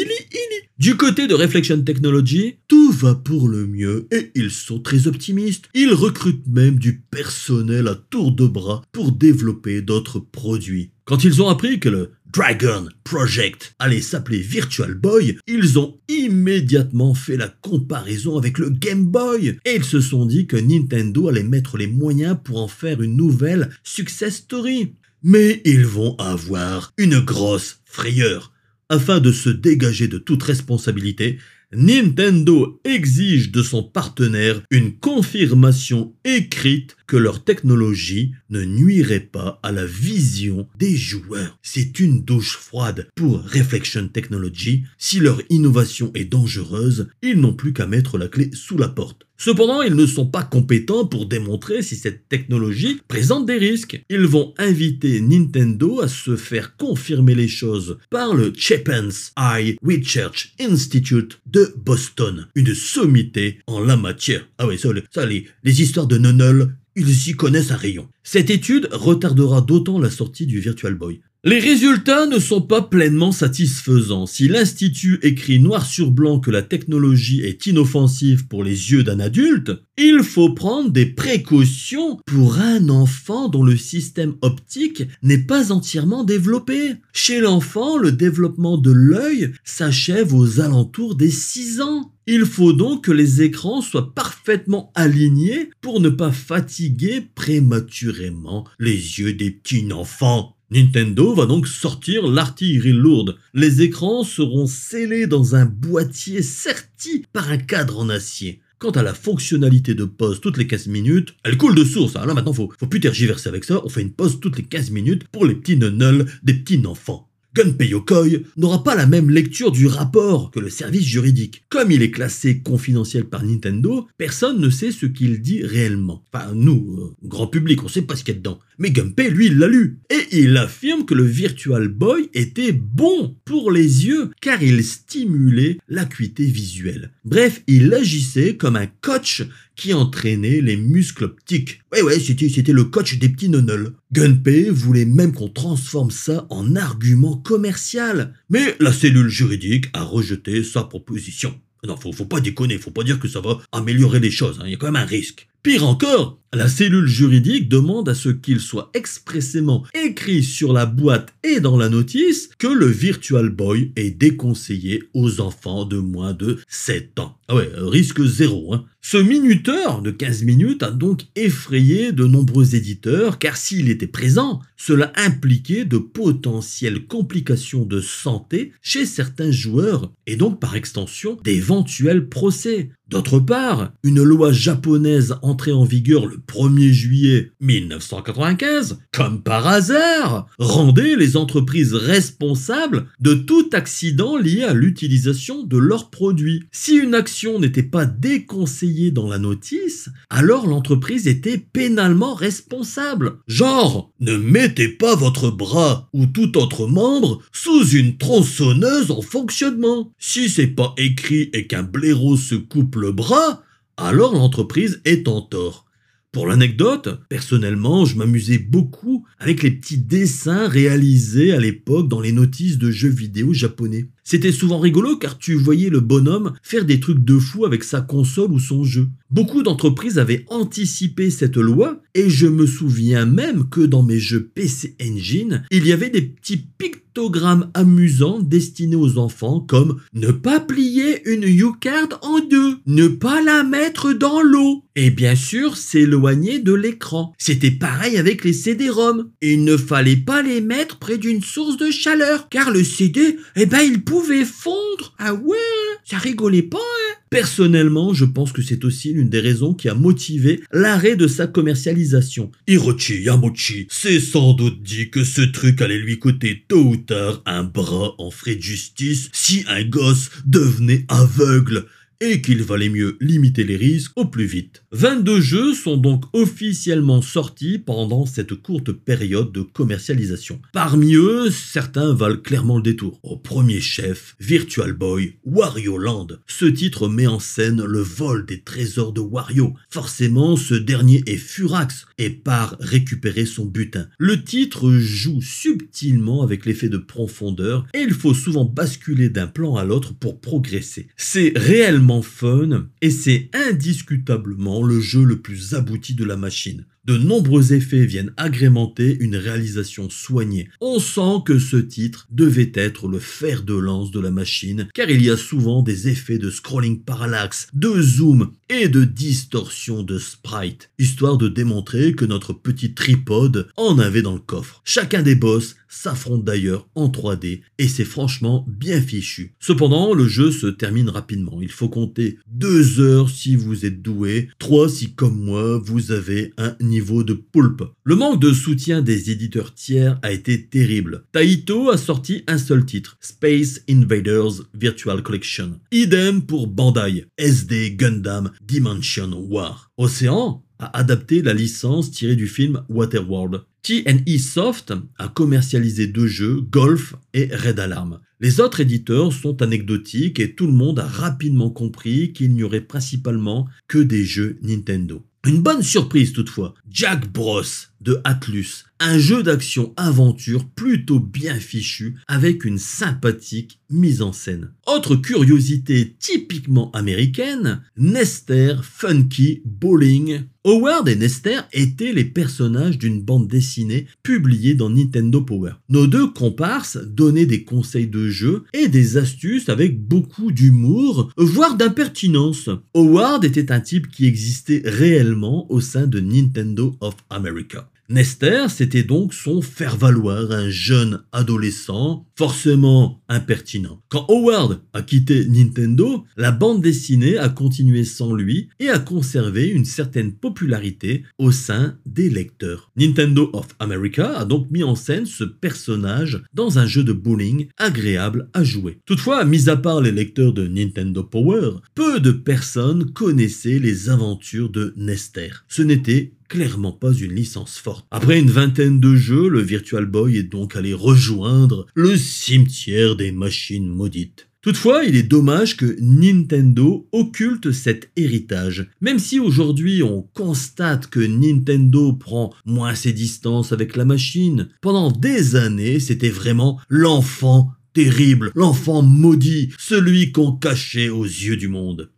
Du côté de Reflection Technology, tout va pour le mieux et ils sont très optimistes. Ils recrutent même du personnel à tour de bras pour développer d'autres produits. Quand ils ont appris que le Dragon Project allait s'appeler Virtual Boy, ils ont immédiatement fait la comparaison avec le Game Boy et ils se sont dit que Nintendo allait mettre les moyens pour en faire une nouvelle success story. Mais ils vont avoir une grosse frayeur. Afin de se dégager de toute responsabilité, Nintendo exige de son partenaire une confirmation écrite que leur technologie ne nuirait pas à la vision des joueurs. C'est une douche froide pour Reflection Technology. Si leur innovation est dangereuse, ils n'ont plus qu'à mettre la clé sous la porte. Cependant, ils ne sont pas compétents pour démontrer si cette technologie présente des risques. Ils vont inviter Nintendo à se faire confirmer les choses par le Chapin's Eye Research Institute de Boston, une sommité en la matière. Ah oui, ça, les, les histoires de nonol, ils y connaissent un rayon. Cette étude retardera d'autant la sortie du Virtual Boy. Les résultats ne sont pas pleinement satisfaisants. Si l'Institut écrit noir sur blanc que la technologie est inoffensive pour les yeux d'un adulte, il faut prendre des précautions pour un enfant dont le système optique n'est pas entièrement développé. Chez l'enfant, le développement de l'œil s'achève aux alentours des 6 ans. Il faut donc que les écrans soient parfaitement alignés pour ne pas fatiguer prématurément les yeux des petits enfants. Nintendo va donc sortir l'artillerie lourde. Les écrans seront scellés dans un boîtier serti par un cadre en acier. Quant à la fonctionnalité de pause toutes les 15 minutes, elle coule de source. Alors là maintenant, faut, faut plus tergiverser avec ça. On fait une pause toutes les 15 minutes pour les petits nonnuls des petits enfants. Gunpei Yokoi n'aura pas la même lecture du rapport que le service juridique. Comme il est classé confidentiel par Nintendo, personne ne sait ce qu'il dit réellement. Enfin, nous, euh, grand public, on sait pas ce qu'il y a dedans. Mais Gunpei, lui, l'a lu. Et il affirme que le Virtual Boy était bon pour les yeux, car il stimulait l'acuité visuelle. Bref, il agissait comme un coach qui entraînait les muscles optiques. Ouais, ouais, c'était, c'était le coach des petits nonnols. Gunpei voulait même qu'on transforme ça en argument commercial. Mais la cellule juridique a rejeté sa proposition. Non, faut, faut pas déconner, faut pas dire que ça va améliorer les choses, hein. il y a quand même un risque. Pire encore, la cellule juridique demande à ce qu'il soit expressément écrit sur la boîte et dans la notice que le Virtual Boy est déconseillé aux enfants de moins de 7 ans. Ah ouais, risque zéro. Hein. Ce minuteur de 15 minutes a donc effrayé de nombreux éditeurs car s'il était présent, cela impliquait de potentielles complications de santé chez certains joueurs et donc par extension d'éventuels procès. D'autre part, une loi japonaise entrée en vigueur le 1er juillet 1995, comme par hasard, rendait les entreprises responsables de tout accident lié à l'utilisation de leurs produits. Si une action n'était pas déconseillée dans la notice, alors l'entreprise était pénalement responsable. Genre, ne mettez pas votre bras ou tout autre membre sous une tronçonneuse en fonctionnement. Si c'est pas écrit et qu'un blaireau se coupe le bras, alors l'entreprise est en tort. Pour l'anecdote, personnellement, je m'amusais beaucoup avec les petits dessins réalisés à l'époque dans les notices de jeux vidéo japonais. C'était souvent rigolo car tu voyais le bonhomme faire des trucs de fou avec sa console ou son jeu. Beaucoup d'entreprises avaient anticipé cette loi et je me souviens même que dans mes jeux PC Engine, il y avait des petits pictogrammes amusants destinés aux enfants comme ne pas plier une U-card en deux, ne pas la mettre dans l'eau et bien sûr s'éloigner de l'écran. C'était pareil avec les CD-ROM. Il ne fallait pas les mettre près d'une source de chaleur car le CD, eh ben il pouvait fondre. Ah ouais, ça rigolait pas hein Personnellement, je pense que c'est aussi l'une des raisons qui a motivé l'arrêt de sa commercialisation. Hirochi Yamochi s'est sans doute dit que ce truc allait lui coûter tôt ou tard un bras en frais de justice si un gosse devenait aveugle et qu'il valait mieux limiter les risques au plus vite. 22 jeux sont donc officiellement sortis pendant cette courte période de commercialisation. Parmi eux, certains valent clairement le détour. Au premier chef, Virtual Boy Wario Land. Ce titre met en scène le vol des trésors de Wario. Forcément, ce dernier est furax et part récupérer son butin. Le titre joue subtilement avec l'effet de profondeur et il faut souvent basculer d'un plan à l'autre pour progresser. C'est réellement fun et c'est indiscutablement le jeu le plus abouti de la machine. De nombreux effets viennent agrémenter une réalisation soignée. On sent que ce titre devait être le fer de lance de la machine, car il y a souvent des effets de scrolling parallaxe, de zoom et de distorsion de sprite, histoire de démontrer que notre petit tripode en avait dans le coffre. Chacun des boss s'affronte d'ailleurs en 3D et c'est franchement bien fichu. Cependant, le jeu se termine rapidement. Il faut compter 2 heures si vous êtes doué, 3 si comme moi vous avez un niveau de poulpe. Le manque de soutien des éditeurs tiers a été terrible. Taito a sorti un seul titre, Space Invaders Virtual Collection. Idem pour Bandai, SD Gundam Dimension War. Océan a adapté la licence tirée du film Waterworld. TNE Soft a commercialisé deux jeux, Golf et Red Alarm. Les autres éditeurs sont anecdotiques et tout le monde a rapidement compris qu'il n'y aurait principalement que des jeux Nintendo. Une bonne surprise toutefois, Jack Bros de Atlus, un jeu d'action-aventure plutôt bien fichu avec une sympathique mise en scène. Autre curiosité typiquement américaine, Nester Funky Bowling. Howard et Nester étaient les personnages d'une bande dessinée publiée dans Nintendo Power. Nos deux comparses donnaient des conseils de jeu et des astuces avec beaucoup d'humour, voire d'impertinence. Howard était un type qui existait réellement au sein de Nintendo of America. Nester, c'était donc son faire-valoir, un jeune adolescent, forcément impertinent. Quand Howard a quitté Nintendo, la bande dessinée a continué sans lui et a conservé une certaine popularité au sein des lecteurs. Nintendo of America a donc mis en scène ce personnage dans un jeu de bowling agréable à jouer. Toutefois, mis à part les lecteurs de Nintendo Power, peu de personnes connaissaient les aventures de Nester. Ce n'était clairement pas une licence forte. Après une vingtaine de jeux, le Virtual Boy est donc allé rejoindre le cimetière des machines maudites. Toutefois, il est dommage que Nintendo occulte cet héritage. Même si aujourd'hui on constate que Nintendo prend moins ses distances avec la machine, pendant des années c'était vraiment l'enfant terrible, l'enfant maudit, celui qu'on cachait aux yeux du monde.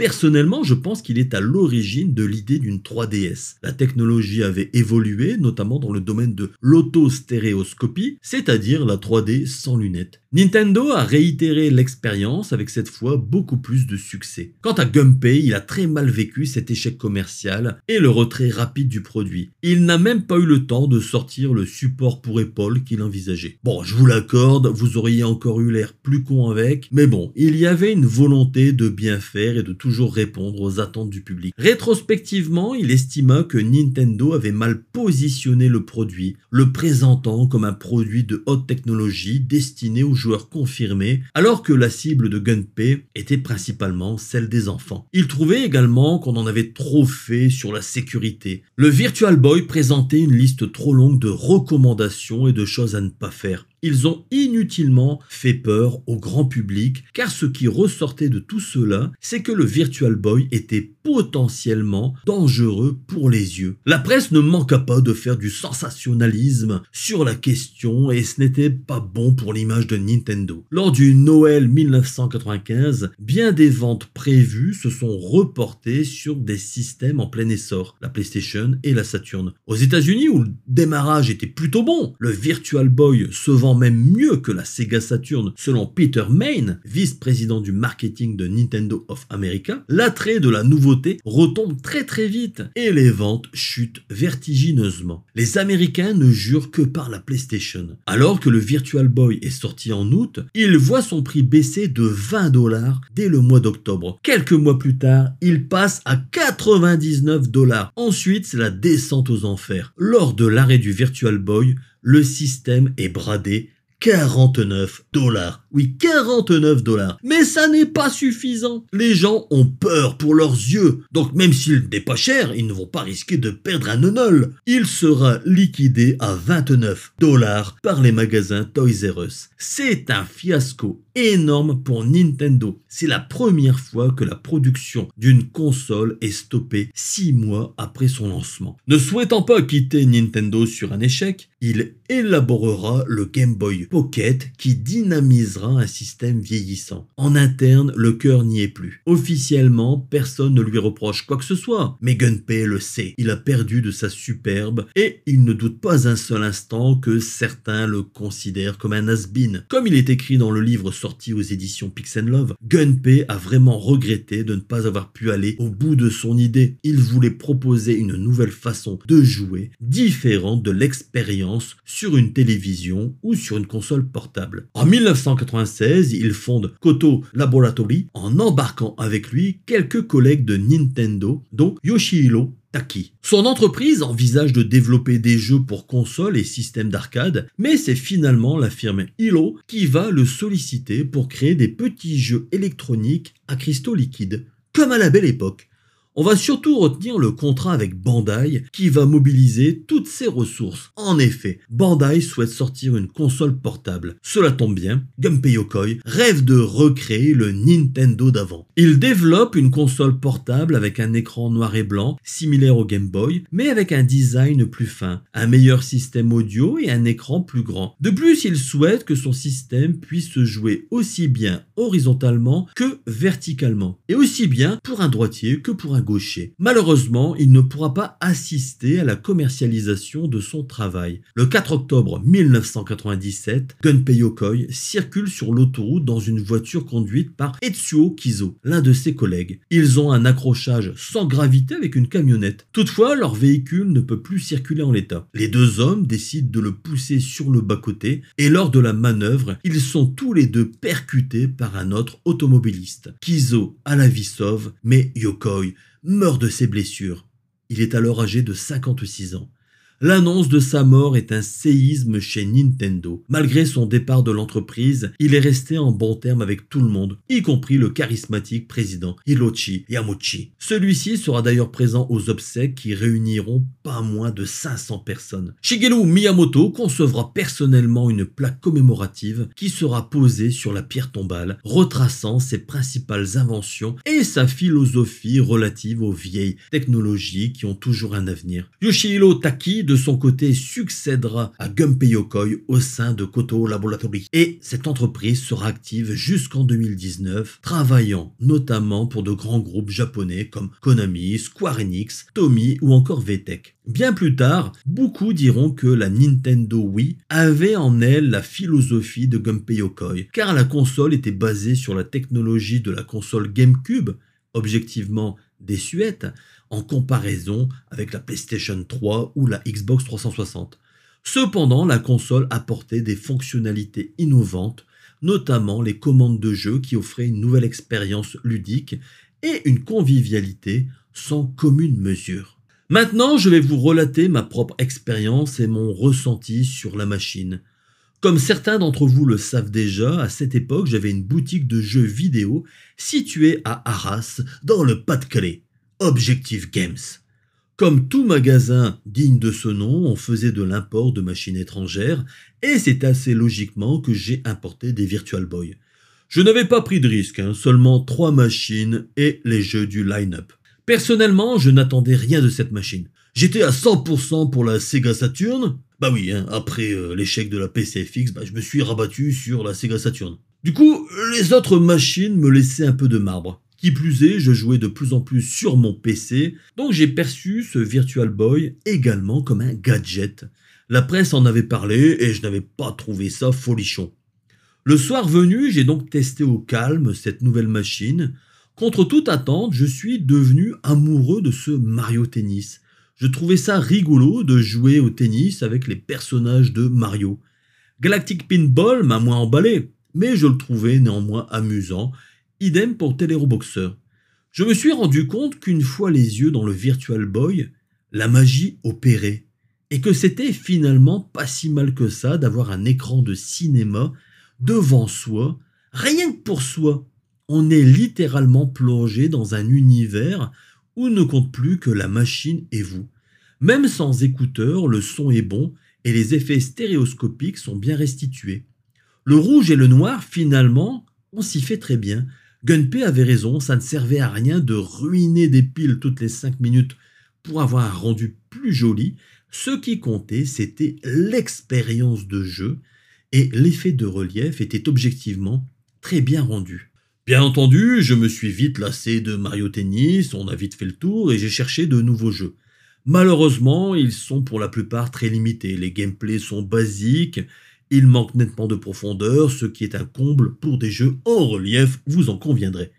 Personnellement, je pense qu'il est à l'origine de l'idée d'une 3DS. La technologie avait évolué, notamment dans le domaine de l'autostéréoscopie, c'est-à-dire la 3D sans lunettes. Nintendo a réitéré l'expérience avec cette fois beaucoup plus de succès. Quant à Gunpei, il a très mal vécu cet échec commercial et le retrait rapide du produit. Il n'a même pas eu le temps de sortir le support pour épaule qu'il envisageait. Bon, je vous l'accorde, vous auriez encore eu l'air plus con avec, mais bon, il y avait une volonté de bien faire et de toujours répondre aux attentes du public. Rétrospectivement, il estima que Nintendo avait mal positionné le produit, le présentant comme un produit de haute technologie destiné aux joueurs confirmés, alors que la cible de Gunpei était principalement celle des enfants. Il trouvait également qu'on en avait trop fait sur la sécurité. Le Virtual Boy présentait une liste trop longue de recommandations et de choses à ne pas faire. Ils ont inutilement fait peur au grand public, car ce qui ressortait de tout cela, c'est que le Virtual Boy était potentiellement dangereux pour les yeux. La presse ne manqua pas de faire du sensationnalisme sur la question et ce n'était pas bon pour l'image de Nintendo. Lors du Noël 1995, bien des ventes prévues se sont reportées sur des systèmes en plein essor, la PlayStation et la Saturn. Aux États-Unis, où le démarrage était plutôt bon, le Virtual Boy se vend même mieux que la Sega Saturn selon Peter Main, vice-président du marketing de Nintendo of America, l'attrait de la nouveauté retombe très très vite et les ventes chutent vertigineusement. Les Américains ne jurent que par la PlayStation. Alors que le Virtual Boy est sorti en août, il voit son prix baisser de 20 dollars dès le mois d'octobre. Quelques mois plus tard, il passe à 99 dollars. Ensuite, c'est la descente aux enfers. Lors de l'arrêt du Virtual Boy, le système est bradé 49 dollars. Oui, 49 dollars. Mais ça n'est pas suffisant. Les gens ont peur pour leurs yeux. Donc même s'il n'est pas cher, ils ne vont pas risquer de perdre un nonol. Il sera liquidé à 29 dollars par les magasins Toys R Us. C'est un fiasco énorme pour Nintendo. C'est la première fois que la production d'une console est stoppée 6 mois après son lancement. Ne souhaitant pas quitter Nintendo sur un échec, il élaborera le Game Boy Pocket qui dynamisera un système vieillissant. En interne, le cœur n'y est plus. Officiellement, personne ne lui reproche quoi que ce soit, mais Gunpei le sait. Il a perdu de sa superbe et il ne doute pas un seul instant que certains le considèrent comme un has-been. Comme il est écrit dans le livre sorti aux éditions Pix Love, Gunpei a vraiment regretté de ne pas avoir pu aller au bout de son idée. Il voulait proposer une nouvelle façon de jouer, différente de l'expérience sur une télévision ou sur une console portable. En 1996, il fonde Koto Laboratory en embarquant avec lui quelques collègues de Nintendo, dont Yoshihiro Taki. Son entreprise envisage de développer des jeux pour consoles et systèmes d'arcade, mais c'est finalement la firme Hilo qui va le solliciter pour créer des petits jeux électroniques à cristaux liquides, comme à la belle époque. On va surtout retenir le contrat avec Bandai qui va mobiliser toutes ses ressources. En effet, Bandai souhaite sortir une console portable. Cela tombe bien, Gunpei Yokoi rêve de recréer le Nintendo d'avant. Il développe une console portable avec un écran noir et blanc similaire au Game Boy, mais avec un design plus fin, un meilleur système audio et un écran plus grand. De plus, il souhaite que son système puisse se jouer aussi bien horizontalement que verticalement, et aussi bien pour un droitier que pour un gaucher. Malheureusement, il ne pourra pas assister à la commercialisation de son travail. Le 4 octobre 1997, Gunpei Yokoi circule sur l'autoroute dans une voiture conduite par Etsuo Kizo, l'un de ses collègues. Ils ont un accrochage sans gravité avec une camionnette. Toutefois, leur véhicule ne peut plus circuler en l'état. Les deux hommes décident de le pousser sur le bas-côté et lors de la manœuvre, ils sont tous les deux percutés par un autre automobiliste. Kizo a la vie sauve, mais Yokoi meurt de ses blessures. Il est alors âgé de 56 ans. L'annonce de sa mort est un séisme chez Nintendo. Malgré son départ de l'entreprise, il est resté en bon terme avec tout le monde, y compris le charismatique président Hiroshi Yamauchi. Celui-ci sera d'ailleurs présent aux obsèques qui réuniront pas moins de 500 personnes. Shigeru Miyamoto concevra personnellement une plaque commémorative qui sera posée sur la pierre tombale, retraçant ses principales inventions et sa philosophie relative aux vieilles technologies qui ont toujours un avenir. Yoshihiro Taki de son côté, succédera à Gunpei Yokoi au sein de Koto Laboratory. Et cette entreprise sera active jusqu'en 2019, travaillant notamment pour de grands groupes japonais comme Konami, Square Enix, Tommy ou encore VTech. Bien plus tard, beaucoup diront que la Nintendo Wii avait en elle la philosophie de Gunpei Yokoi, car la console était basée sur la technologie de la console GameCube, objectivement désuète, en comparaison avec la PlayStation 3 ou la Xbox 360. Cependant, la console apportait des fonctionnalités innovantes, notamment les commandes de jeu qui offraient une nouvelle expérience ludique et une convivialité sans commune mesure. Maintenant, je vais vous relater ma propre expérience et mon ressenti sur la machine. Comme certains d'entre vous le savent déjà, à cette époque, j'avais une boutique de jeux vidéo située à Arras, dans le Pas-de-Calais. Objective Games. Comme tout magasin digne de ce nom, on faisait de l'import de machines étrangères, et c'est assez logiquement que j'ai importé des Virtual Boy. Je n'avais pas pris de risque, hein, seulement trois machines et les jeux du line-up. Personnellement, je n'attendais rien de cette machine. J'étais à 100% pour la Sega Saturn. Bah oui, hein, après euh, l'échec de la PCFX, bah, je me suis rabattu sur la Sega Saturn. Du coup, les autres machines me laissaient un peu de marbre. Qui plus est, je jouais de plus en plus sur mon PC, donc j'ai perçu ce Virtual Boy également comme un gadget. La presse en avait parlé et je n'avais pas trouvé ça folichon. Le soir venu, j'ai donc testé au calme cette nouvelle machine. Contre toute attente, je suis devenu amoureux de ce Mario Tennis. Je trouvais ça rigolo de jouer au tennis avec les personnages de Mario. Galactic Pinball m'a moins emballé, mais je le trouvais néanmoins amusant Idem pour Teleroboxer. Je me suis rendu compte qu'une fois les yeux dans le Virtual Boy, la magie opérait. Et que c'était finalement pas si mal que ça d'avoir un écran de cinéma devant soi, rien que pour soi. On est littéralement plongé dans un univers où ne compte plus que la machine et vous. Même sans écouteurs, le son est bon et les effets stéréoscopiques sont bien restitués. Le rouge et le noir, finalement, on s'y fait très bien. Gunpei avait raison, ça ne servait à rien de ruiner des piles toutes les 5 minutes pour avoir un rendu plus joli. Ce qui comptait, c'était l'expérience de jeu et l'effet de relief était objectivement très bien rendu. Bien entendu, je me suis vite lassé de Mario Tennis, on a vite fait le tour et j'ai cherché de nouveaux jeux. Malheureusement, ils sont pour la plupart très limités, les gameplays sont basiques il manque nettement de profondeur, ce qui est un comble pour des jeux en relief, vous en conviendrez.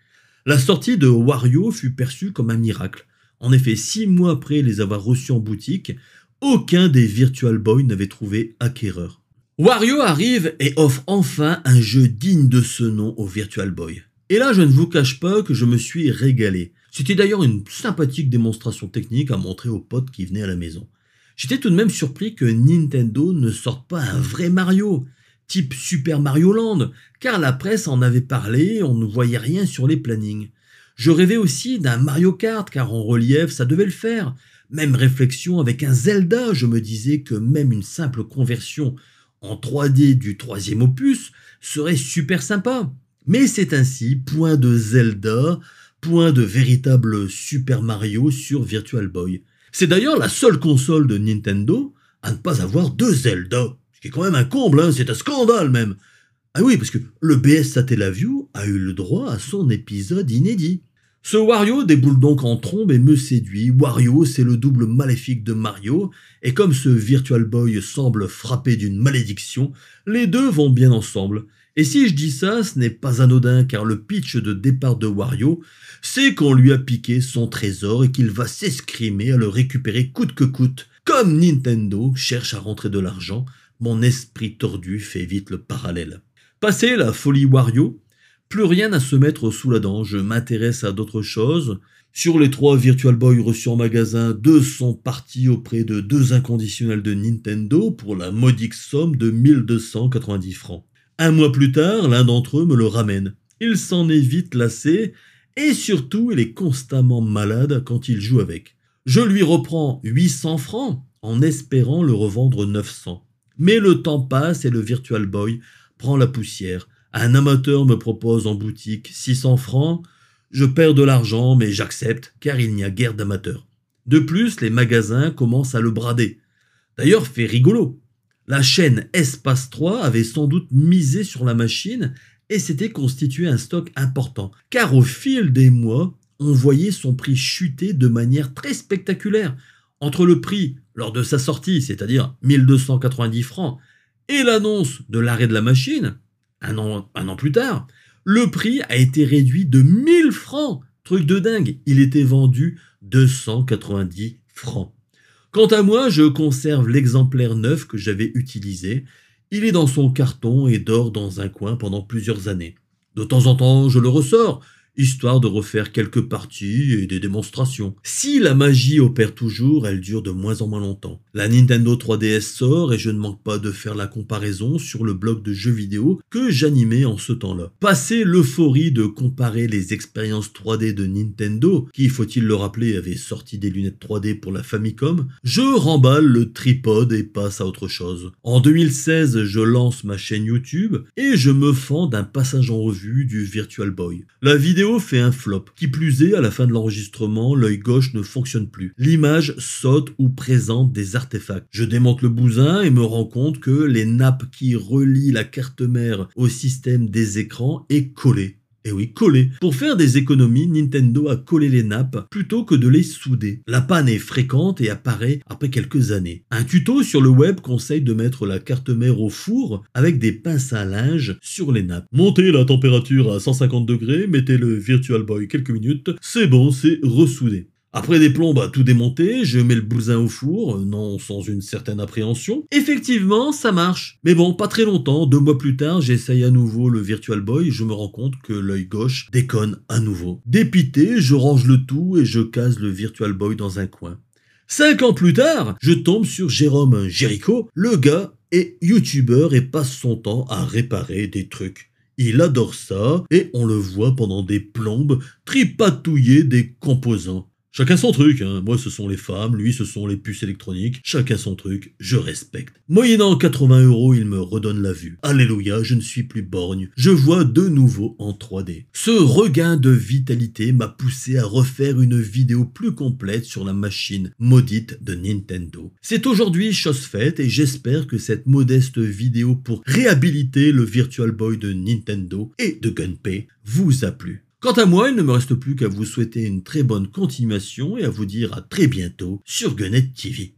La sortie de Wario fut perçue comme un miracle. En effet, six mois après les avoir reçus en boutique, aucun des Virtual Boy n'avait trouvé acquéreur. Wario arrive et offre enfin un jeu digne de ce nom au Virtual Boy. Et là, je ne vous cache pas que je me suis régalé. C'était d'ailleurs une sympathique démonstration technique à montrer aux potes qui venaient à la maison. J'étais tout de même surpris que Nintendo ne sorte pas un vrai Mario, type Super Mario Land, car la presse en avait parlé, on ne voyait rien sur les plannings. Je rêvais aussi d'un Mario Kart, car en relief ça devait le faire. Même réflexion avec un Zelda, je me disais que même une simple conversion en 3D du troisième opus serait super sympa. Mais c'est ainsi, point de Zelda, point de véritable Super Mario sur Virtual Boy. C'est d'ailleurs la seule console de Nintendo à ne pas avoir deux Zelda. Ce qui est quand même un comble, hein, c'est un scandale même. Ah oui, parce que le BS Satellaview a eu le droit à son épisode inédit. Ce Wario déboule donc en trombe et me séduit. Wario, c'est le double maléfique de Mario, et comme ce Virtual Boy semble frappé d'une malédiction, les deux vont bien ensemble. Et si je dis ça, ce n'est pas anodin car le pitch de départ de Wario, c'est qu'on lui a piqué son trésor et qu'il va s'escrimer à le récupérer coûte que coûte. Comme Nintendo cherche à rentrer de l'argent, mon esprit tordu fait vite le parallèle. Passé la folie Wario, plus rien à se mettre sous la dent, je m'intéresse à d'autres choses. Sur les trois Virtual Boy reçus en magasin, deux sont partis auprès de deux inconditionnels de Nintendo pour la modique somme de 1290 francs. Un mois plus tard, l'un d'entre eux me le ramène. Il s'en est vite lassé, et surtout il est constamment malade quand il joue avec. Je lui reprends 800 francs en espérant le revendre 900. Mais le temps passe et le Virtual Boy prend la poussière. Un amateur me propose en boutique 600 francs. Je perds de l'argent, mais j'accepte, car il n'y a guère d'amateurs. De plus, les magasins commencent à le brader. D'ailleurs, fait rigolo. La chaîne Espace 3 avait sans doute misé sur la machine et s'était constitué un stock important, car au fil des mois, on voyait son prix chuter de manière très spectaculaire. Entre le prix lors de sa sortie, c'est-à-dire 1290 francs, et l'annonce de l'arrêt de la machine, un an, plus tard, le prix a été réduit de 1000 francs. Truc de dingue, il était vendu 290 francs. Quant à moi, je conserve l'exemplaire neuf que j'avais utilisé. Il est dans son carton et dort dans un coin pendant plusieurs années. De temps en temps, je le ressors, histoire de refaire quelques parties et des démonstrations. Si la magie opère toujours, elle dure de moins en moins longtemps. La Nintendo 3DS sort et je ne manque pas de faire la comparaison sur le blog de jeux vidéo que j'animais en ce temps-là. Passé l'euphorie de comparer les expériences 3D de Nintendo, qui, faut-il le rappeler, avait sorti des lunettes 3D pour la Famicom, je remballe le tripode et passe à autre chose. En 2016, je lance ma chaîne YouTube et je me fends d'un passage en revue du Virtual Boy. La vidéo fait un flop. Qui plus est, à la fin de l'enregistrement, l'œil gauche ne fonctionne plus. L'image saute ou présente des artefacts. Je démonte le bousin et me rends compte que les nappes qui relient la carte mère au système des écrans est collée. Et eh oui, collé. Pour faire des économies, Nintendo a collé les nappes plutôt que de les souder. La panne est fréquente et apparaît après quelques années. Un tuto sur le web conseille de mettre la carte mère au four avec des pinces à linge sur les nappes. Montez la température à 150 degrés, mettez le Virtual Boy quelques minutes, c'est bon, c'est ressoudé. Après des plombes à tout démonter, je mets le bousin au four, non sans une certaine appréhension. Effectivement, ça marche. Mais bon, pas très longtemps, deux mois plus tard, j'essaye à nouveau le Virtual Boy je me rends compte que l'œil gauche déconne à nouveau. Dépité, je range le tout et je case le Virtual Boy dans un coin. Cinq ans plus tard, je tombe sur Jérôme Jericho. Le gars est youtubeur et passe son temps à réparer des trucs. Il adore ça et on le voit pendant des plombes tripatouiller des composants. Chacun son truc, hein. moi ce sont les femmes, lui ce sont les puces électroniques, chacun son truc, je respecte. Moyennant 80 euros, il me redonne la vue. Alléluia, je ne suis plus borgne, je vois de nouveau en 3D. Ce regain de vitalité m'a poussé à refaire une vidéo plus complète sur la machine maudite de Nintendo. C'est aujourd'hui chose faite et j'espère que cette modeste vidéo pour réhabiliter le Virtual Boy de Nintendo et de Gunpei vous a plu. Quant à moi, il ne me reste plus qu'à vous souhaiter une très bonne continuation et à vous dire à très bientôt sur Gunnet TV.